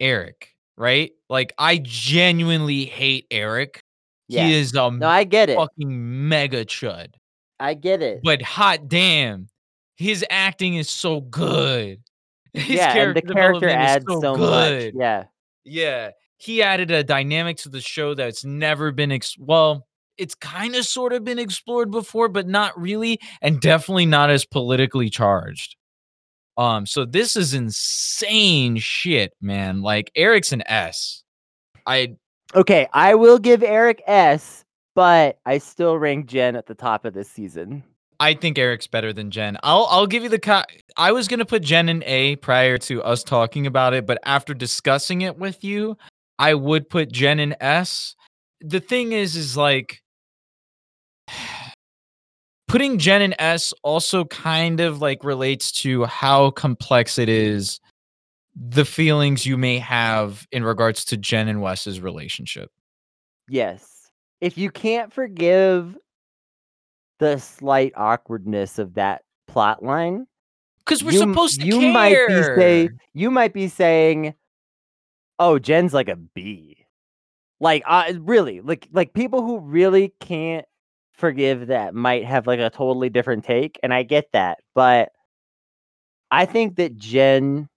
Speaker 1: Eric, right? Like I genuinely hate Eric.
Speaker 2: Yeah.
Speaker 1: He is a
Speaker 2: No, I get it.
Speaker 1: fucking mega chud.
Speaker 2: I get it.
Speaker 1: But hot damn, his acting is so good. His
Speaker 2: yeah, and the character adds so,
Speaker 1: good.
Speaker 2: much. Yeah.
Speaker 1: Yeah, he added a dynamic to the show that's never been ex- well, it's kind of sort of been explored before, but not really, and definitely not as politically charged. Um, so this is insane shit, man. Like Eric's an S. I
Speaker 2: Okay, I will give Eric S, but I still rank Jen at the top of this season.
Speaker 1: I think Eric's better than Jen. I'll I'll give you the co- I was gonna put Jen in A prior to us talking about it, but after discussing it with you, I would put Jen in S. the thing is, is like putting Jen in S also kind of like relates to how complex it is the feelings you may have in regards to Jen and Wes's relationship.
Speaker 2: Yes. If you can't forgive the slight awkwardness of that plot line,
Speaker 1: Because we're
Speaker 2: you,
Speaker 1: supposed to
Speaker 2: you
Speaker 1: care.
Speaker 2: might be say you might be saying, "Oh, Jen's like a B." Like, uh, really, like like people who really can't forgive that might have like a totally different take, and I get that, but I think that Jen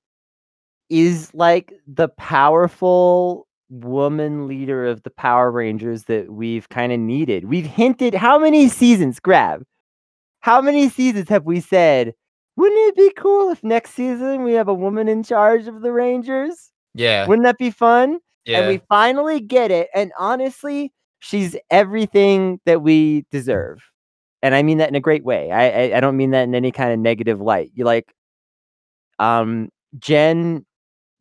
Speaker 2: is like the powerful woman leader of the Power Rangers that we've kind of needed. We've hinted how many seasons, Grav? How many seasons have we said, wouldn't it be cool if next season we have a woman in charge of the Rangers?
Speaker 1: yeah,
Speaker 2: Wouldn't that be fun?
Speaker 1: yeah.
Speaker 2: And we finally get it. And honestly, she's everything that we deserve. And I mean that in a great way. I I, I don't mean that in any kind of negative light. You like um Jen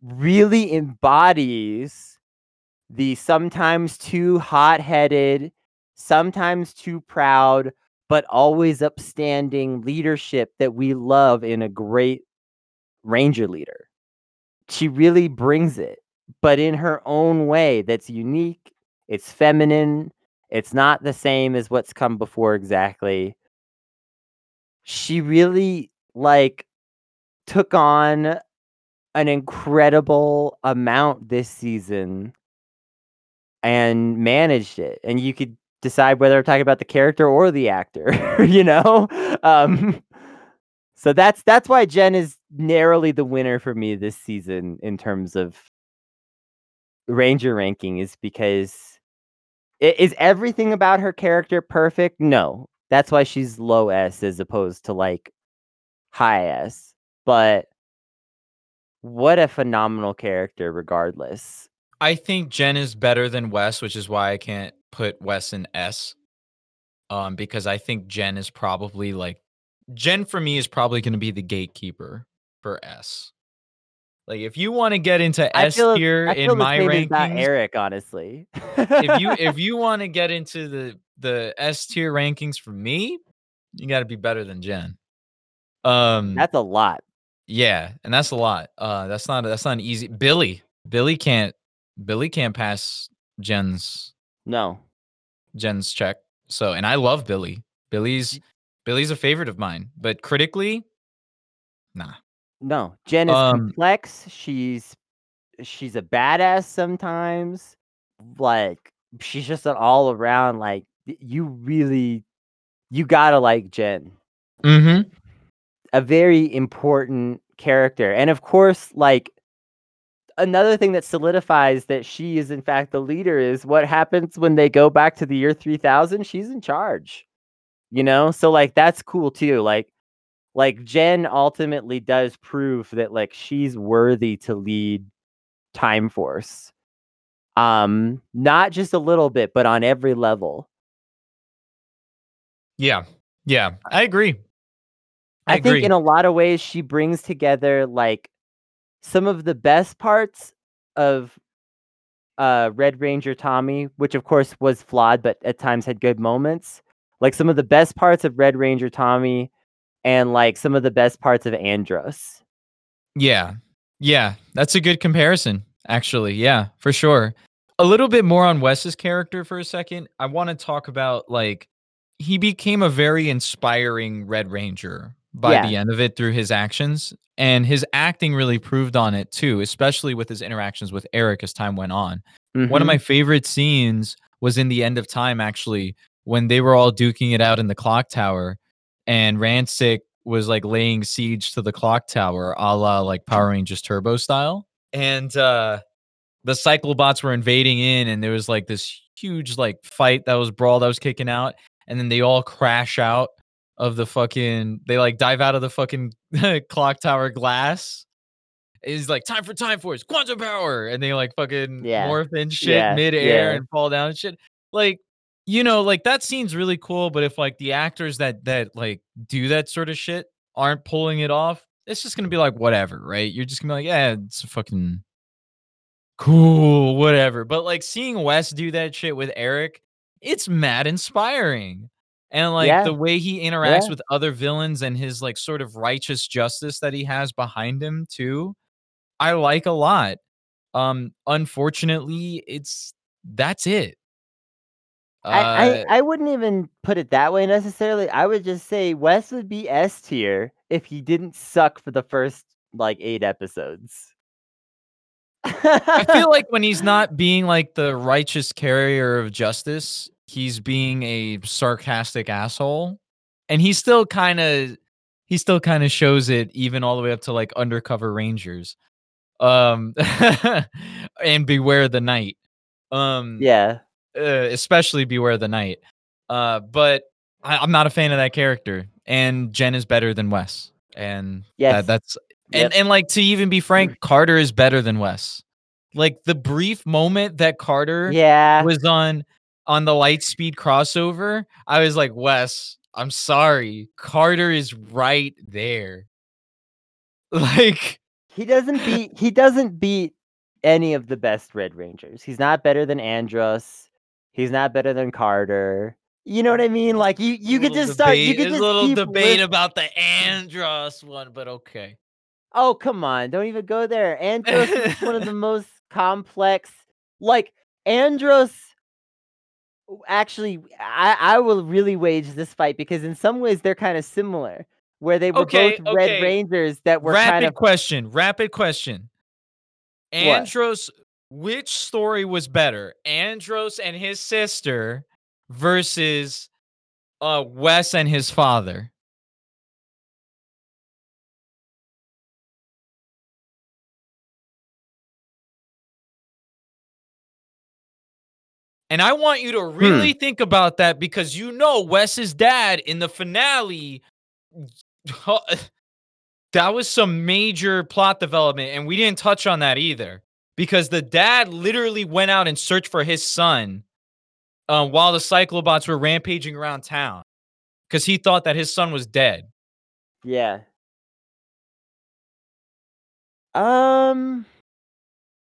Speaker 2: really embodies the sometimes too hot-headed, sometimes too proud, but always upstanding leadership that we love in a great ranger leader. She really brings it, but in her own way that's unique, it's feminine, it's not the same as what's come before exactly. She really like took on an incredible amount this season and managed it. And you could decide whether I'm talking about the character or the actor, you know? Um so that's that's why Jen is narrowly the winner for me this season in terms of Ranger ranking is because i- is everything about her character perfect? No. That's why she's low S as opposed to like high S. But what a phenomenal character regardless.
Speaker 1: I think Jen is better than Wes, which is why I can't put Wes in S. Um, because I think Jen is probably like Jen for me is probably going to be the gatekeeper for S. Like if you want to get into S
Speaker 2: feel
Speaker 1: tier in my rankings,
Speaker 2: Eric, honestly.
Speaker 1: if you if you want to get into the the S tier rankings for me, you got to be better than Jen. Um,
Speaker 2: that's a lot.
Speaker 1: Yeah, and that's a lot. Uh, that's not that's not an easy. Billy, Billy can't Billy can't pass Jen's
Speaker 2: No.
Speaker 1: Jen's check. So, and I love Billy. Billy's Billy's a favorite of mine, but critically, nah.
Speaker 2: No. Jen is
Speaker 1: Um,
Speaker 2: complex. She's she's a badass sometimes. Like she's just an all around like you really you gotta like Jen.
Speaker 1: Mm-hmm.
Speaker 2: A very important character. And of course, like another thing that solidifies that she is in fact the leader is what happens when they go back to the year 3000 she's in charge you know so like that's cool too like like jen ultimately does prove that like she's worthy to lead time force um not just a little bit but on every level
Speaker 1: Yeah, yeah, I agree. I,
Speaker 2: I, think in a lot of ways she brings together like some of the best parts of uh Red Ranger Tommy, which of course was flawed but at times had good moments. Like some of the best parts of Red Ranger Tommy and like some of the best parts of Andros.
Speaker 1: Yeah. Yeah. That's a good comparison, actually. Yeah, for sure. A little bit more on Wes's character for a second. I want to talk about like he became a very inspiring Red Ranger by
Speaker 2: Yeah.
Speaker 1: the end of it through his actions. And his acting really proved on it too, especially with his interactions with Eric as time went on. One of my favorite scenes was in the end of time, actually, when they were all duking it out in the clock tower and Ransik was like laying siege to the clock tower a la like Power Rangers Turbo style. And uh the cyclobots were invading in and there was like this huge like fight that was brawl that was kicking out and then they all crash out of the fucking they like dive out of the fucking clock tower glass is like time for time force quantum power and they like fucking
Speaker 2: Yeah.
Speaker 1: morph and shit
Speaker 2: Yeah,
Speaker 1: midair
Speaker 2: yeah.
Speaker 1: and fall down and shit like you know like that scene's really cool but if like the actors that that like do that sort of shit aren't pulling it off it's just gonna be like whatever right you're just gonna be like yeah it's fucking cool, whatever. But like seeing Wes do that shit with Eric, it's mad inspiring. And like
Speaker 2: Yeah.
Speaker 1: the way he interacts
Speaker 2: Yeah.
Speaker 1: with other villains and his like sort of righteous justice that he has behind him too, I like a lot. Um, unfortunately, it's that's it.
Speaker 2: I, I
Speaker 1: Uh,
Speaker 2: I wouldn't even put it that way necessarily. I would just say Wes would be S tier if he didn't suck for the first like eight episodes.
Speaker 1: I feel like when he's not being like the righteous carrier of justice, he's being a sarcastic asshole. And he still kind of he still kind of shows it even all the way up to like undercover rangers. Um and beware the night. Um
Speaker 2: yeah,
Speaker 1: uh, especially beware the night. Uh but I, I'm not a fan of that character. And Jen is better than Wes. And
Speaker 2: yeah
Speaker 1: that, that's
Speaker 2: Yep.
Speaker 1: and and like to even be frank, Carter is better than Wes. Like the brief moment that Carter
Speaker 2: yeah.
Speaker 1: was on on the Lightspeed crossover, I was like, Wes, I'm sorry, Carter is right there. Like,
Speaker 2: He doesn't beat he doesn't beat any of the best Red Rangers. He's not better than Andros. He's not better than Carter. You know what I mean? Like you you could just start you
Speaker 1: debate-
Speaker 2: could
Speaker 1: there's
Speaker 2: just
Speaker 1: a little debate about the Andros one, but okay.
Speaker 2: Oh, come on. Don't even go there. Andros is one of the most complex. Like, Andros. Actually, I, I will really wage this fight because in some ways they're kind of similar. Where they were
Speaker 1: Okay,
Speaker 2: both Red
Speaker 1: okay.
Speaker 2: Rangers that were
Speaker 1: rapid
Speaker 2: kind of.
Speaker 1: question. Rapid question. Andros, which story was better? Andros and his sister versus uh Wes and his father. And I want you to really think about that because you know Wes's dad in the finale that was some major plot development and we didn't touch on that either because the dad literally went out and searched for his son uh, while the cyclobots were rampaging around town because he thought that his son was dead
Speaker 2: Yeah. Um.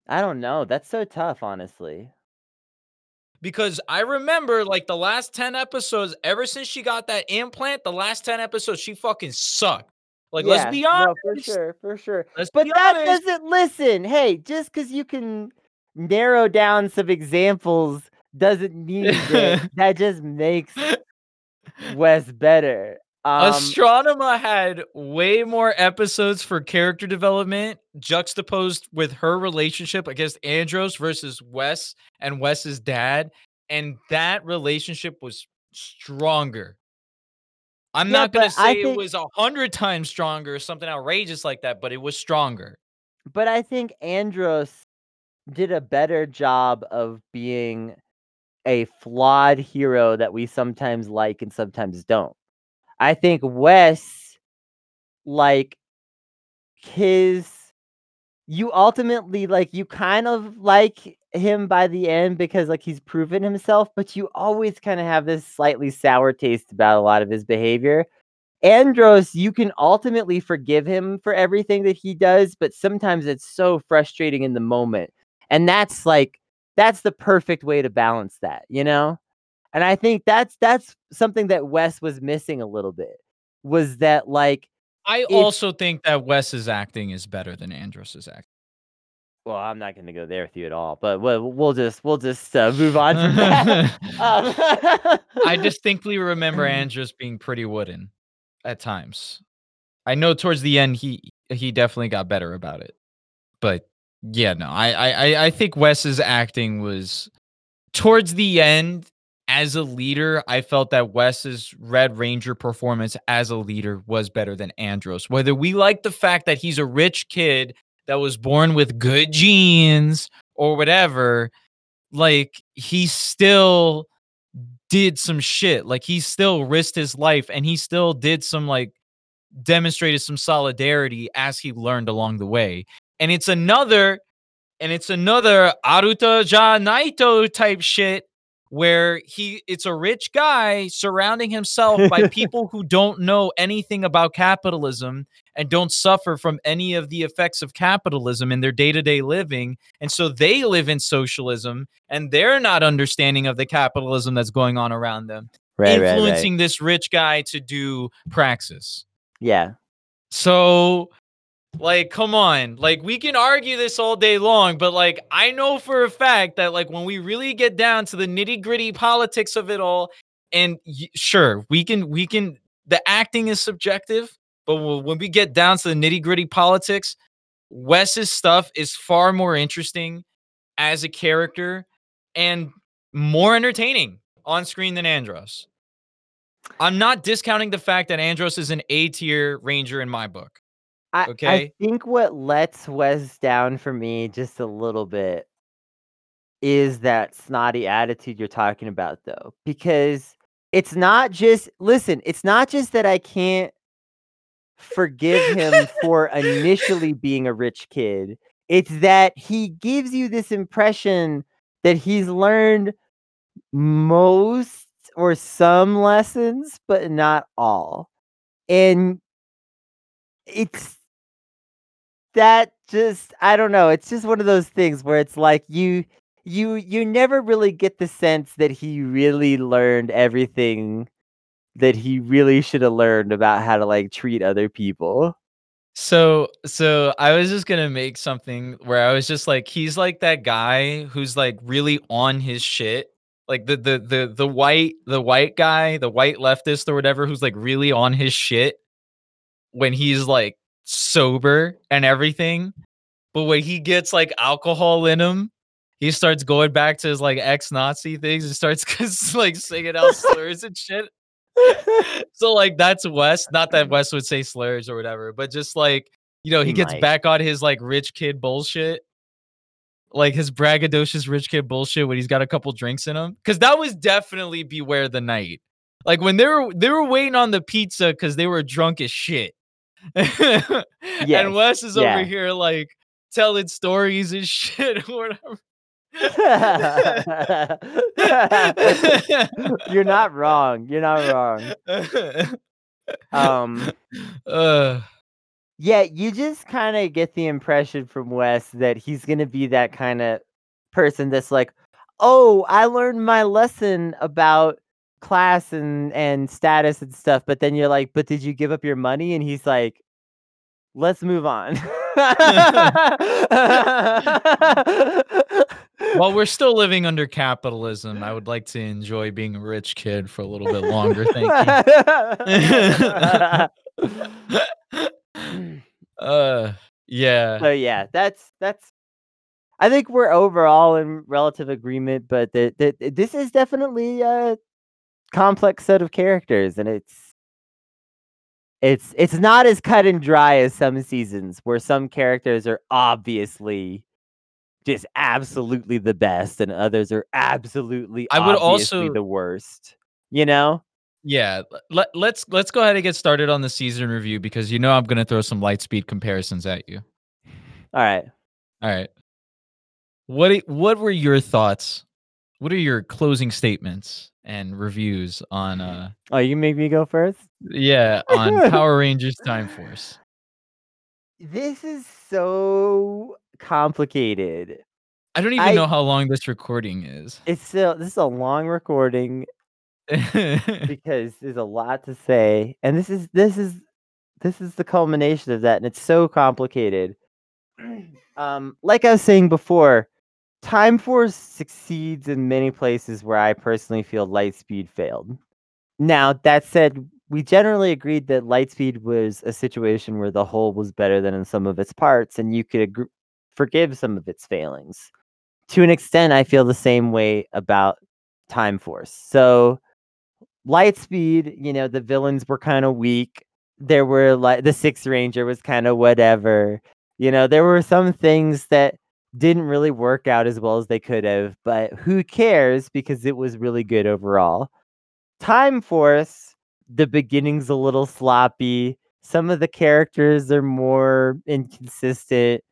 Speaker 2: I don't know. That's so tough, honestly.
Speaker 1: Because i remember like the last 10 episodes ever since she got that implant the last 10 episodes she fucking sucked like let's be honest
Speaker 2: No, for sure, for sure.
Speaker 1: let's
Speaker 2: But that
Speaker 1: honest.
Speaker 2: doesn't listen. Hey, just because you can narrow down some examples doesn't mean that that just makes Wes better. Um,
Speaker 1: Astronema had way more episodes for character development juxtaposed with her relationship against Andros versus Wes and Wes's dad. And that relationship was stronger. I'm
Speaker 2: Yeah,
Speaker 1: not going to say it was a hundred times stronger or something outrageous like that, but it was stronger.
Speaker 2: but I think Andros did a better job of being a flawed hero that we sometimes like and sometimes don't. I think Wes, like his, you ultimately like you kind of like him by the end because like he's proven himself, but you always kind of have this slightly sour taste about a lot of his behavior. Andros, you can ultimately forgive him for everything that he does, but sometimes it's so frustrating in the moment. And that's like that's the perfect way to balance that, you know? And I think that's that's something that Wes was missing a little bit. Was that like
Speaker 1: I
Speaker 2: If-
Speaker 1: also think that Wes's acting is better than Andros's acting.
Speaker 2: well, I'm not going to go there with you at all, but we'll, we'll just we'll just uh, move on from that. Um,
Speaker 1: I distinctly remember Andros being pretty wooden at times. I know towards the end he he definitely got better about it. But yeah, no, I I I- I think Wes's acting was towards the end as a leader, I felt that Wes's Red Ranger performance as a leader was better than Andros. Whether we like the fact that he's a rich kid that was born with good genes or whatever, like he still did some shit. Like he still risked his life and he still did some like demonstrated some solidarity as he learned along the way. And it's another and it's another Aruto Ja Naito type shit where he it's a rich guy surrounding himself by people who don't know anything about capitalism and don't suffer from any of the effects of capitalism in their day-to-day living and so they live in socialism and they're not understanding of the capitalism that's going on around them
Speaker 2: right, right,
Speaker 1: influencing
Speaker 2: right.
Speaker 1: this rich guy to do praxis
Speaker 2: Yeah.
Speaker 1: so like come on. Like we can argue this all day long but like i know for a fact that like when we really get down to the nitty-gritty politics of it all and y- sure we can we can the acting is subjective but when we get down to the nitty-gritty politics wes's stuff is far more interesting as a character and more entertaining on screen than andros. I'm not discounting the fact that andros is an a tier ranger in my book
Speaker 2: I, I
Speaker 1: Okay.
Speaker 2: think what lets Wes down for me just a little bit is that snotty attitude you're talking about, though, because it's not just listen. It's not just that I can't forgive him for initially being a rich kid. It's that he gives you this impression that he's learned most or some lessons, but not all. And it's that just I don't know. It's just one of those things where it's like you you you never really get the sense that he really learned everything that he really should have learned about how to like treat other people.
Speaker 1: So so I was just gonna make something where I was just like, he's like that guy who's like really on his shit. Like the the the the white the white guy, the white leftist or whatever, who's like really on his shit when he's like sober and everything. But when he gets like alcohol in him, he starts going back to his like ex-Nazi things and starts like singing out slurs and shit so like that's Wes. Not that Wes would say slurs or whatever, but just like you know, he,
Speaker 2: He
Speaker 1: gets
Speaker 2: might.
Speaker 1: back on his like rich kid bullshit. Like his braggadocious rich kid bullshit when he's got a couple drinks in him. Cause that was definitely beware the night. Like when they were they were waiting on the pizza because they were drunk as shit.
Speaker 2: Yes,
Speaker 1: And Wes is
Speaker 2: yeah.
Speaker 1: over here like telling stories and shit or whatever.
Speaker 2: You're not wrong. You're not wrong. Um
Speaker 1: uh,
Speaker 2: Yeah, you just kind of get the impression from Wes that he's going to be that kind of person that's like, "Oh, I learned my lesson about class and and status and stuff." But then you're like, "But did you give up your money?" And he's like, "Let's move on."
Speaker 1: While we're still living under capitalism, I would like to enjoy being a rich kid for a little bit longer. Thank you. uh, yeah.
Speaker 2: So yeah, that's that's. I think we're overall in relative agreement, but that this is definitely a complex set of characters, and it's it's it's not as cut and dry as some seasons where some characters are obviously just absolutely the best, and others are absolutely
Speaker 1: I would also-
Speaker 2: the worst. You know?
Speaker 1: Yeah, let, let's let's go ahead and get started on the season review because you know I'm gonna throw some light speed comparisons at you.
Speaker 2: All right.
Speaker 1: All right. What what were your thoughts? What are your closing statements and reviews on uh
Speaker 2: Oh, you make me go first.
Speaker 1: yeah, on Power Rangers Time Force?
Speaker 2: This is so complicated.
Speaker 1: I don't even
Speaker 2: I-
Speaker 1: know how long this recording is.
Speaker 2: It's still this is a long recording because there's a lot to say, and this is this is this is the culmination of that, and it's so complicated. um, like I was saying before, Time Force succeeds in many places where I personally feel Lightspeed failed. Now that said, we generally agreed that Lightspeed was a situation where the whole was better than in some of its parts, and you could forgive some of its failings. To an extent, I feel the same way about Time Force. So, Lightspeed, you know, the villains were kind of weak. There were like the Six Ranger was kind of whatever. You know, there were some things that didn't really work out as well as they could have, but who cares because it was really good overall. Time Force, the beginning's a little sloppy. Some of the characters are more inconsistent.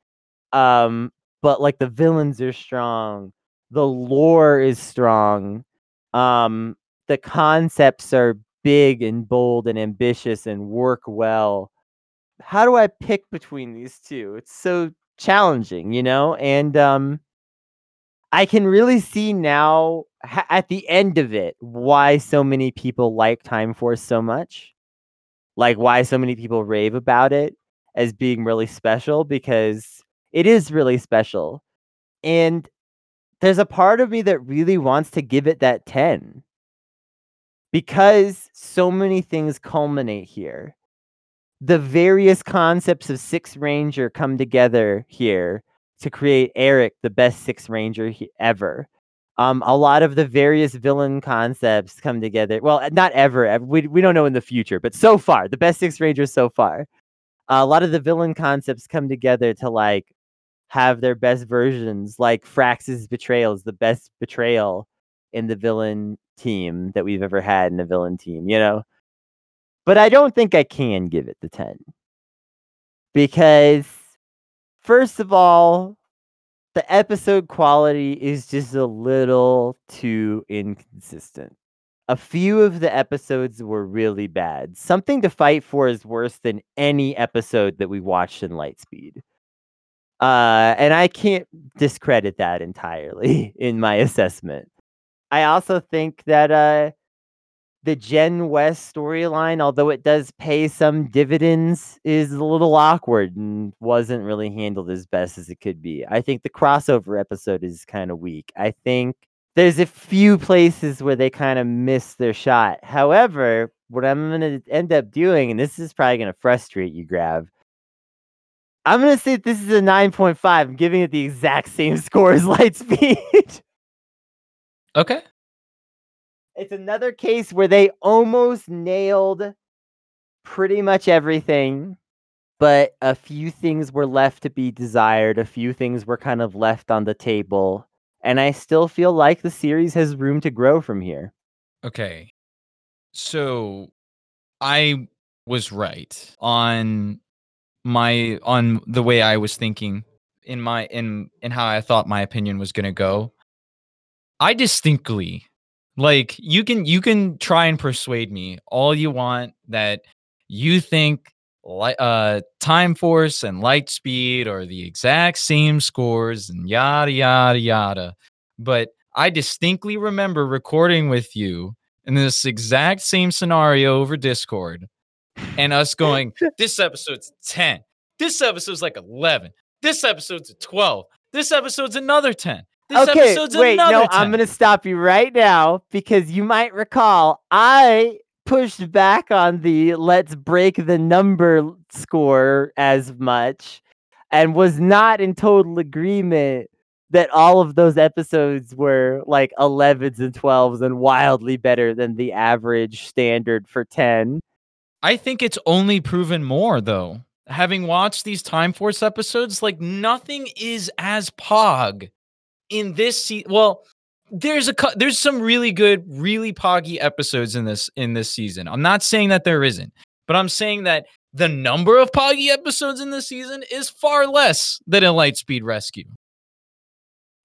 Speaker 2: Um, but like the villains are strong. The lore is strong. Um, the concepts are big and bold and ambitious and work well. how do I pick between these two? It's so challenging, you know? And um I can really see now ha- at the end of it why so many people like Time Force so much. Like why so many people rave about it as being really special because it is really special. And there's a part of me that really wants to give it that 10 because so many things culminate here. The various concepts of Six Ranger come together here to create Eric, the best Six Ranger he- ever. Um, a lot of the various villain concepts come together. Well, not ever. ever. We, we don't know in the future, but so far, the best Six Rangers so far. a lot of the villain concepts come together to like have their best versions, like Frax's betrayal is the best betrayal in the villain team that we've ever had in a villain team, you know? But I don't think I can give it the 10. Because, first of all, the episode quality is just a little too inconsistent. A few of the episodes were really bad. Something to Fight For is worse than any episode that we watched in Lightspeed. Uh, and I can't discredit that entirely in my assessment. I also think that uh, the Jen Wes storyline, although it does pay some dividends, is a little awkward and wasn't really handled as best as it could be. I think the crossover episode is kind of weak. I think there's a few places where they kind of miss their shot. However, what I'm going to end up doing, and this is probably going to frustrate you, Grav, I'm gonna say this is a 9.5. I'm giving it the exact same score as Lightspeed.
Speaker 1: Okay.
Speaker 2: It's another case where they almost nailed pretty much everything, but a few things were left to be desired. A few things were kind of left on the table. And I still feel like the series has room to grow from here.
Speaker 1: Okay. So I was right on my on the way I was thinking in my in in how I thought my opinion was going to go. I distinctly like you can you can try and persuade me all you want that you think like uh time force and light speed are the exact same scores and yada yada yada. But i distinctly remember recording with you in this exact same scenario over discord and us going this episode's 10 this episode's like 11 this episode's a 12 this episode's another 10 this
Speaker 2: okay,
Speaker 1: episode's
Speaker 2: wait,
Speaker 1: another
Speaker 2: no,
Speaker 1: 10
Speaker 2: I'm gonna stop you right now because you might recall I pushed back on the let's break the number score as much and was not in total agreement that all of those episodes were like 11s and 12s and wildly better than the average standard for 10.
Speaker 1: I think it's only proven more though. Having watched these Time Force episodes, like nothing is as pog in this season, well there's a there's some really good really poggy episodes in this in this season. I'm not saying that there isn't, but I'm saying that the number of poggy episodes in this season is far less than in Lightspeed Rescue.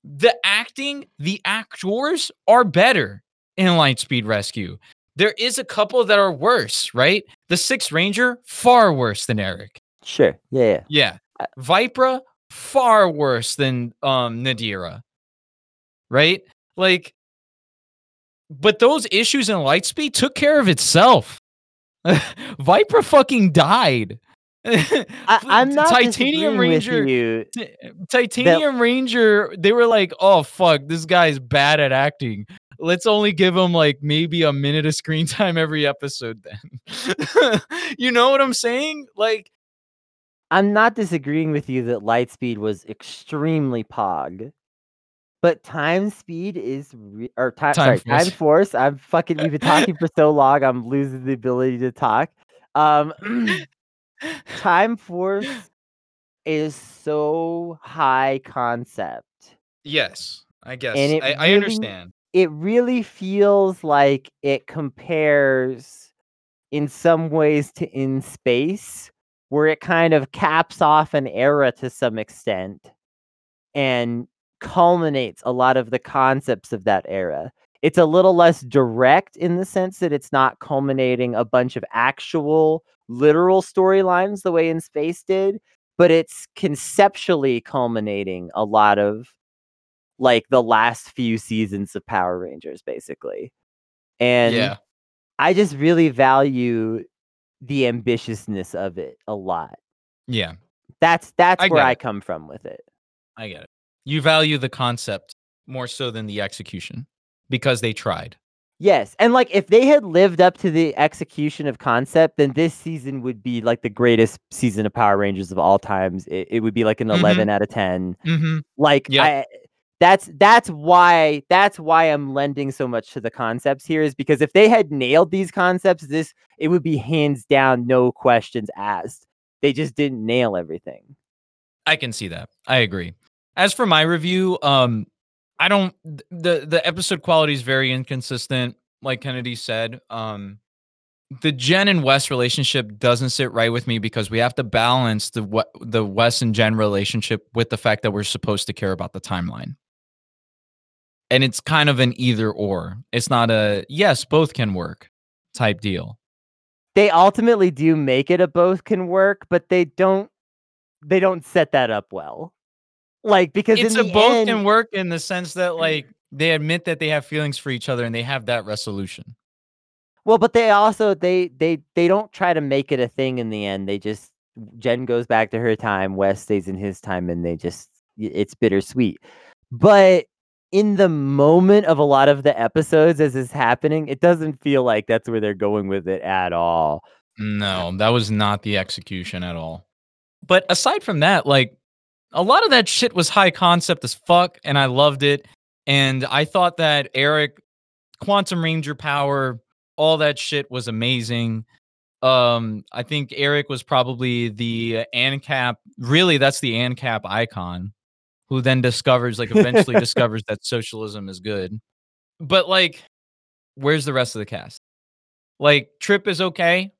Speaker 1: The acting, the actors are better in Lightspeed Rescue. There is a couple that are worse, right? The Sixth Ranger, far worse than Eric.
Speaker 2: Sure. Yeah, yeah.
Speaker 1: Yeah. Vypra, far worse than um Nadira. Right? Like but those issues in Lightspeed took care of itself. Viper fucking died.
Speaker 2: I, I'm not
Speaker 1: Titanium
Speaker 2: disagreeing
Speaker 1: Ranger
Speaker 2: with you.
Speaker 1: T- Titanium Ranger, they were like, "Oh fuck, this guy's bad at acting. Let's only give him like maybe a minute of screen time every episode." Then, you know what I'm saying? Like,
Speaker 2: I'm not disagreeing with you that Lightspeed was extremely pog. But time speed is re- or time,
Speaker 1: Time
Speaker 2: sorry, time
Speaker 1: Force.
Speaker 2: force. I'm fucking we've been talking for so long, I'm losing the ability to talk. Um time force is so high concept.
Speaker 1: yes, I guess
Speaker 2: And it
Speaker 1: I, I understand.
Speaker 2: It really feels like it compares in some ways to in space, where it kind of caps off an era to some extent and culminates a lot of the concepts of that era. it's a little less direct in the sense that it's not culminating a bunch of actual literal storylines the way in space did but it's conceptually culminating a lot of like the last few seasons of power rangers basically and
Speaker 1: Yeah.
Speaker 2: i just really value the ambitiousness of it a lot
Speaker 1: Yeah.
Speaker 2: that's that's
Speaker 1: I
Speaker 2: where i come from with it
Speaker 1: I get it. You value the concept more so than the execution because they tried.
Speaker 2: Yes, and like if they had lived up to the execution of concept, then this season would be like the greatest season of Power Rangers of all times. It, it would be like an
Speaker 1: Mhm.
Speaker 2: 11 out of 10.
Speaker 1: Mm-hmm.
Speaker 2: Like
Speaker 1: Yep.
Speaker 2: I that's that's why that's why I'm lending so much to the concepts here is because if they had nailed these concepts, this it would be hands down no questions asked. They just didn't nail everything.
Speaker 1: I can see that. I agree. As for my review, um, I don't the the episode quality is very inconsistent, like Kennedy said. Um, the Jen and Wes relationship doesn't sit right with me because we have to balance the what the Wes and Jen relationship with the fact that we're supposed to care about the timeline. And it's kind of an either or. It's not a yes, both can work type deal.
Speaker 2: They ultimately do make it a both can work, but they don't they don't set that up well. Like because
Speaker 1: it's a both
Speaker 2: end,
Speaker 1: can work in the sense that mm. like they admit that they have feelings for each other and they have that resolution.
Speaker 2: Well, but they also they they they don't try to make it a thing in the end. They just Jen goes back to her time, Wes stays in his time, and they just it's bittersweet. But in the moment of a lot of the episodes as is happening, it doesn't feel like that's where they're going with it at all.
Speaker 1: No, that was not the execution at all. But aside from that, like a lot of that shit was high concept as fuck, and I loved it. And I thought that Eric, Quantum Ranger power, all that shit was amazing. Um, I think Eric was probably the ANCAP. Really, that's the ANCAP icon, who then discovers, like, eventually discovers that socialism is good. But like, where's the rest of the cast? Like, Trip is okay,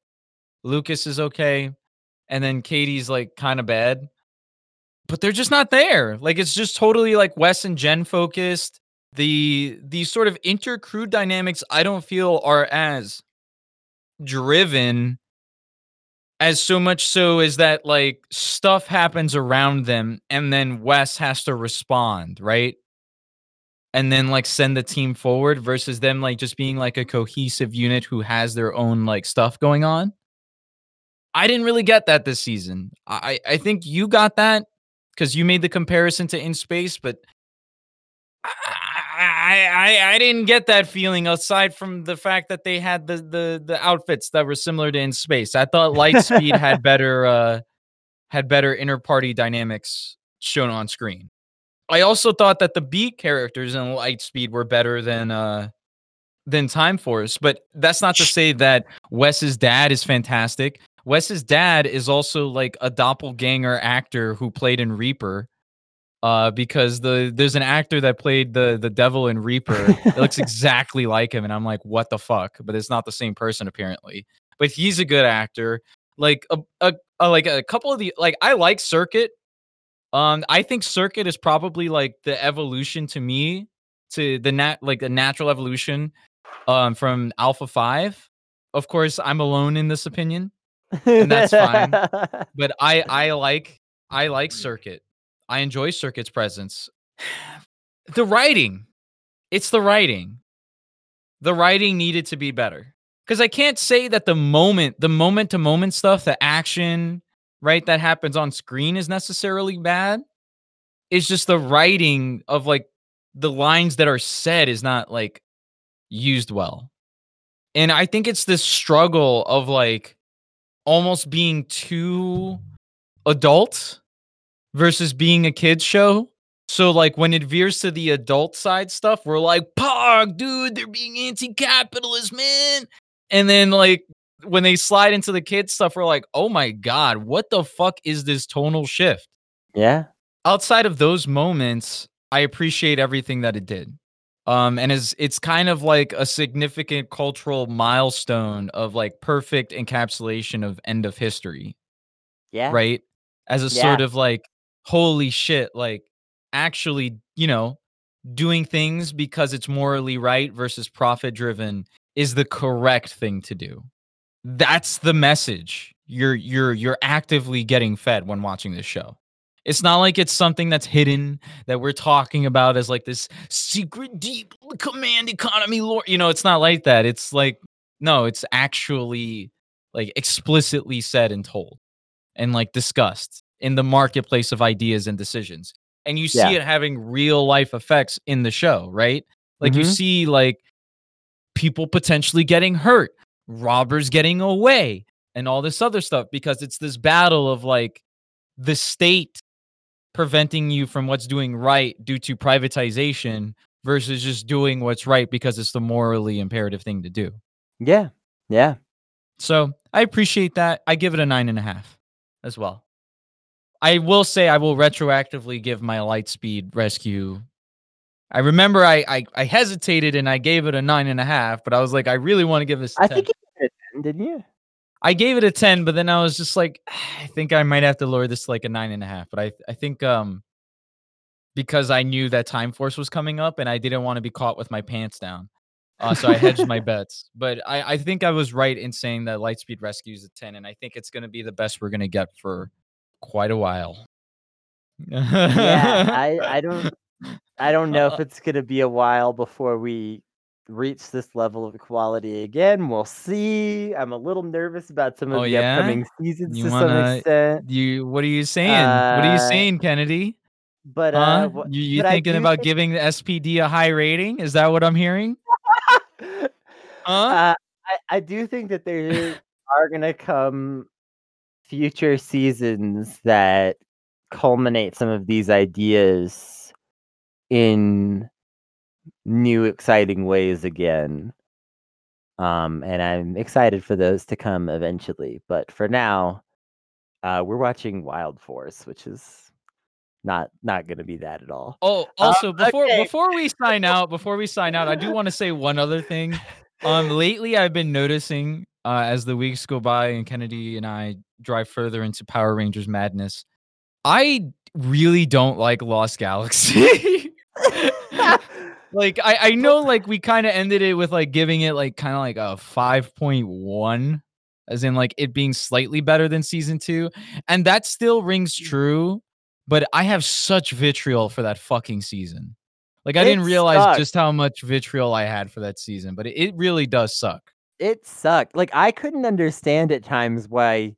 Speaker 1: Lucas is okay, and then Katie's like kind of bad. But they're just not there. Like it's just totally like Wes and Jen focused. The these sort of inter-crew dynamics I don't feel are as driven as so much so is that like stuff happens around them and then Wes has to respond, right? And then like send the team forward versus them like just being like a cohesive unit who has their own like stuff going on. I didn't really get that this season. I I think you got that because you made the comparison to In Space, but I, I I I didn't get that feeling aside from the fact that they had the the the outfits that were similar to In Space. I thought Lightspeed had better uh had better inter party dynamics shown on screen. I also thought that the B characters in Lightspeed were better than uh than Time Force, but that's not to say that Wes's dad is fantastic. Wes's dad is also like a doppelganger actor who played in Reaper. Uh, because the there's an actor that played the the devil in Reaper. it looks exactly like him, and I'm like, what the fuck? But it's not the same person apparently. But he's a good actor. Like a, a, a like a couple of the like I like Circuit. Um, I think Circuit is probably like the evolution to me to the nat like the natural evolution um from Alpha 5. Of course, I'm alone in this opinion, and that's fine. but I I like I like Circuit. I enjoy Circuit's presence. The writing. It's the writing. The writing needed to be better. Cuz I can't say that the moment, the moment to moment stuff, the action, right, that happens on screen is necessarily bad. It's just the writing of like the lines that are said is not like used well. And I think it's this struggle of like almost being too adult versus being a kids show. So like when it veers to the adult side stuff, we're like, "Pog, dude, they're being anti-capitalist, man." And then like when they slide into the kids stuff, we're like, "Oh my god, what the fuck is this tonal shift?"
Speaker 2: yeah.
Speaker 1: outside of those moments, I appreciate everything that it did. Um, and is it's kind of like a significant cultural milestone of like perfect encapsulation of end of history,
Speaker 2: Yeah.
Speaker 1: right? As a sort of like, holy shit, like actually, you know, doing things because it's morally right versus profit driven is the correct thing to do. That's the message you're you're you're actively getting fed when watching this show. It's not like it's something that's hidden that we're talking about as like this secret deep command economy lore. You know, it's not like that. It's like no, it's actually like explicitly said and told and like discussed in the marketplace of ideas and decisions. And you see
Speaker 2: Yeah.
Speaker 1: it having real life effects in the show, right? Like you
Speaker 2: Mhm.
Speaker 1: see like people potentially getting hurt, robbers getting away, and all this other stuff because it's this battle of like the state preventing you from what's doing right due to privatization versus just doing what's right because it's the morally imperative thing to do.
Speaker 2: Yeah. Yeah.
Speaker 1: So I appreciate that. I give it a nine and a half as well. I will say I will retroactively give my Lightspeed Rescue. I remember I, I I hesitated and I gave it a nine and a half, but I was like, I really want to give this. a
Speaker 2: I
Speaker 1: 10.
Speaker 2: think you did it, 10, didn't you?
Speaker 1: I gave it a 10, but then I was just like, I think I might have to lower this to like a nine and a half. But I, I think um because I knew that Time Force was coming up and I didn't want to be caught with my pants down. Uh, so I hedged my bets. But I, I think I was right in saying that Lightspeed Rescue is a 10, and I think it's gonna be the best we're gonna get for quite a while.
Speaker 2: yeah. I, I don't I don't know
Speaker 1: Uh,
Speaker 2: if it's gonna be a while before we reach this level of quality again. We'll see. I'm a little nervous about some of
Speaker 1: Oh,
Speaker 2: the
Speaker 1: yeah?
Speaker 2: upcoming seasons
Speaker 1: You
Speaker 2: to some
Speaker 1: wanna-
Speaker 2: extent.
Speaker 1: you what are you saying? what are you
Speaker 2: Uh,
Speaker 1: saying, Kennedy?
Speaker 2: But
Speaker 1: Huh?
Speaker 2: uh wha-
Speaker 1: you you
Speaker 2: but
Speaker 1: thinking about
Speaker 2: think-
Speaker 1: giving the SPD a high rating? Is that what I'm hearing? Huh?
Speaker 2: Uh, I, I do think that there are gonna come future seasons that culminate some of these ideas in new exciting ways again. Um, and I'm excited for those to come eventually. But for now, uh, we're watching Wild Force, which is not not gonna be that at all.
Speaker 1: Oh, also before
Speaker 2: okay.
Speaker 1: before we sign out, before we sign out, I do want to say one other thing. Um, lately I've been noticing uh, as the weeks go by and Kennedy and I drive further into Power Rangers madness, I really don't like Lost Galaxy. like I I know like we kind of ended it with like giving it like kind of like a 5.1 as in like it being slightly better than season 2 and that still rings
Speaker 2: Mm.
Speaker 1: true but I have such vitriol for that fucking season. Like I
Speaker 2: It
Speaker 1: didn't realize
Speaker 2: sucked.
Speaker 1: just how much vitriol I had for that season, but it, it really does suck.
Speaker 2: It sucked. Like I couldn't understand at times why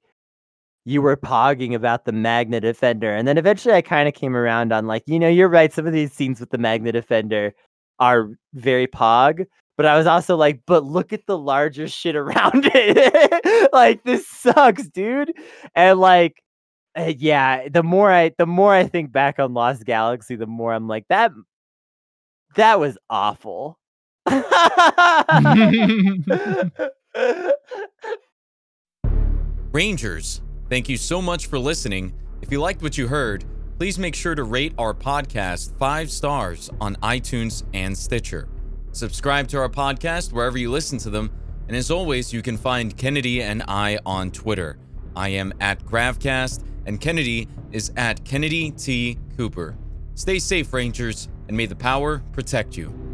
Speaker 2: you were pogging about the Magna Defender. And then eventually I kind of came around on like, you know, you're right, some of these scenes with the Magna Defender are very pog. But I was also like, but look at the larger shit around it. like this sucks, dude. And like uh, yeah, the more I the more I think back on Lost Galaxy, the more I'm like that that was awful.
Speaker 3: Rangers, thank you so much for listening. If you liked what you heard, please make sure to rate our podcast five stars on iTunes and Stitcher. Subscribe to our podcast wherever you listen to them. And as always, you can find Kennedy and I on Twitter. I am at Gravcast, and Kennedy is at Kennedy T. Cooper. Stay safe, Rangers, and may the power protect you.